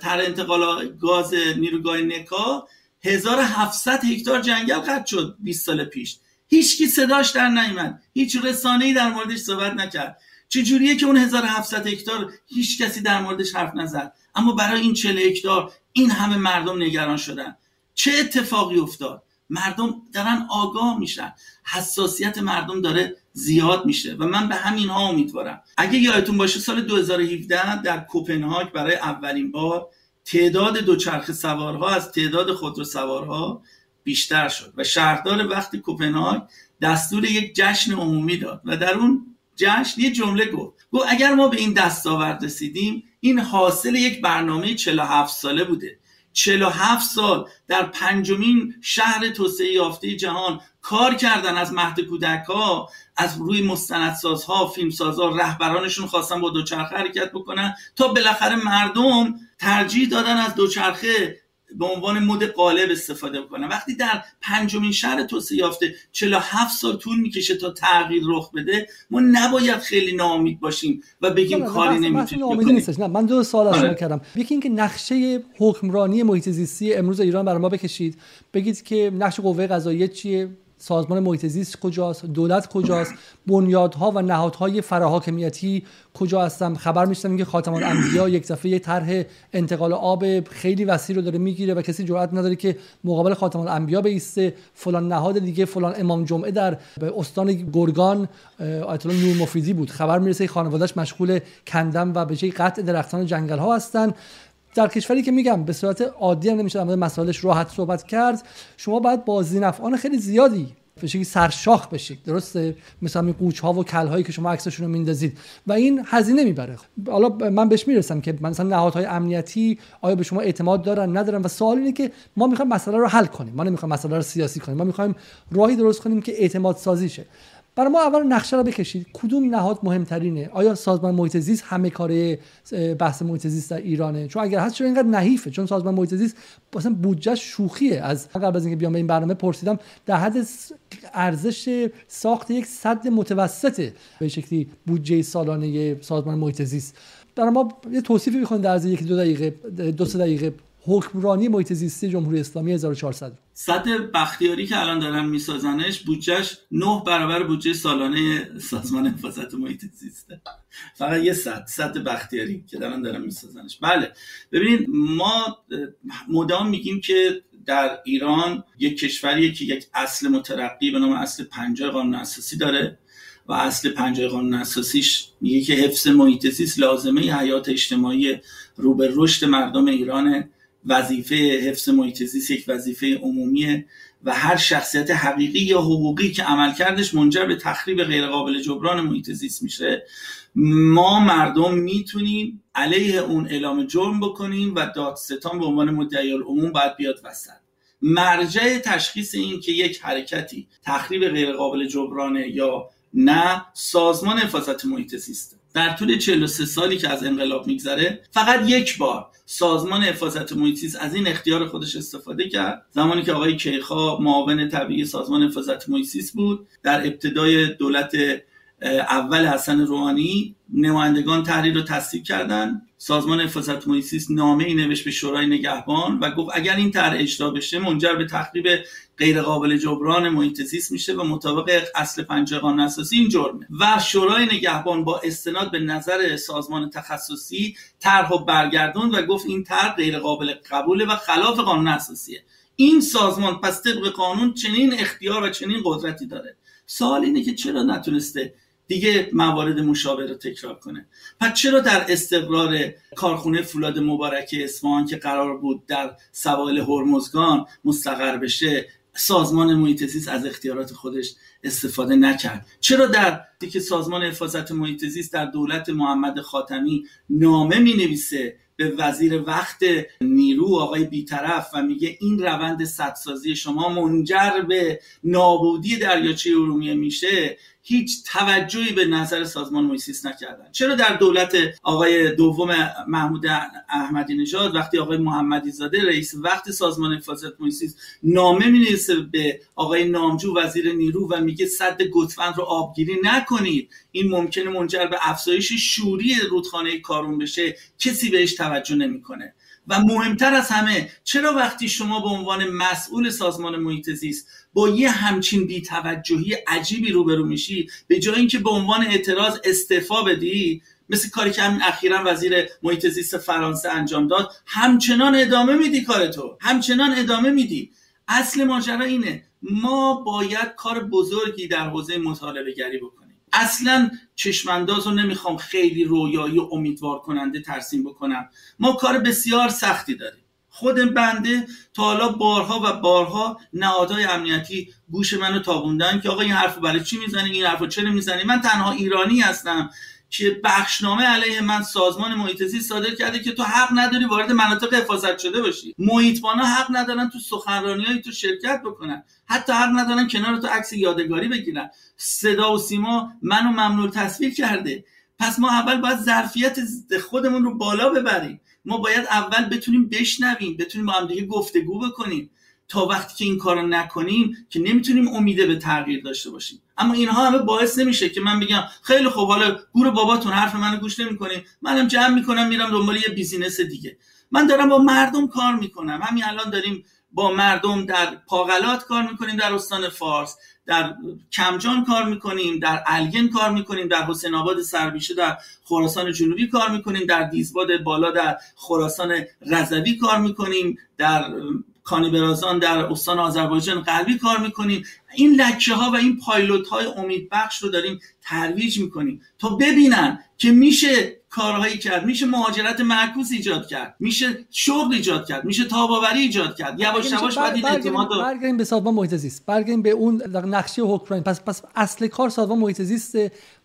تر انتقال گاز نیروگاه نکا 1700 هکتار جنگل قطع شد 20 سال پیش. هیچکی صداش در نیامد هیچ رسانه‌ای در موردش صحبت نکرد. چجوریه که اون 1700 هکتار هیچ کسی در موردش حرف نزد؟ اما برای این 40 هکتار این همه مردم نگران شدن. چه اتفاقی افتاد؟ مردم دارن آگاه میشن. حساسیت مردم داره زیاد میشه و من به همین ها امیدوارم. اگه یادتون باشه سال 2017 در کوپنهاگ برای اولین بار تعداد دوچرخه سوارها از تعداد خودرو سوارها بیشتر شد و شهردار وقتی کوپنهاگ دستور یک جشن عمومی داد و در اون جشن یه جمله گفت. گفت اگر ما به این دستاورد رسیدیم این حاصل یک برنامه 47 ساله بوده. 47 سال در پنجمین شهر توسعه یافته جهان کار کردن از مهد کودک ها از روی مستندسازها فیلمسازها رهبرانشون خواستن با دوچرخه حرکت بکنن تا بالاخره مردم ترجیح دادن از دوچرخه به عنوان مد قالب استفاده بکنن وقتی در پنجمین شهر توسعه یافته 47 سال طول می‌کشه تا تغییر رخ بده ما نباید خیلی ناامید باشیم و بگیم کاری نمی‌تونیم. نه من دو سوال از شما آره. کردم. یکی اینکه نقشه حکمرانی محیط زیستی امروز ایران برای ما بکشید. بگید که نقش قوه قضاییه چیه؟ سازمان محیط زیست کجاست؟ دولت کجاست؟ بنیادها و نهادهای فراحاکمیتی کجا هستن؟ خبر میشتم که خاتم الانبیا یک دفعه یک طرح انتقال آب خیلی وسیع رو داره می‌گیره و کسی جرئت نداره که مقابل خاتم الانبیا بیسته. فلان نهاد دیگه فلان امام جمعه در استان گرگان آیت الله نور مفیدی بود. خبر می‌رسه خانوادهش مشغول کندن و به قطع درختان جنگل ها هستن. در کشوری که میگم به صورت عادی هم نمیشه در مسائلش راحت صحبت کرد شما باید با زینفعان خیلی زیادی بشه سرشاخ بشید درسته؟ مثلا این قوچ ها و کل هایی که شما عکسشون رو میندازید و این هزینه می‌بره. حالا من بهش می‌رسم که مثلا نهادهای امنیتی آیا به شما اعتماد دارن ندارن و سوال اینه که ما می‌خوایم مسئله رو حل کنیم. ما نمی‌خوایم مسئله رو سیاسی کنیم. ما می‌خوایم راهی درست کنیم که اعتماد سازی شه. برای ما اول نقشه رو بکشید. کدوم نهاد مهمترینه؟ آیا سازمان محیط زیست همه کاره بحث محیط زیست در ایرانه؟ چون اگر هست چون اینقدر نحیفه؟ چون سازمان محیط زیست مثلا بودجه شوخیه. از قبل از اینکه بیام به این برنامه پرسیدم در حد ارزش ساخت یک صد متوسطه به شکلی بودجه سالانه سازمان محیط زیست. برای ما یه توصیفی می‌خوایم در از یک دو دقیقه دو سه دقیقه حکمرانی محیط زیستی جمهوری اسلامی 1400 سد بختیاری که الان دارن میسازنش بودجهش نه برابر بودجه سالانه سازمان حفاظت محیط زیسته فقط یه صد صد بختیاری که دارن دارن میسازنش. بله ببینید ما مدام میگیم که در ایران یک کشوریه که یک اصل مترقی به نام اصل پنجاه قانون اساسی داره و اصل پنجاه قانون اساسیش میگه که حفظ محیط زیست لازمه حیات اجتماعی رو به رشد مردم ایرانه. وظیفه حفظ محیط زیست یک وظیفه عمومیه و هر شخصیت حقیقی یا حقوقی که عملکردش منجر به تخریب غیرقابل جبران محیط زیست میشه. ما مردم می‌تونیم علیه اون اعلام جرم بکنیم و دادستان به عنوان مدعی العموم باید بیاد وسط. مرجع تشخیص این که یک حرکتی تخریب غیرقابل جبرانه یا نه سازمان حفاظت محیط زیسته در طول 43 سالی که از انقلاب میگذره فقط یک بار سازمان حفاظت محیط از این اختیار خودش استفاده کرد. زمانی که آقای کیخا معاون طبیعی سازمان حفاظت محیط بود در ابتدای دولت اول حسن روحانی نمایندگان تحریر رو تصدیق کردن. سازمان حفاظت محیط نامه ای نوشت به شورای نگهبان و گفت اگر این طرح اجرا بشه منجر به تخریب غیر قابل جبران محیط زیست میشه و مطابق اصل پنج قانون اساسی این جرمه. و شورای نگهبان با استناد به نظر سازمان تخصصی طرح و برگردون و گفت این طرح غیر قابل قبوله و خلاف قانون اساسیه. این سازمان پس طبق قانون چنین اختیار و چنین قدرتی داره. سوال اینه که چرا نتونسته دیگه موارد مشابه رو تکرار کنه. پس چرا در استقرار کارخونه فولاد مبارک اصفهان که قرار بود در سواحل هرمزگان مستقر بشه سازمان محیط زیست از اختیارات خودش استفاده نکرد؟ چرا در که سازمان حفاظت محیط زیست در دولت محمد خاتمی نامه می نویسه به وزیر وقت نیرو آقای بیطرف و میگه این روند سدسازی شما منجر به نابودی دریاچه ارومیه میشه هیچ توجهی به نظر سازمان مویسیس نکردن. چرا در دولت آقای دوم محمود احمدی نژاد وقتی آقای محمدی زاده رئیس وقت سازمان حفاظت مویسیس نامه می به آقای نامجو وزیر نیرو و میگه صد گتفند رو آبگیری نکنید این ممکنه منجر به افزایش شوری رودخانه کارون بشه کسی بهش توجه نمی‌کنه. و مهمتر از همه چرا وقتی شما به عنوان مسئول سازمان محیط زیست با یه همچین بیتوجهی عجیبی روبرو میشی. به جای اینکه به عنوان اعتراض استعفا بدی مثل کاری که همین اخیرا وزیر محیط زیست فرانسه انجام داد همچنان ادامه میدی کارتو همچنان ادامه میدی. اصل ماجرا اینه ما باید کار بزرگی در حوزه مطالبه گری بکنیم. اصلا چشمانداز رو نمی‌خوام خیلی رویایی و امیدوار کننده ترسیم بکنم. ما کار بسیار سختی داریم. خود بنده تا حالا بارها و بارها نهادهای امنیتی گوش منو تابوندن که آقا این حرف برای چی می‌زنی؟ این حرفو چرا می‌زنی؟ من تنها ایرانی هستم که بخشنامه علیه من سازمان محیط زیست صادر کرده که تو حق نداری وارد مناطق حفاظت شده باشی محیطبانا حق ندارن تو سخنرانیای تو شرکت بکنن. حتی حق ندارن کنار تو عکس یادگاری بگیرن. صدا و سیما منو ممنوع تصویر کرده. پس ما اول باید ظرفیت خودمون رو بالا ببریم. ما باید اول بتونیم بشنویم بتونیم با هم دیگه گفتگو بکنیم. تا وقتی که این کارو نکنیم که نمی‌تونیم امیده به تغییر داشته باشیم. اما اینها همه باعث نمیشه که من بگم خیلی خوب حالا گور باباتون حرف منو گوش نمی‌کنیم منم جمع می‌کنم میرم دنبال یه بیزینس دیگه. من دارم با مردم کار می‌کنم. همین الان داریم با مردم در پاغلات کار می‌کنیم در استان فارس. در کمجان کار می‌کنیم در الگن کار می‌کنیم در حسین آباد سربیشه در خراسان جنوبی کار می‌کنیم در دیزباد بالا در خراسان رضوی کار می‌کنیم در کانیبرازان در استان آذربایجان غربی کار می‌کنیم. این لکه ها و این پایلوت های امید بخش رو داریم ترویج می‌کنیم تا ببینن که میشه کارهایی کرد. میشه مهاجرت معکوس ایجاد کرد. میشه شغل ایجاد کرد. میشه تاباوری ایجاد کرد. یواش یواش بعد این اعتماد برگردیم به سازمان محیط زیست. برگردیم به اون نقشه حکمرانی. پس پس اصل کار سازمان محیط زیست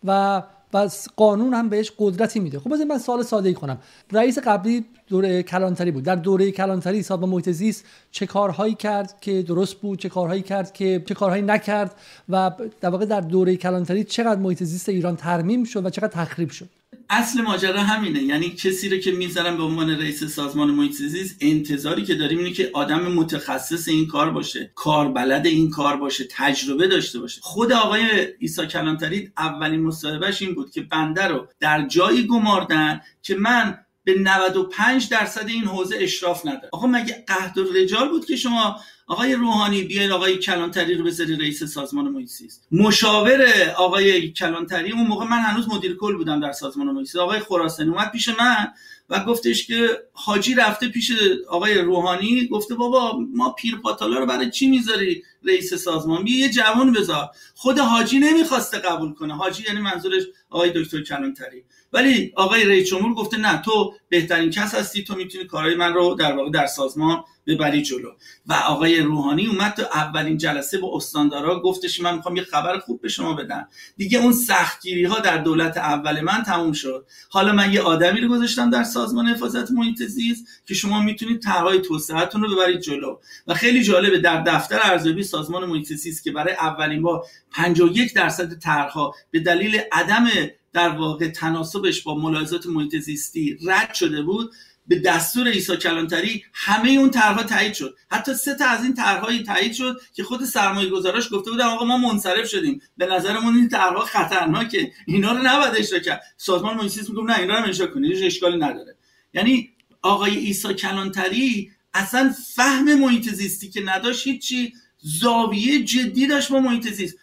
و و قانون هم بهش قدرتی میده. خب من سال ساده ای کنم. رئیس قبلی دوره کلانتری بود. در دوره کلانتری سازمان محیط زیست چه کارهایی کرد که درست بود؟ چه کارهایی کرد که چه کارهایی نکرد؟ و در واقع در دوره کلانتری چقدر محیط زیست ایران ترمیم شد و چقدر تخریب شد؟ اصل ماجرا همینه. یعنی کسی رو که می‌ذارم به عنوان رئیس سازمان محیط زیست انتظاری که داریم اینه که آدم متخصص این کار باشه کاربلد این کار باشه تجربه داشته باشه. خود آقای عیسی کلانتری اولین مصاحبهش این بود که بنده رو در جایی گماردن که من به 95 درصد این حوزه اشراف نداره آقا مگه قهد رجال بود که شما آقای روحانی بیاید آقای کلانتری رو بذاری رئیس سازمان محیط مشاور آقای کلانتری اون موقع من هنوز مدیر کل بودم در سازمان محیط آقای خراسانی اومد پیش من و گفتش که حاجی رفته پیش آقای روحانی گفته بابا ما پیر پاتالا رو برای چی می‌ذاری رئیس سازمان؟ بیا یه جوان بذار. خود حاجی نمی‌خواسته قبول کنه. حاجی یعنی منظورش آقای دکتر کلانتری. ولی آقای رئیس جمهور گفته نه تو بهترین کس هستی تو می‌تونی کارهای من رو در واقع در سازمان ببری جلو. و آقای روحانی اومد تو اولین جلسه با استاندارا گفتش من می‌خوام یه خبر خوب به شما بدم. دیگه اون سختگیری ها در دولت اول من تموم شد. حالا من یه آدمی رو گذاشتم در سازمان حفاظت محیط زیست که شما می‌تونید طرحهای توسعهتون رو ببرید جلو. و خیلی جالبه در دفتر ارزیابی سازمان محیط زیست که برای اولین بار 51 درصد طرحها به دلیل عدم در واقع تناسبش با ملاحظات محیط زیستی رد شده بود به دستور عیسی کلانتری همه اون طرحها تایید شد. حتی سه تا از این طرحهای تایید شد که خود سرمایه گذاراش گفته بودن آقا ما منصرف شدیم. به نظرمون این طرحها خطرناکه. اینا رو نباید اجرا کرد. سازمان محیط میگه نه اینا رو اجرا کنید. هیچ اشکالی نداره. یعنی آقای عیسی کلانتری اصلا فهم محیط که نداشت هیچی زاویه جدی داشت با محیط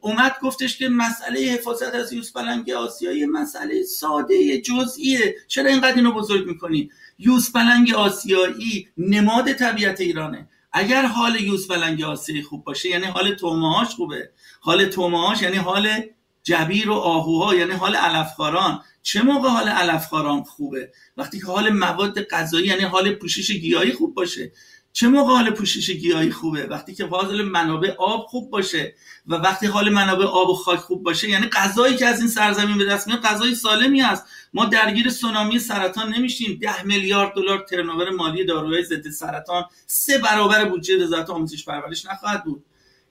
اومد گفتش که مسئله حفاظت از یوز آسیایی مسئله ساده جزئیه. چرا اینقدر اینو بزرگ می‌کنی؟ یوز پلنگ آسیایی نماد طبیعت ایرانه. اگر حال یوز پلنگ آسیایی خوب باشه یعنی حال تومهاش خوبه. حال تومهاش یعنی حال جبیر و آهوها یعنی حال علفخاران چه موقع حال علفخاران خوبه؟ وقتی که حال مواد غذایی یعنی حال پوشش گیاهی خوب باشه. چه موقع حال پوشش گیاهی خوبه؟ وقتی که حال منابع آب خوب باشه و وقتی حال منابع آب و خاک خوب باشه یعنی غذایی که از این سرزمین به دست میاد غذای سالمی است ما درگیر سونامی سرطان نمیشیم. ده میلیارد دلار ترنوور مالی داروهای ضد سرطان سه برابر بودجه وزارت آموزش پرورش نخواهد بود.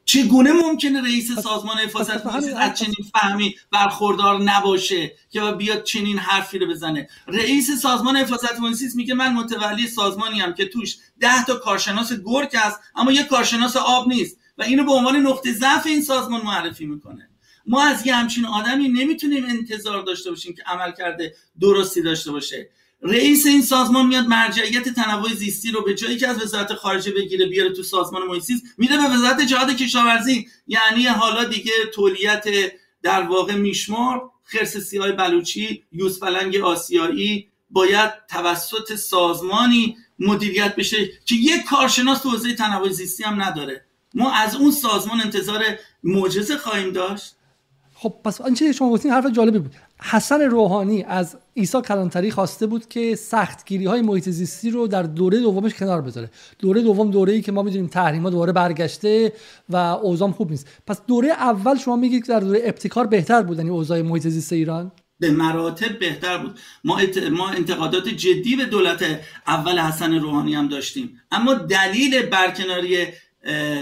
چگونه ممکنه رئیس سازمان حفاظت از چنین فهمی برخوردار نباشه که بیاد چنین حرفی رو بزنه. رئیس سازمان حفاظت محیط میگه من متولی سازمانی هم که توش ده تا کارشناس گرگ هست اما یه کارشناس آب نیست و اینو به عنوان نقطه ضعف این سازمان معرفی می‌کنه. ما از یه همچین آدمی نمی‌تونیم انتظار داشته باشیم که عمل کرده درستی داشته باشه. رئیس این سازمان میاد مرجعیت تنوع زیستی رو به جایی که از وزارت خارجه بگیره بیاره تو سازمان محیط میده به وزارت جهاد کشاورزی. یعنی حالا دیگه تولیت در واقع میشمار خرس سیاه بلوچی یوزپلنگ آسیایی باید توسط سازمانی مدیریت بشه که یک کارشناس تو حوزه تنوع زیستی هم نداره. ما از اون سازمان انتظار معجزه خواهیم داشت. خب پس آنچه شما گفتین حرف جالبی بود. حسن روحانی از عیسی کلانتری خواسته بود که سختگیری های محیط زیستی رو در دوره دومش کنار بذاره. دوره دوم دوره ای که ما می‌دونیم تحریم ها دوباره برگشته و اوضاع خوب نیست. پس دوره اول شما میگید که در دوره ابتکار بهتر بود یعنی اوضاع محیط زیست ایران؟ به مراتب بهتر بود. ما, ما انتقادات جدی به دولت اول حسن روحانی هم داشتیم. اما دلیل برکناری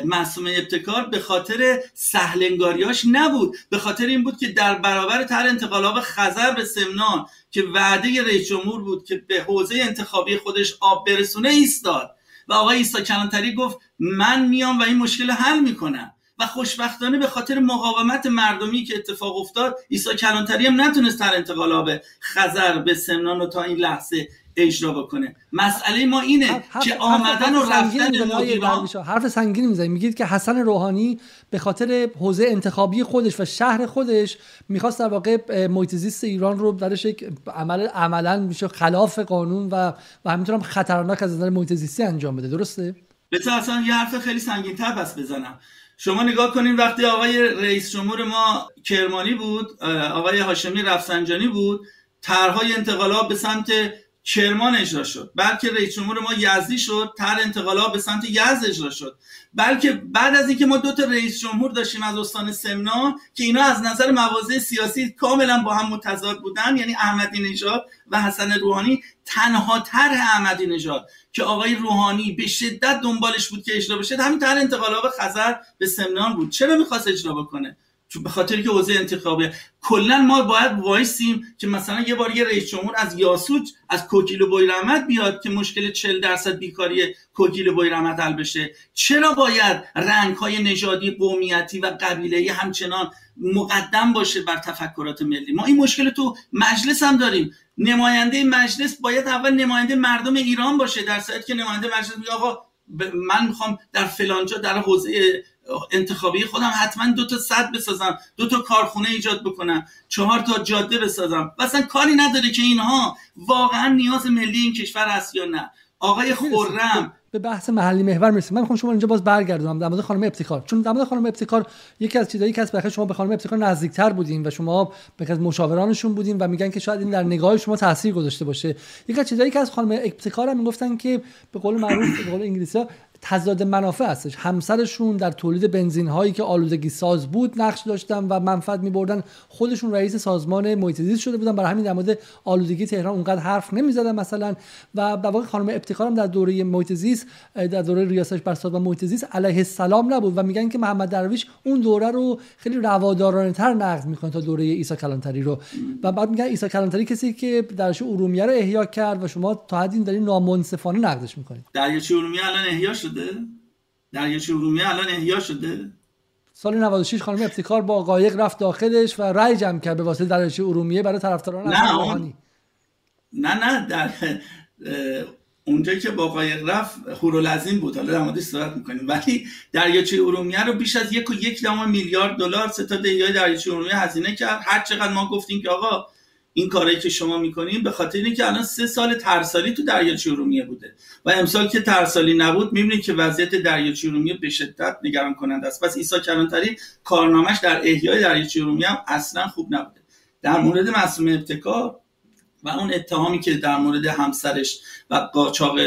معصوم ابتکار به خاطر سهلنگاریاش نبود. به خاطر این بود که در برابر تر انتقالاب خزر به سمنان که وعده رئیس جمهور بود که به حوزه انتخابی خودش آب برسونه ایستاد. و آقای ایسا کلانتری گفت من میام و این مشکل حل می‌کنم. و خوشبختانه به خاطر مقاومت مردمی که اتفاق افتاد ایسا کلانتری هم نتونست تر انتقالاب خزر به سمنان و تا این لحظه اجرا بکنه. مسئله ما اینه که آمدن و رفتن حرف سنگینی می‌زنید میگید که حسن روحانی به خاطر حوزه انتخابی خودش و شهر خودش می‌خواست در واقع محیط ایران رو درش یک عمل عملا میشه خلاف قانون و و همینطور هم خطرناک از نظر محیط زیستی انجام بده. درسته؟ بذار اصلا یه حرف خیلی سنگین تر بس بزنم. شما نگاه کنید وقتی آقای رئیس جمهور ما کرمانی بود آقای هاشمی رفسنجانی بود طرحهای انتقالات به سمت کرمان اجرا شد. بلکه رئیس جمهور ما یزدی شد تر انتقالات به سمت یزد اجرا شد. بلکه بعد از اینکه ما دو تا رئیس جمهور داشتیم از استان سمنان که اینا از نظر مواضع سیاسی کاملا با هم متضاد بودن یعنی احمدی نژاد و حسن روحانی تنها طرح احمدی نژاد که آقای روحانی به شدت دنبالش بود که اجرا بشه همین طرح انتقالات خزر به سمنان بود. چرا می‌خواست اجرا بکنه؟ چون به خاطر که حوزه انتخابه. کلا ما باید وایسیم که مثلا یه بار یه رئیس جمهور از یاسوج از کوکیل و بویرحمت بیاد که مشکل 40 درصد بیکاری کوکیل و بویرحمت حل بشه. چرا باید رنگ های نژادی قومیتی و قبیله همچنان مقدم باشه بر تفکرات ملی؟ ما این مشکل تو مجلس هم داریم. نماینده مجلس باید اول نماینده مردم ایران باشه. در صورتی که نماینده مجلس میگه آقا من می‌خوام در فلانجا در حوزه انتخابی خودم حتما دو تا صد بسازم دو تا کارخونه ایجاد بکنم چهار تا جاده بسازم. و اصلا کاری نداره که اینها واقعا نیاز ملی این کشور هست یا نه. آقای خورم به بحث محلی محور می‌رسیم. من می‌خوام شما اینجا باز برگردونم. در مورد خانم ابتکار. چون در مورد خانم ابتکار یکی از چیزایی که از شما به خانم ابتکار نزدیکتر بودین و شما به از مشاورانشون بودین و میگن که شاید این در نگاه شما تاثیر گذاشته باشه. یکی از چیزایی که از خانم ابتکار هم می‌گفتن که به قول معروف به قول انگلیسی تضاد منافع هستش. همسرشون در تولید بنزین هایی که آلودگی ساز بود نقش داشتن و منفعت میبردن. خودشون رئیس سازمان محیط زیست شده بودن. برای همین در مورد آلودگی تهران اونقدر حرف نمی‌زدن مثلا. و در واقع خانم ابتکارم در دوره محیط زیست در دوره ریاستش بر سازمان محیط زیست علیه السلام نبود و میگن که محمد درویش اون دوره رو خیلی روادارانه تر نقد می‌کنه تا دوره عیسی کلانتری رو. و بعد میگن عیسی کلانتری کسی که درش ارومیه رو احیا کرد و شما تا حدی دارین نامنصفانه نقدش می‌کنید. دریاچه ارومیه الان احیا دریاچه ارومیه الان احیا شده؟ سال 96 خانم ابتکار با قایق رفت داخلش و رأی جمع کرد به واسطه دریاچه ارومیه برای طرفداران نه اون... نه نه در اونجایی که با قایق رفت هورالعظیم بود. حالا در موردش صحبت می‌کنیم. ولی دریاچه ارومیه رو بیش از یک و یک میلیارد دلار ستاد دریاچه ارومیه هزینه کرد. هر چقدر ما گفتیم که آقا این کارایی که شما می‌کنین به خاطر اینکه الان سه سال ترسالی تو دریاچه ارومیه بوده. و امسال که ترسالی نبود می‌بینید که وضعیت دریاچه ارومیه به شدت نگران کننده است. پس عیسی کلانتری کارنامهش در احیای دریاچه ارومیه هم اصلا خوب نبوده. در مورد معصوم ابتکار و اون اتهامی که در مورد همسرش و قاچاق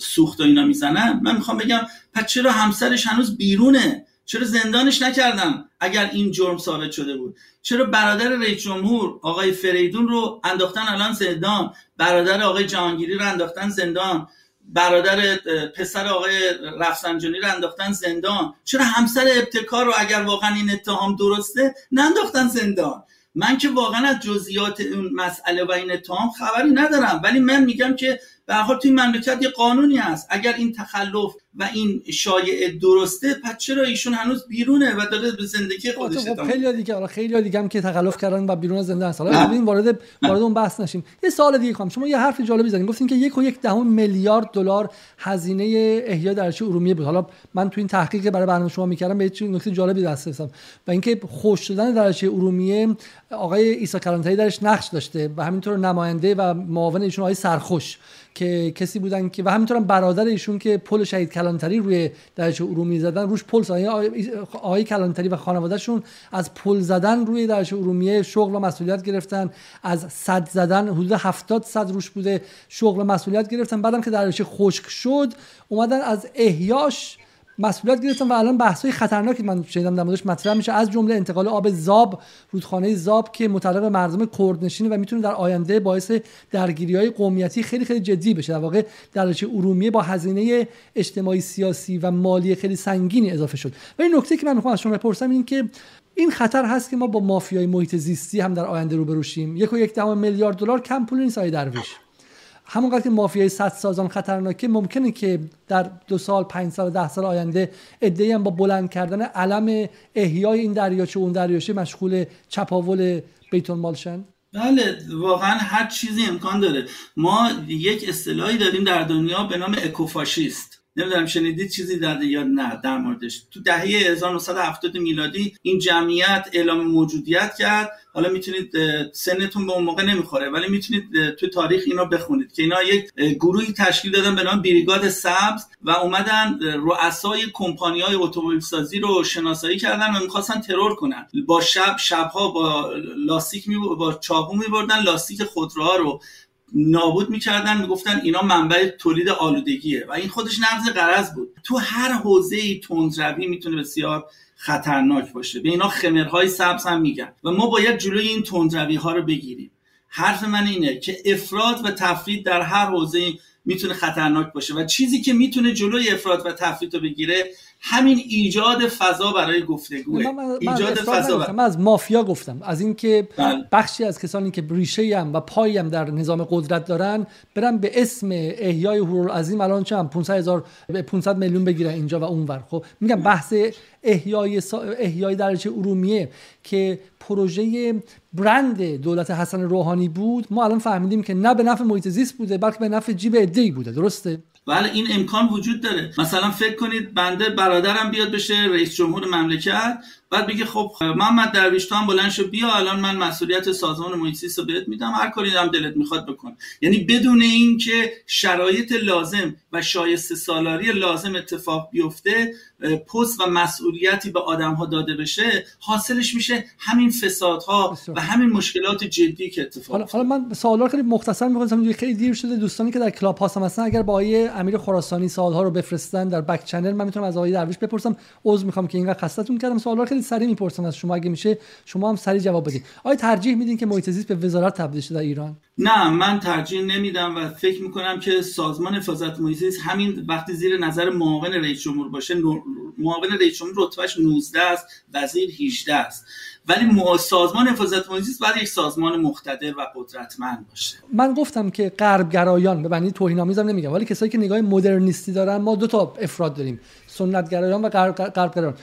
سوخت و اینا می‌زنن من می‌خوام بگم پس چرا همسرش هنوز بیرونه؟ چرا زندانش نکردن اگر این جرم ثابت شده بود؟ چرا برادر رئیس جمهور آقای فریدون رو انداختن الان زندان؟ برادر آقای جهانگیری رو انداختن زندان؟ برادر پسر آقای رفسنجانی رو انداختن زندان؟ چرا همسر ابتکار رو اگر واقعا این اتهام درسته ننداختن زندان؟ من که واقعا از جزئیات اون مسئله و این اتهام خبری ندارم ولی من میگم که به حال توی مملکت یه قانونی هست. اگر این تخلف و این شایعه درسته پس چرا ایشون هنوز بیرونه و داره به زندگی خودش خب خیلی دیگه حالا خیلی دیگه هم که تخلف کردن و بیرون از زندان هستن حالا ببین وارد وارد اون بحث نشیم. یه سوال دیگه کنم شما یه حرف جالبی زدین. گفتین که یک و یک دهم میلیارد دلار هزینه احیا درچه ارومیه بود. حالا من تو این تحقیق برای برنامه شما می‌کردم به چیز نکته جالبی دست رسیدم. و اینکه خوش شدن درچه ارومیه آقای عیسی کلانتری درش نقش داشته و همینطور نماینده و معاون ایشون آقای سرخوش. که کسی بودن که و همینطور هم برادر ایشون که پل شهید کلانتری روی درچه ارومیه زدن روش پل آقای کلانتری و خانوادهشون از پل زدن روی درچه ارومیه شغل و مسئولیت گرفتن. از صد زدن حدود 70 صد روش بوده شغل و مسئولیت گرفتن. بعدم که درچه خشک شد اومدن از احیاش مسئولیت گرفتن و الان بحث‌های خطرناکی من شنیدم در موردش مطرح میشه. از جمله انتقال آب زاب رودخانه زاب که متعلق به مردم کردنشینه و می‌تونه در آینده باعث درگیری های قومیتی خیلی خیلی جدی بشه. در واقع درجه ارومیه با هزینه اجتماعی سیاسی و مالی خیلی سنگینی اضافه شد. و این نکته که من می‌خوام از شما بپرسم این که این خطر هست که ما با مافیای محیط زیستی هم در آینده روبرو شیم. یک و یک میلیارد دلار کم پول نیست درویش. همونقدر که مافیای صد سازان خطرناکه ممکنه که در دو سال پنج سال ده سال آینده ادعی هم با بلند کردن علم احیای این دریاچه اون دریاچه مشغول چپاول بیتون مالشن بله واقعا هر چیزی امکان داره. ما یک اصطلاحی داریم در دنیا به نام اکوفاشیست. نمی‌دونم شنیدید چیزی داده یا نه در موردش. تو دهه 1970 میلادی این جمعیت اعلام موجودیت کرد. حالا می‌تونید سنتون به اون موقع نمی‌خوره ولی می‌تونید تو تاریخ اینا بخونید که اینا یک گروهی تشکیل دادن به نام بریگاد سبز و اومدن رؤسای کمپانی های اتومبیل سازی رو شناسایی کردن و می‌خواستن ترور کنن. با شب شبها با لاستیک می با چاقو میبردن لاستیک خودروها رو. نابود می‌کردن می‌گفتن اینا منبع تولید آلودگیه و این خودش نقض قرض بود. تو هر حوزه تندروی می‌تونه بسیار خطرناک باشه. به اینا خمرهای سبز هم میگن و ما باید جلوی این تندروی ها رو بگیریم. حرف من اینه که افراد و تفرید در هر حوزه می‌تونه خطرناک باشه. و چیزی که می‌تونه جلوی افراد و تفرید رو بگیره همین ایجاد فضا برای گفتگو ایجاد فضا من از مافیا گفتم. از اینکه بله. بخشی از کسانی که ریشه هم و پایی هم در نظام قدرت دارن برن به اسم احیای حرور عظیم الان چند؟ 500 هزار 500 میلیون بگیرن اینجا و اونور. خب میگم بحث احیای سا... احیای درجه ارومیه که پروژه برند دولت حسن روحانی بود. ما الان فهمیدیم که نه به نفع محیط زیست بوده بلکه به نفع جیب عده‌ای بوده. درسته؟ بله این امکان وجود داره. مثلا فکر کنید بنده برادرم بیاد بشه رئیس جمهور مملکت. بعد بگه خب محمد درویش تو هم بلند شو بیا الان من مسئولیت سازمان محیط رو بهت میدم هر کاری هم دلت می‌خواد بکن. یعنی بدون اینکه شرایط لازم و شایسته سالاری لازم اتفاق بیفته پست و مسئولیتی به آدم ها داده بشه حاصلش میشه همین فسادها و همین مشکلات جدی که اتفاق حالا, حالا من سوالا خیلی مختصر می‌کنم خیلی دیر شده دوستانی که در کلاب هاست هستن اگر با آقای امیر خراسانی سوال‌ها رو بفرستن در بک چنل من می‌تونم از آقای درویش بپرسم عذر می‌خوام که اینقدر خستتون کردم. سوالا خیلی سریع می‌پرسم از شما اگه میشه شما هم سریع جواب بدید آیا ترجیح میدین که محیط زیست به وزارت تبدیل شه در ایران؟ نه من ترجیح نمیدم و فکر می‌کنم که سازمان حفاظت محیط همین وقتی زیر نظر معاون رئیس جمهور باشه معاون رئیس جمهور رتبهش 19 است وزیر 18 است. ولی سازمان حفاظت محیط باید یک سازمان مقتدر و قدرتمند باشه. من گفتم که غربگرایان به معنی توهین آمیزم نمیگم ولی کسایی که نگاه مدرنیستی دارن ما دو تا افراد داریم سنتگرایان و غربگرایان.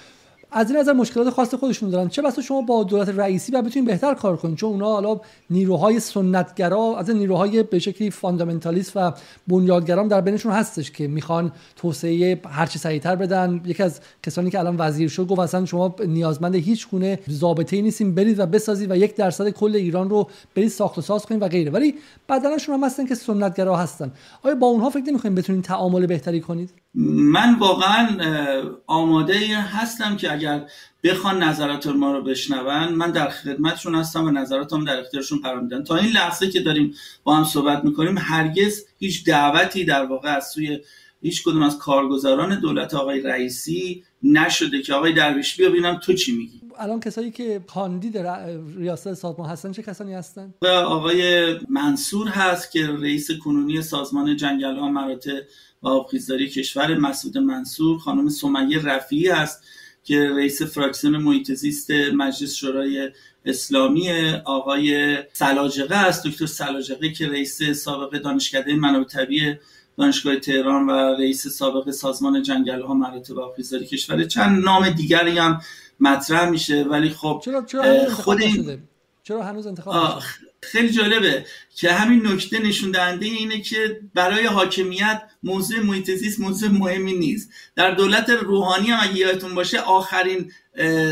از این نظر مشکلات خاص خودشون دارن. چه بسا شما با دولت رئیسی و بتونید بهتر کار کنید چون اونا حالا نیروهای سنتگرا از نیروهای به شکلی فاندامنتالیست و بنیادگرام در بینشون هستش که می‌خوان توسعه هر چه سریعتر بدن. یکی از کسانی که الان وزیر شد گفت اصلا شما نیازمند هیچ گونه ضابطه ای نیستین برید و بسازید و یک درصد کل ایران رو برید ساخت و ساز کنید و غیره. ولی بدنشون هم هستن که سنتگرا هستن. آیا با اونها فکر نمی‌کنید بتونید تعامل بهتری کنید؟ من واقعا آماده هستم که اگر بخوان نظرات ما رو بشنون من در خدمتشون هستم و نظراتم در اختیارشون قرار میدم تا این لحظه که داریم با هم صحبت می‌کنیم هرگز هیچ دعوتی در واقع از سوی هیچ کدوم از کارگزاران دولت آقای رئیسی نشده که آقای درویش بیا ببینم تو چی میگی. الان کسایی که کاندید ریاست سازمان هستن چه کسانی هستن؟ آقای منصور هست که رئیس کنونی سازمان جنگل ها مراتع و آبخیزداری کشور مسعود منصور خانم سمیه رفیعی هست. که رئیس فراکسیون محیط زیست مجلس شورای اسلامی آقای سلاجقه است. دکتر سلاجقه که رئیس سابق دانشکده منابع طبیعی دانشگاه تهران و رئیس سابق سازمان جنگل ها مراتب آبخیزداری کشور چند نام دیگری هم مطرح میشه. ولی خب چرا چرا خود این... چرا هنوز انتخاب خیلی جالبه که همین نکته نشون دهنده اینه که برای حاکمیت موضوع محیط زیست موضوع مهمی نیست. در دولت روحانی هم اگه یادتون باشه آخرین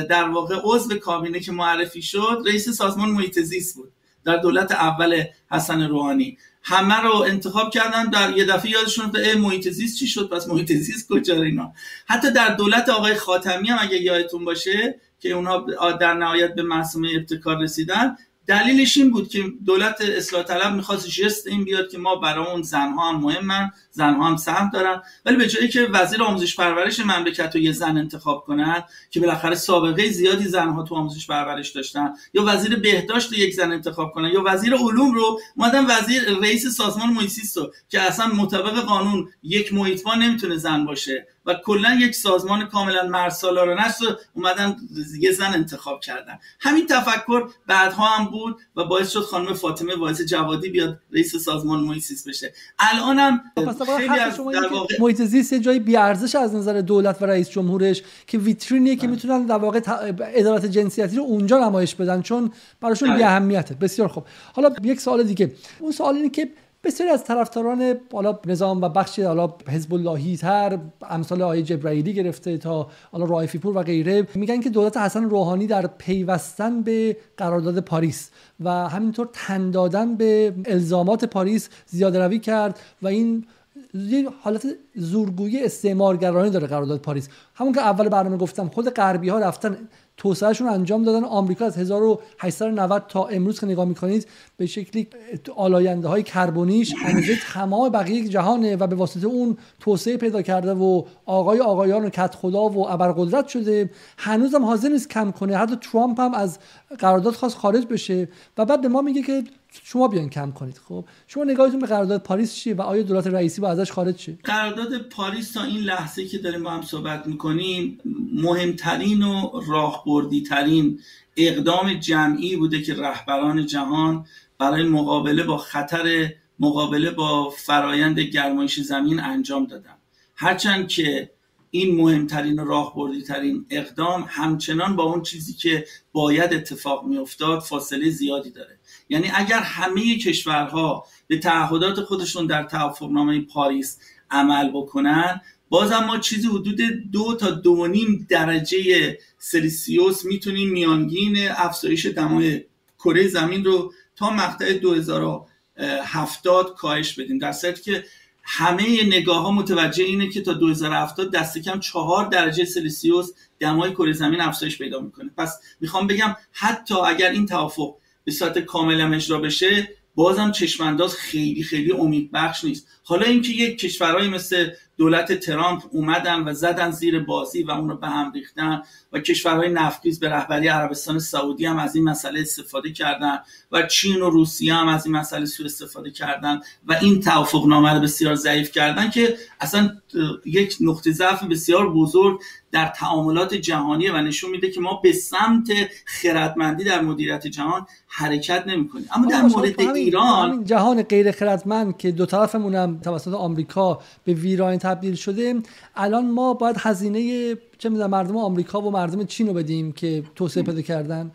در واقع عضو کابینه که معرفی شد رئیس سازمان محیط زیست بود. در دولت اول حسن روحانی. همه رو انتخاب کردن در یه دفعه یادشون به محیط زیست چی شد؟ پس محیط زیست کجا اینا؟ حتی در دولت آقای خاتمی هم اگه یادتون باشه که اونها در نهایت به معصومه ابتکار رسیدن دلیلش این بود که دولت اصلاح طلب می‌خواست جست این بیاد که ما برای اون زنها هم مهمن زنها هم سهم دارن. ولی به جایی که وزیر آموزش پرورش مملکت رو یه زن انتخاب کنن که بالاخره سابقه زیادی زنها تو آموزش پرورش داشتن یا وزیر بهداشت یک زن انتخاب کنن یا وزیر علوم رو اومدن وزیر رئیس سازمان محیط رو که اصلا مطابق قانون یک محیطبان نمی‌تونه زن باشه. و کلا یک سازمان کاملا مرسالارانه است و اومدن یه زن انتخاب کردن. همین تفکر بعدها هم بود و باعث شد خانم فاطمه واعظ جوادی بیاد رئیس سازمان محیط بشه. الانم خب، خیلی از در واقع محیط زیست یه جای بیارزش از نظر دولت و رئیس جمهورش که ویترینیه که بله. می‌تونن در واقع ادارات جنسیتی رو اونجا نمایش بدن چون براشون بله. بی اهمیته بسیار خوب. حالا یک سوال دیگه. اون سوال اینه که بسیاری از طرفداران بالا نظام و بخش حالا حزب اللهی تر امثال آقای جبرائیلی گرفته تا حالا رائفی پور و غیره میگن که دولت حسن روحانی در پیوستن به قرارداد پاریس و همینطور تن دادن به الزامات پاریس زیاده روی کرد و این یه حالت زورگویی استعمارگرانه داره قرارداد پاریس. همون که اول برنامه گفتم خود غربی ها رفتن توسعهشون انجام دادن آمریکا از 1890 تا امروز که نگاه می‌کنید به شکلی آلاینده های کربونیش اندازه تمام بقیه جهانه و به واسطه اون توسعه پیدا کرده و آقای آقایان و کت خدا و ابرقدرت شده. هنوزم حاضر نیست کم کنه. حتی ترامپ هم از قرارداد خواست خارج بشه و بعد به ما میگه که شما بیان کم کنید. خب شما نگاهتون به قرارداد پاریس چیه و آیا دولت رئیسی با ازش خارج شه؟ قرارداد پاریس تا این لحظه که داریم با هم صحبت می‌کنیم مهمترین و راهبردی ترین اقدام جمعی بوده که رهبران جهان برای مقابله با خطر مقابله با فرایند گرمایش زمین انجام دادن. هرچند که این مهمترین و راهبردی ترین اقدام همچنان با اون چیزی که باید اتفاق میافتاد فاصله زیادی داره. یعنی اگر همه کشورها به تعهدات خودشون در توافقنامه پاریس عمل بکنن بازم ما چیزی حدود دو تا دو نیم درجه سلسیوس می‌تونیم میانگین افزایش دمای کره زمین رو تا مقطع 2070 کاهش بدیم. در که همه نگاه ها متوجه اینه که تا 2070 دست کم چهار درجه سلسیوس دمای کره زمین افزایش پیدا می‌کنه. پس می‌خوام بگم حتی اگر این توافق به صورت کاملا اجرا بشه بازم چشمانداز خیلی خیلی امید بخش نیست. حالا اینکه یک کشورهایی مثل دولت ترامپ اومدن و زدن زیر بازی و اون رو به هم ریختن و کشورهای نفتخیز به رهبری عربستان سعودی هم از این مسئله استفاده کردن و چین و روسیه هم از این مسئله سوء استفاده کردن و این توافق نامه رو بسیار ضعیف کردن که اصلا یک نقطه ضعف بسیار بزرگ در تعاملات جهانی و نشون میده که ما به سمت خردمندی در مدیریت جهان حرکت نمی‌کنیم. اما در مورد ایران جهان غیر خردمند که دو طرفمون توسط آمریکا به ویران تبدیل شده الان ما باید هزینه چه می‌دونم مردم آمریکا و مردم چین رو بدیم که توسعه پیدا کردن؟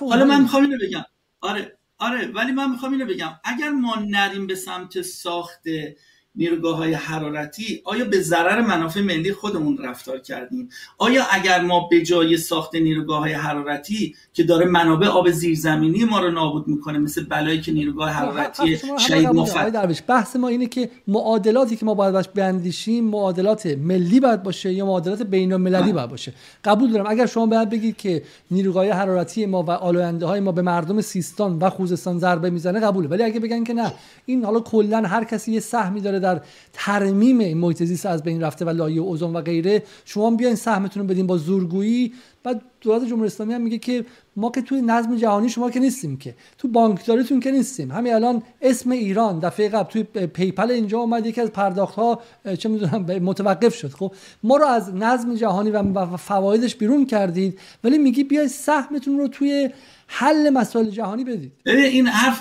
حالا من می‌خوام اینو بگم. آره آره ولی من می‌خوام اینو بگم. اگر ما نریم به سمت ساخت نیروگاه های حرارتی آیا به ضرر منافع ملی خودمون رفتار کردیم؟ آیا اگر ما به جای ساخت نیروگاه های حرارتی که داره منابع آب زیرزمینی ما رو نابود می‌کنه مثل بلایی که نیروگاه حرارتی شهید مفت؟ بحث ما اینه که معادلاتی که ما باید باش بیاندیشیم معادلات ملی باید باشه یا معادلات بین المللی باید باشه؟ قبول دارم. اگر شما باید بگید که نیروگاه حرارتی ما و آلاینده های ما به مردم سیستان و خوزستان ضربه می‌زنه قبوله. ولی اگه بگن که نه این حالا کلا هر کسی یه سهمی داره در ترمیم محیط زیست از بین رفته و لایه اوزون و غیره. شما بیاین سهمتون رو بدین با زورگویی. بعد دولت جمهوری اسلامی هم میگه که ما که توی نظم جهانی شما که نیستیم که. تو بانکداریتون که نیستیم. همین الان اسم ایران دفعه قبل توی PayPal اینجا اومد. یکی از پرداخت ها چه می‌دونم متوقف شد. خب ما رو از نظم جهانی و فوایدش بیرون کردید. ولی میگی بیاید سهمتون رو توی حل مسائل جهانی بدید. این حرف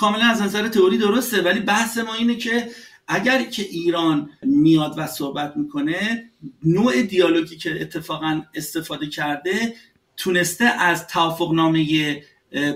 کاملا از نظر تئوری درسته. ولی بحث ما اینه که اگر که ایران میاد و صحبت می‌کنه نوع دیالوگی که اتفاقا استفاده کرده تونسته از توافقنامه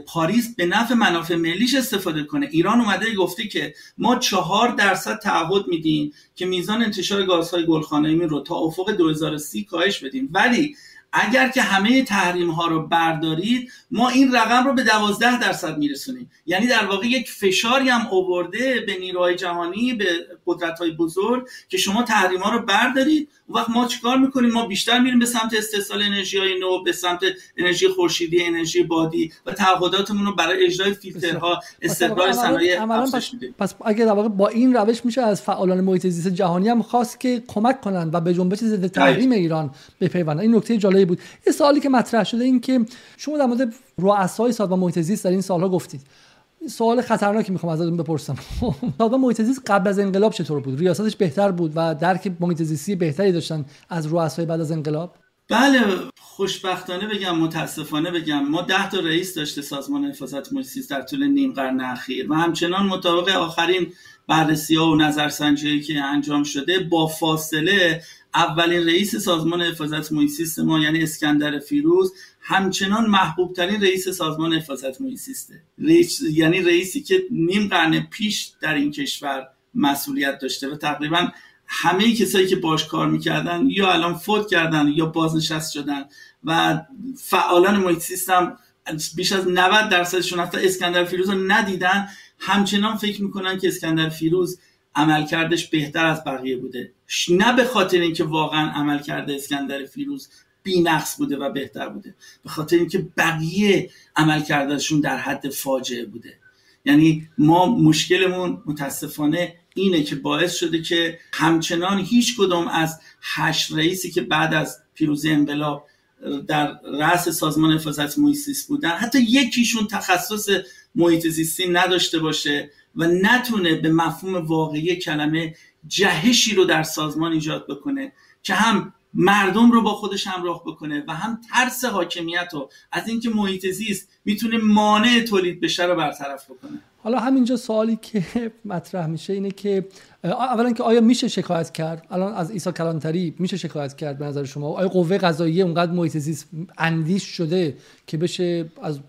پاریس به نفع منافع ملیش استفاده کنه. ایران اومده گفته که ما چهار درصد تعهد میدیم که میزان انتشار گازهای گلخانه‌ای رو تا افق 2030 کاهش بدیم. ولی اگر که همه تحریم ها رو بردارید ما این رقم رو به دوازده درصد میرسونیم. یعنی در واقع یک فشاری هم اوورده به نیروهای جهانی به قدرت های بزرگ که شما تحریم ها رو بردارید. اون وقت ما چیکار می‌کنیم؟ ما بیشتر میریم به سمت استحصال انرژی های نو به سمت انرژی خورشیدی انرژی بادی و تعهداتمون رو برای اجرای فیلترها استقرار صنایع پس, پس اگه در واقع با این روش میشه از فعالان محیط زیست جهانی هم خواست که کمک کنند و به جنبش ضد تحریم ایران بپیوندن. این نکته جالبی بود. یه سوالی که مطرح شده این که شما در مورد رؤسای سازمان محیط زیست در این سالها گفتید. سوال خطرناکی می‌خوام ازتون بپرسم. سازمان محیط زیست قبل از انقلاب چطور بود؟ ریاستش بهتر بود و درک محیط بهتری داشتن از رؤسای بعد از انقلاب؟ بله خوشبختانه بگم متاسفانه بگم. ما ده تا رئیس داشته سازمان حفاظت محیط در طول نیم قرن اخیر و همچنان مطابق آخرین بررسی ها و نظرسنجی که انجام شده با فاصله اولین رئیس سازمان حفاظت محیط ما یعنی اسکندر فیروز همچنان محبوب ترین رئیس سازمان حفاظت محیط رئیس یعنی رئیسی که نیم قرن پیش در این کشور مسئولیت داشته و تقریبا همه کسایی که باش کار می‌کردن یا الان فوت کردن یا بازنشست شدن و فعالان محیط سیستم بیش از 90 درصدشون حتی اسکندر فیروز رو ندیدن همچنان فکر می‌کنن که اسکندر فیروز عملکردش بهتر از بقیه بوده. نه به خاطر اینکه واقعا عملکرد اسکندر فیروز نقص بوده و بهتر بوده به خاطر اینکه بقیه عملکردشون در حد فاجعه بوده. یعنی ما مشکلمون متاسفانه اینه که باعث شده که همچنان هیچ کدوم از هشت رئیسی که بعد از پیروزی انقلاب در رأس سازمان حفاظت محیط بودن حتی یکیشون تخصص محیط زیستی نداشته باشه و نتونه به مفهوم واقعی کلمه جهشی رو در سازمان ایجاد بکنه که هم مردم رو با خودش همراه بکنه و هم ترس حاکمیت رو از اینکه محیط زیست می‌تونه مانع تولید بشه رو برطرف بکنه. حالا همینجا سوالی که مطرح میشه اینه که اولا که آیا میشه شکایت کرد؟ الان از ایسا کلانتری میشه شکایت کرد به نظر شما؟ آیا قوه قضاییه اونقدر محیط زیست اندیش شده که بشه از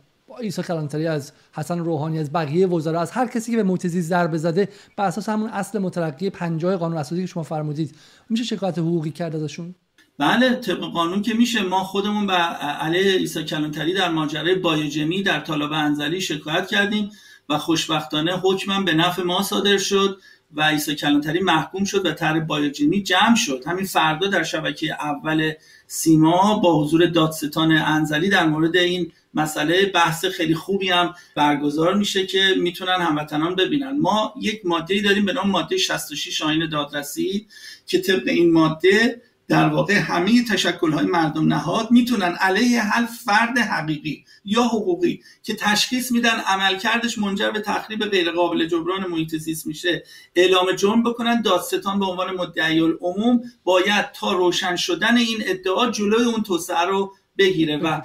عیسی کلانتری از حسن روحانی از بقیه وزرا از هر کسی که به زیست ضربه زده بر اساس همون اصل مترقی 50 قانون اساسی که شما فرمودید میشه شکایت حقوقی کرد ازشون؟ بله طبق قانون که میشه. ما خودمون به علیه عیسی کلانتری در ماجرای بایوجمی در طالب انزلی شکایت کردیم و خوشبختانه حکمم به نفع ما صادر شد و عیسی کلانتری محکوم شد و طرح بایوجنی جمع شد. همین فردا در شبکه اول سیما با حضور دادستان انزلی در مورد این مسئله بحث خیلی خوبی هم برگزار میشه که می‌تونن هموطنان ببینن. ما یک ماده داریم به نام ماده 66 آیین دادرسی که طبق این ماده در واقع همه های مردم نهاد می‌تونن علیه هر فرد حقیقی یا حقوقی که تشخیص میدن عملکردش منجر به تخریب غیرقابل جبران محیط زیست میشه اعلام جرم بکنن دادستان به عنوان مدعی العموم باید تا روشن شدن این ادعا جلوی اون توسعه رو بگیره و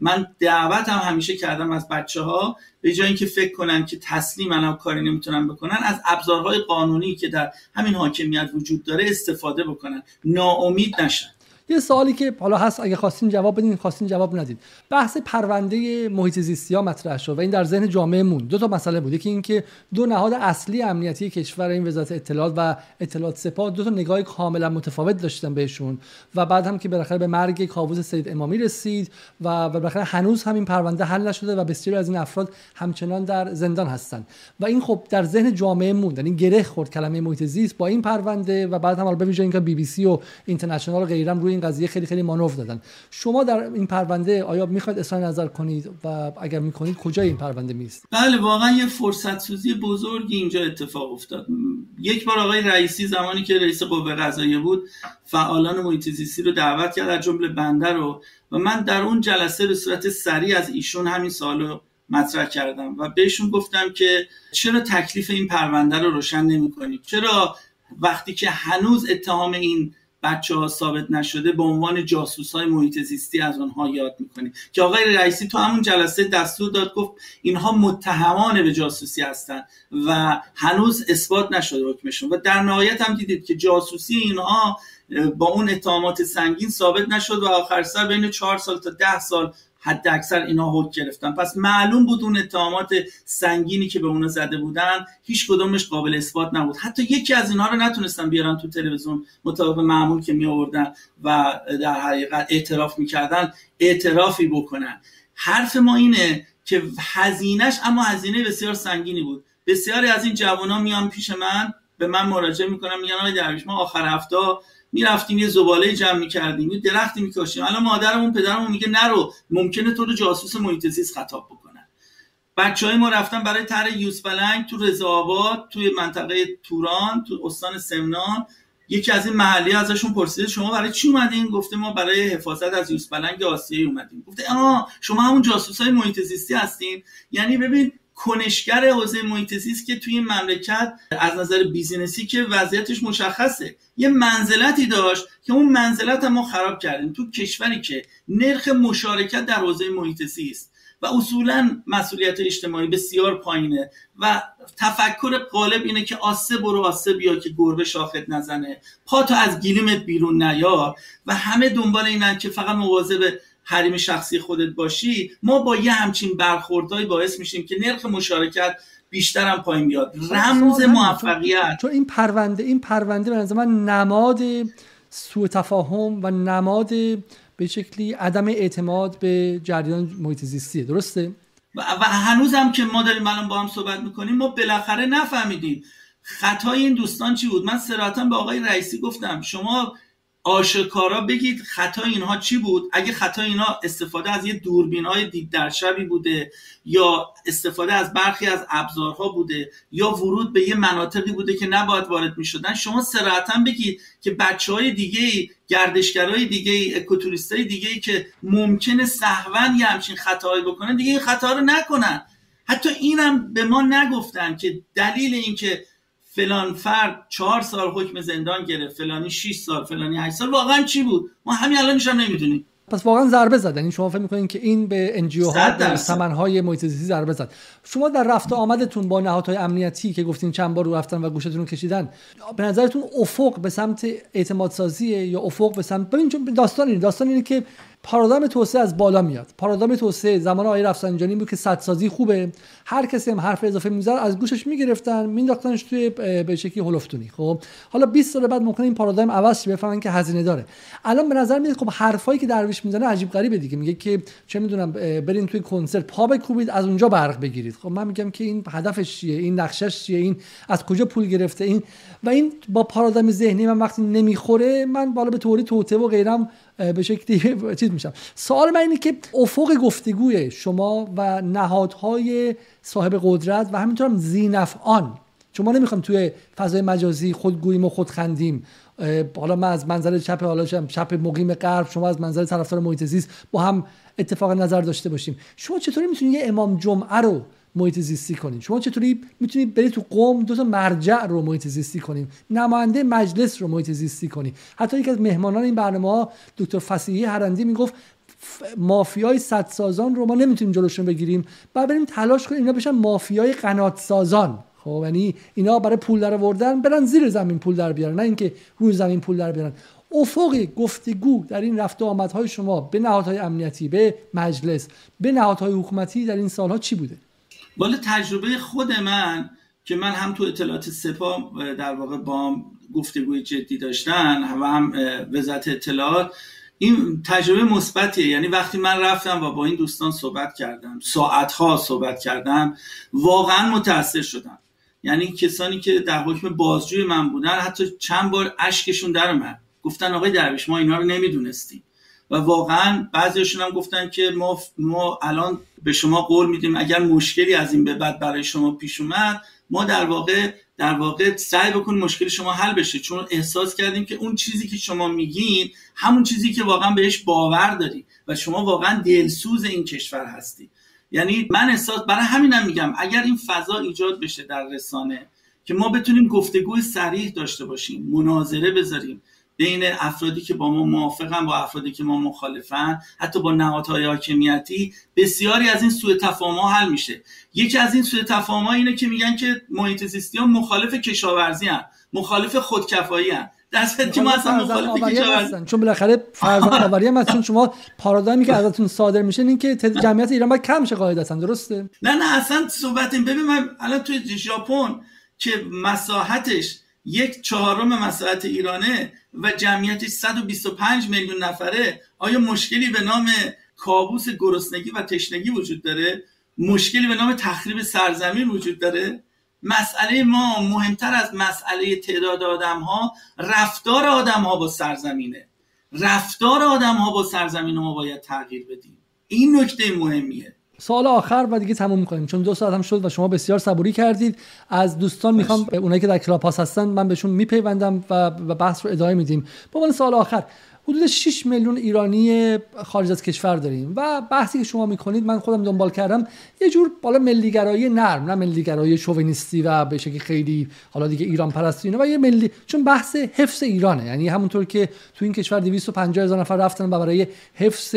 من دعوت هم همیشه کردم از بچه ها به جای اینکه فکر کنن که تسلیم من کاری نمی‌تونن بکنن از ابزارهای قانونی که در همین حاکمیت وجود داره استفاده بکنن. ناامید نشن. یه سوالی که حالا هست اگه خواستین جواب بدین خواستین جواب ندید بحث پرونده محیط زیستی ها مطرح شد و این در ذهن جامعه مون دو تا مسئله بود. یکی اینکه دو نهاد اصلی امنیتی کشور این وزارت اطلاعات و اطلاعات سپاه دو تا نگاه کاملا متفاوت داشتن بهشون و بعد هم که بالاخره به مرگ کاووس سید امامی رسید و بالاخره هنوز هم این پرونده حل نشده و بسیاری از این افراد همچنان در زندان هستن. و این خب در ذهن جامعه مون یعنی گره خورد کلمه محیط زیست با این پرونده و بعد هم حالا به اینکه بی بی سی و اینترنشنال و غیرم روی این قضیه خیلی خیلی مانور دادن. شما در این پرونده آیا می‌خواید اصلا نظر کنید و اگر می‌کنید کجای این پرونده میست بله واقعا یه فرصت سوزی بزرگی اینجا اتفاق افتاد. یک بار آقای رئیسی زمانی که رئیس قوه قضاییه بود فعالان محیط زیستی رو دعوت کرد از جمله بنده رو و من در اون جلسه به صورت سریع از ایشون همین سوالو مطرح کردم و بهشون گفتم که چرا تکلیف این پرونده رو روشن نمی چرا وقتی که هنوز اتهام این بچه ها ثابت نشده به عنوان جاسوس های محیط زیستی از آنها یاد می‌کنیم. که آقای رئیسی تو همون جلسه دستور داد گفت اینها متهمان به جاسوسی هستند و هنوز اثبات نشده حکمشون. و در نهایت هم دیدید که جاسوسی اینها با اون اتهامات سنگین ثابت نشد و آخر سر بین چهار سال تا ده سال حد اکثر اینا حکم گرفتن. پس معلوم بود اون اتهامات سنگینی که به اونا زده بودن هیچ کدومش قابل اثبات نبود. حتی یکی از اینها رو نتونستن بیارن تو تلویزیون مطابق معمول که می آوردن و در حقیقت اعتراف می‌کردن اعترافی بکنن. حرف ما اینه که هزینهش اما هزینه بسیار سنگینی بود. بسیاری از این جوان میان پیش من به من مراجعه می‌کنن میگن آقای درویش ما آخر هفته می‌رفتیم یه زباله جمع می‌کردیم یه درختی میکاشیم. الان مادرمون پدرمون میگه نرو ممکنه تو رو جاسوس محیط زیست خطاب بکنن. بچه های ما رفتن برای طرح یوز بلنگ تو رضا توی منطقه توران تو استان سمنان. یکی از این محلی ازشون پرسیده شما برای چی اومدین؟ گفته ما برای حفاظت از یوز بلنگ آسیایی اومدیم. گفته آها شما همون جاسوس های هستین. یعنی ببین کنشگر حوزه محیط زیست که توی این مملکت از نظر بیزینسی که وضعیتش مشخصه یه منزلتی داشت که اون منزلت ما خراب کردیم. تو کشوری که نرخ مشارکت در حوزه محیط زیست و اصولا مسئولیت اجتماعی بسیار پایینه و تفکر غالب اینه که آسه برو آسه بیا که گربه شاخت نزنه. پاتو از گلیمت بیرون نیار و همه دنبال اینن که فقط مواظب حریم شخصی خودت باشی ما با یه همچین برخوردهایی باعث میشیم که نرخ مشارکت بیشتر هم پایین بیاد. رمز موفقیت. چون این پرونده این پرونده به نظر من نماد سوء تفاهم و نماد به شکلی عدم اعتماد به جریان محیط زیستیه. درسته؟ و, و هنوز هم که ما داریم الان با هم صحبت می‌کنیم ما بالاخره نفهمیدیم خطای این دوستان چی بود. من صراحتا به آقای رئیسی گفتم شما آشکارا بگید خطا اینها چی بود؟ اگه خطا اینها استفاده از یه دوربین های دید در شبی بوده یا استفاده از برخی از ابزارها بوده یا ورود به یه مناطقی بوده که نباید وارد می شدن شما سراحتا بگید که بچه های دیگه گردشگرای دیگه اکوتوریست های دیگه که ممکنه سهون یه همچین خطاهایی بکنن دیگه این خطا رو نکنن. حتی اینم به ما نگفتن که دلیل اینکه فلان فرد چهار سال حکم زندان گرفت فلانی 6 سال فلانی 8 سال واقعا چی بود؟ ما همین الانش هم نمی‌دونیم. پس واقعا ضربه زد. یعنی شما فکر می‌کنین که این به انجیو ها ثمن های محیط ضربه زد. شما در رفت آمدتون با نهادهای امنیتی که گفتین چند بار رو رفتن و گوشتون رو کشیدن به نظرتون افق به سمت اعتماد سازی یا افق به سمت ببین چون داستان اینه. داستان اینه که پارادایم توسعه از بالا میاد. پارادایم توسعه زمان آقای رفسنجانی بود که سازی خوبه. هر کسی هم حرف اضافه می‌زد از گوشش می‌گرفتن مینداختنش توی به شکلی هلفتونی خب حالا 20 سال بعد ممکنه این پارادایم عوض شه بفهمن که هزینه داره. الان به نظر میاد خب حرفایی که درویش می‌زنه عجیب غریبه دیگه. میگه که چه می‌دونم برین توی کنسرت پا بکوبید از اونجا برق بگیرید. خب من میگم که این هدفش چیه؟ این نقشش چیه؟ این از کجا پول گرفته؟ این و این با پارادایم ذهنی من وقتی نمی‌خوره من بالا به طوری توته و غیرم به شکلی چیز میشم. سوال من اینه که افق گفتگوی شما و نهادهای صاحب قدرت و همینطور هم زینفعان. چون ما نمی‌خوام توی فضای مجازی خودگوییم و خودخندیم حالا من از منظر چپ حالا چپ مقیم غرب شما از منظر طرفدار محیط زیست با هم اتفاق نظر داشته باشیم. شما چطوری می‌تونید یه امام جمعه رو محیط زیستی کنیم. شما چطوری می‌تونید برید تو قوم دو تا مرجع رو محیط زیستی کنیم؟ نماینده مجلس رو محیط زیستی کنیم حتی یکی از مهمانان این برنامه دکتر فسیحی هرندی می‌گفت مافیای صد سازان رو ما نمی‌تونیم جلوشون بگیریم. و بریم تلاش کنیم اینا بشن مافیای قنات سازان خب یعنی اینا برای پول در آوردن برن زیر زمین پول در بیارن نه اینکه روی زمین پول در بیارن. افق گفتگو در این رفت آمدهای شما به نهادهای امنیتی به مجلس به نهادهای حکومتی در این سالها چی بوده؟ والا تجربه خود من که من هم تو اطلاعات سپا در واقع با گفتگوی جدی داشتن و هم وزارت اطلاعات این تجربه مثبتیه. یعنی وقتی من رفتم و با این دوستان صحبت کردم ساعتها صحبت کردم واقعا متاثر شدم. یعنی کسانی که در حکم بازجوی من بودن حتی چند بار اشکشون در اومد. گفتن آقای درویش ما اینا رو نمی‌دونستیم. و واقعا بعضیشون هم گفتن که ما, ما الان به شما قول میدیم اگر مشکلی از این به بعد برای شما پیش اومد ما در واقع در واقع سعی بکنیم مشکل شما حل بشه. چون احساس کردیم که اون چیزی که شما میگین همون چیزی که واقعا بهش باور داری و شما واقعا دلسوز این کشور هستی. یعنی من احساس برای همینم میگم اگر این فضا ایجاد بشه در رسانه که ما بتونیم گفتگوی صریح داشته باشیم مناظره بذاریم بین افرادی که با ما موافقن با افرادی که ما مخالفن حتی با نهادهای حاکمیتی بسیاری از این سوء تفاهم حل میشه یکی از این سوء تفاهم اینه که میگن که محیط زیستی ها مخالف کشاورزی هن. مخالف خودکفایی هن. در که ما اصلا مخالف کشاورزی چون بالاخره فرزند آوری هم چون شما پارادایمی که ازتون صادر میشه این که جمعیت ایران باید کم شه قاعدتا درسته نه نه اصلا صحبت ببین من الان توی ژاپن که مساحتش یک چهارم مساحت ایرانه و جمعیتش 125 میلیون نفره آیا مشکلی به نام کابوس گرسنگی و تشنگی وجود داره؟ مشکلی به نام تخریب سرزمین وجود داره؟ مسئله ما مهمتر از مسئله تعداد آدم ها رفتار آدم ها با سرزمینه. رفتار آدم ها با سرزمین ما باید تغییر بدیم. این نکته مهمیه. سوال آخر و دیگه تموم می‌کنیم. چون دو ساعت هم شد و شما بسیار صبوری کردید. از دوستان می‌خوام اونایی که در کلاب هستن من بهشون میپیوندم و بحث رو ادامه میدیم. به عنوان سوال آخر حدود 6 میلیون ایرانی خارج از کشور داریم و بحثی که شما می‌کنید من خودم دنبال کردم یه جور بالا ملیگرایی نرم. نه ملیگرایی شوونیستی و به شکلی خیلی حالا دیگه ایران پرستی و یه ملی چون بحث حفظ ایرانه. یعنی همونطور که تو این کشور 250 هزار نفر رفتن و برای حفظ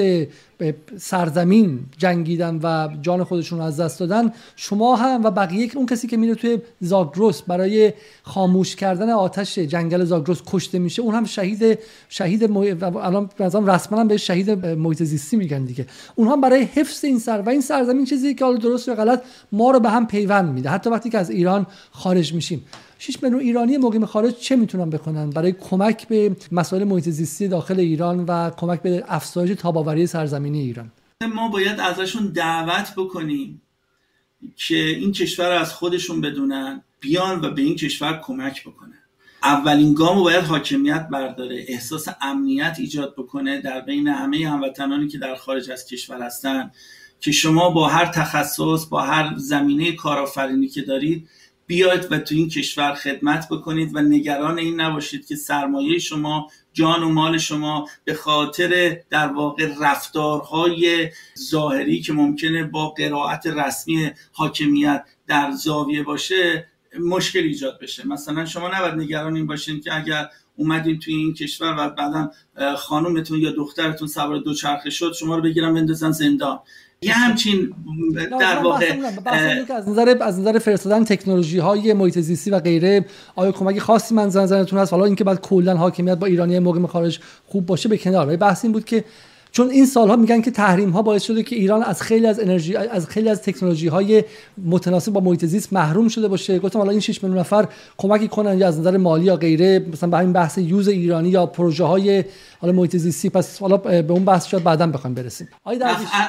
سرزمین جنگیدن و جان خودشون رو از دست دادن شما هم و بقیه اون کسی که میره توی زاگرس برای خاموش کردن آتش جنگل زاگرس کشته میشه اون هم شهید شهید الان مثلا رسما هم به شهید محیط زیستی میگن دیگه. اونها برای حفظ این سر و این سرزمین چیزی که حالا درست یا غلط ما رو به هم پیوند میده. حتی وقتی که از ایران خارج میشیم. 6 میلیون ایرانی مقیم خارج چه می‌تونن بکنن؟ برای کمک به مسائل محیط زیستی داخل ایران و کمک به افزایش تاباوری سرزمینی ایران. ما باید ازشون دعوت بکنیم که این کشور از خودشون بدونن بیان و به این کشور کمک بکنن. اولین گام رو باید حاکمیت برداره احساس امنیت ایجاد بکنه در بین همه هموطنانی که در خارج از کشور هستن که شما با هر تخصص با هر زمینه کارآفرینی که دارید بیاید و تو این کشور خدمت بکنید و نگران این نباشید که سرمایه شما جان و مال شما به خاطر در واقع رفتارهای ظاهری که ممکنه با قرائت رسمی حاکمیت در زاویه باشه مشکل ایجاد بشه. مثلا شما نباید نگران این باشین که اگر اومدین توی این کشور و بعدا خانومتون یا دخترتون سوار دوچرخه شد شما رو بگیرن بندازن زندان. یه همچین در واقع از نظر از نظر فرستادن تکنولوژی های محیط زیستی و غیره آیا کمک خاصی من نظرتون هست؟ حالا اینکه بعد کلا حاکمیت با ایرانی مقیم خارج خوب باشه به کنار. ولی بحث این بود که چون این سالها میگن که تحریم ها باعث شده که ایران از خیلی از انرژی از خیلی از تکنولوژی های متناسب با محیط زیست محروم شده باشه. گفتم حالا این 6 میلیون نفر کمکی کنن یا از نظر مالی یا غیره مثلا به همین بحث یوز ایرانی یا پروژه های حالا محیط زیستی پس حالا به اون بحث شاید بعدا بخوایم برسیم.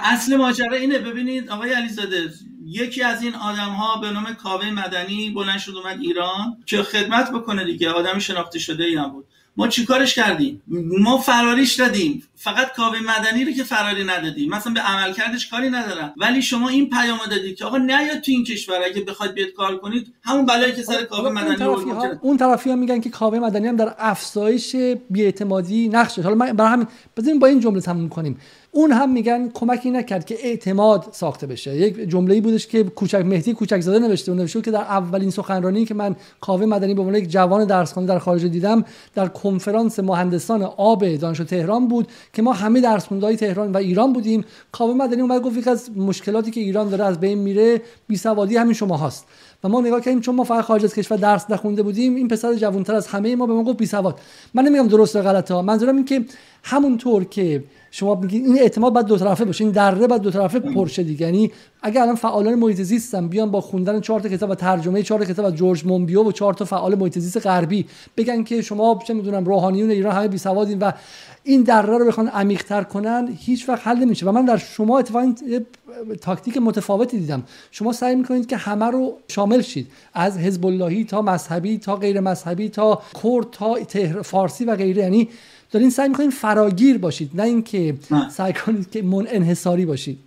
اصل ماجرا اینه. ببینید آقای علیزاده یکی از این آدم ها به نام کاوه مدنی بلند شد اومد ایران که خدمت بکنه دیگه. آدم شناخته شده ای هم بود ما چیکارش کردیم؟ ما فراریش دادیم. فقط کاوه مدنی رو که فراری ندادیم. مثلا به عملکردش کاری ندارم ولی شما این پیام دادید که آقا نیاد تو این کشور. اگه بخواید بیاد کار کنید همون بلایی که سر کاوه مدنی اون اون طرفی ها میگن که کاوه مدنی هم در افزایش بیاعتمادی نقش حالا من برای همین بزنیم با این جمله تموم کنیم. اون هم میگن کمکی نکرد که اعتماد ساخته بشه. یک جمله بودش که کوچک مهدی کوچک زاده نوشته نوشته که در اولین سخنرانی که من کاوه مدنی به عنوان یک جوان درسخوانده در خارج دیدم در کنفرانس مهندسان آب دانشگاه تهران بود که ما همه درسخوندهای تهران و ایران بودیم. کاوه مدنی اومد گفت از مشکلاتی که ایران داره از بین میره بی سوادی همین شما هست و ما نگاه کردیم چون ما فقط خارج از کشور درس نخونده بودیم این پسر جوانتر از همه ما به ما گفت بی سواد من نمیگم درست یا غلطه ها. منظورم این که همونطور که شما بگید این اعتماد باید دو طرفه باشه این دره باید دو طرفه پرشه دیگه. یعنی اگر الان فعالان محیط زیستن بیان با خوندن چهار تا کتاب و ترجمه چهار کتاب از جورج مونبیو و چهار تا فعال محیط زیست غربی بگن که شما چه می‌دونم روحانیون ایران همه بی سوادین و این دره رو بخوان عمیق کنن هیچ وقت حل نمیشه. و من در شما اتفاقا تاکتیک متفاوتی دیدم. شما سعی می‌کنید که همه رو شامل شید. از حزب اللهی تا مذهبی تا غیر مذهبی تا کرد تا فارسی و غیره. یعنی دارین سعی می‌کنید فراگیر باشید نه اینکه سعی کنید که من انحصاری باشید.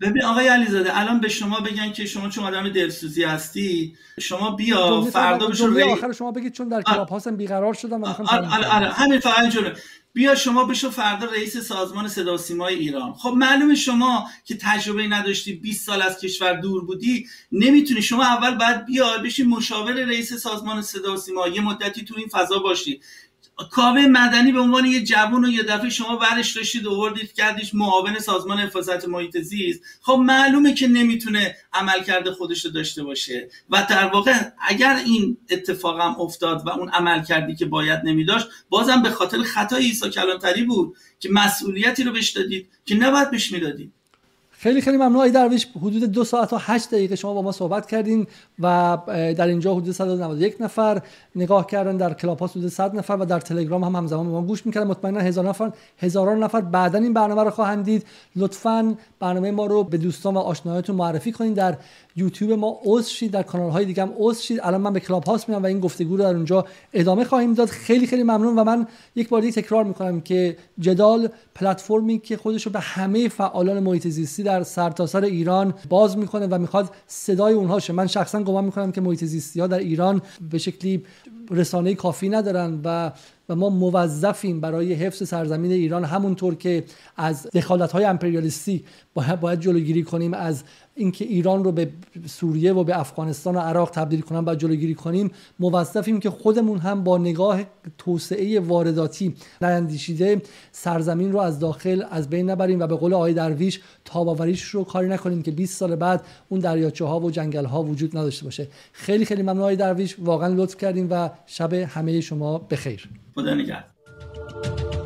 ببین آقای علیزاده الان به شما بگن که شما چون آدم دلسوزی هستی شما بیا فردا بشو ری... آخر شما بگید چون در کلاب هاستم بیقرار شدم و همین فقط جوره بیا شما بشو فردا رئیس سازمان صدا سیمای ایران. خب معلومه شما که تجربه نداشتی 20 سال از کشور دور بودی نمی‌تونی. شما اول بعد بیا بشی مشاور رئیس سازمان صدا سیما. یه مدتی تو این فضا باشی. کاوه مدنی به عنوان یه جوون و یه دفعه شما برش داشتید آوردید کردیش معاون سازمان حفاظت محیط زیست. خب معلومه که نمی‌تونه عملکرد خودش رو داشته باشه. و در واقع اگر این اتفاقم افتاد و اون عمل کردی که باید نمیداشت بازم به خاطر خطای عیسی کلانتری بود که مسئولیتی رو بهش دادید که نباید بهش می‌دادید. خیلی خیلی ممنون آقای درویش حدود دو ساعت و هشت دقیقه شما با ما صحبت کردین و در اینجا حدود 191 نفر نگاه کردن در کلاب حدود 100 نفر و در تلگرام هم همزمان به ما گوش می‌کردن. مطمئنا هزار نفر هزاران نفر بعدا این برنامه رو خواهند دید. لطفا برنامه ما رو به دوستان و آشنایانتون معرفی کنید در یوتیوب ما عضو شید در کانال های دیگه هم عضو شید. الان من به کلاب هاست میام و این گفتگو رو در اونجا ادامه خواهیم داد. خیلی خیلی ممنون و من یک بار دیگه تکرار می‌کنم که جدال پلتفرمی که خودش رو به همه فعالان محیط زیستی در سرتاسر سر ایران باز می‌کنه و می‌خواد صدای اونها شه. من شخصا گمان می‌کنم که محیط زیستی ها در ایران به شکلی رسانه کافی ندارن و و ما موظفیم برای حفظ سرزمین ایران همونطور که از دخالت های امپریالیستی باید, باید جلوگیری کنیم از اینکه ایران رو به سوریه و به افغانستان و عراق تبدیل کنن و جلوگیری کنیم. موظفیم که خودمون هم با نگاه توسعه وارداتی نیندیشیده سرزمین رو از داخل از بین نبریم و به قول آقای درویش تاباوریش رو کاری نکنیم که 20 سال بعد اون دریاچه ها و جنگل ها وجود نداشته باشه. خیلی خیلی ممنون آقای درویش. واقعا لطف کردیم و شب همه شما بخیر. خدا نگهدار.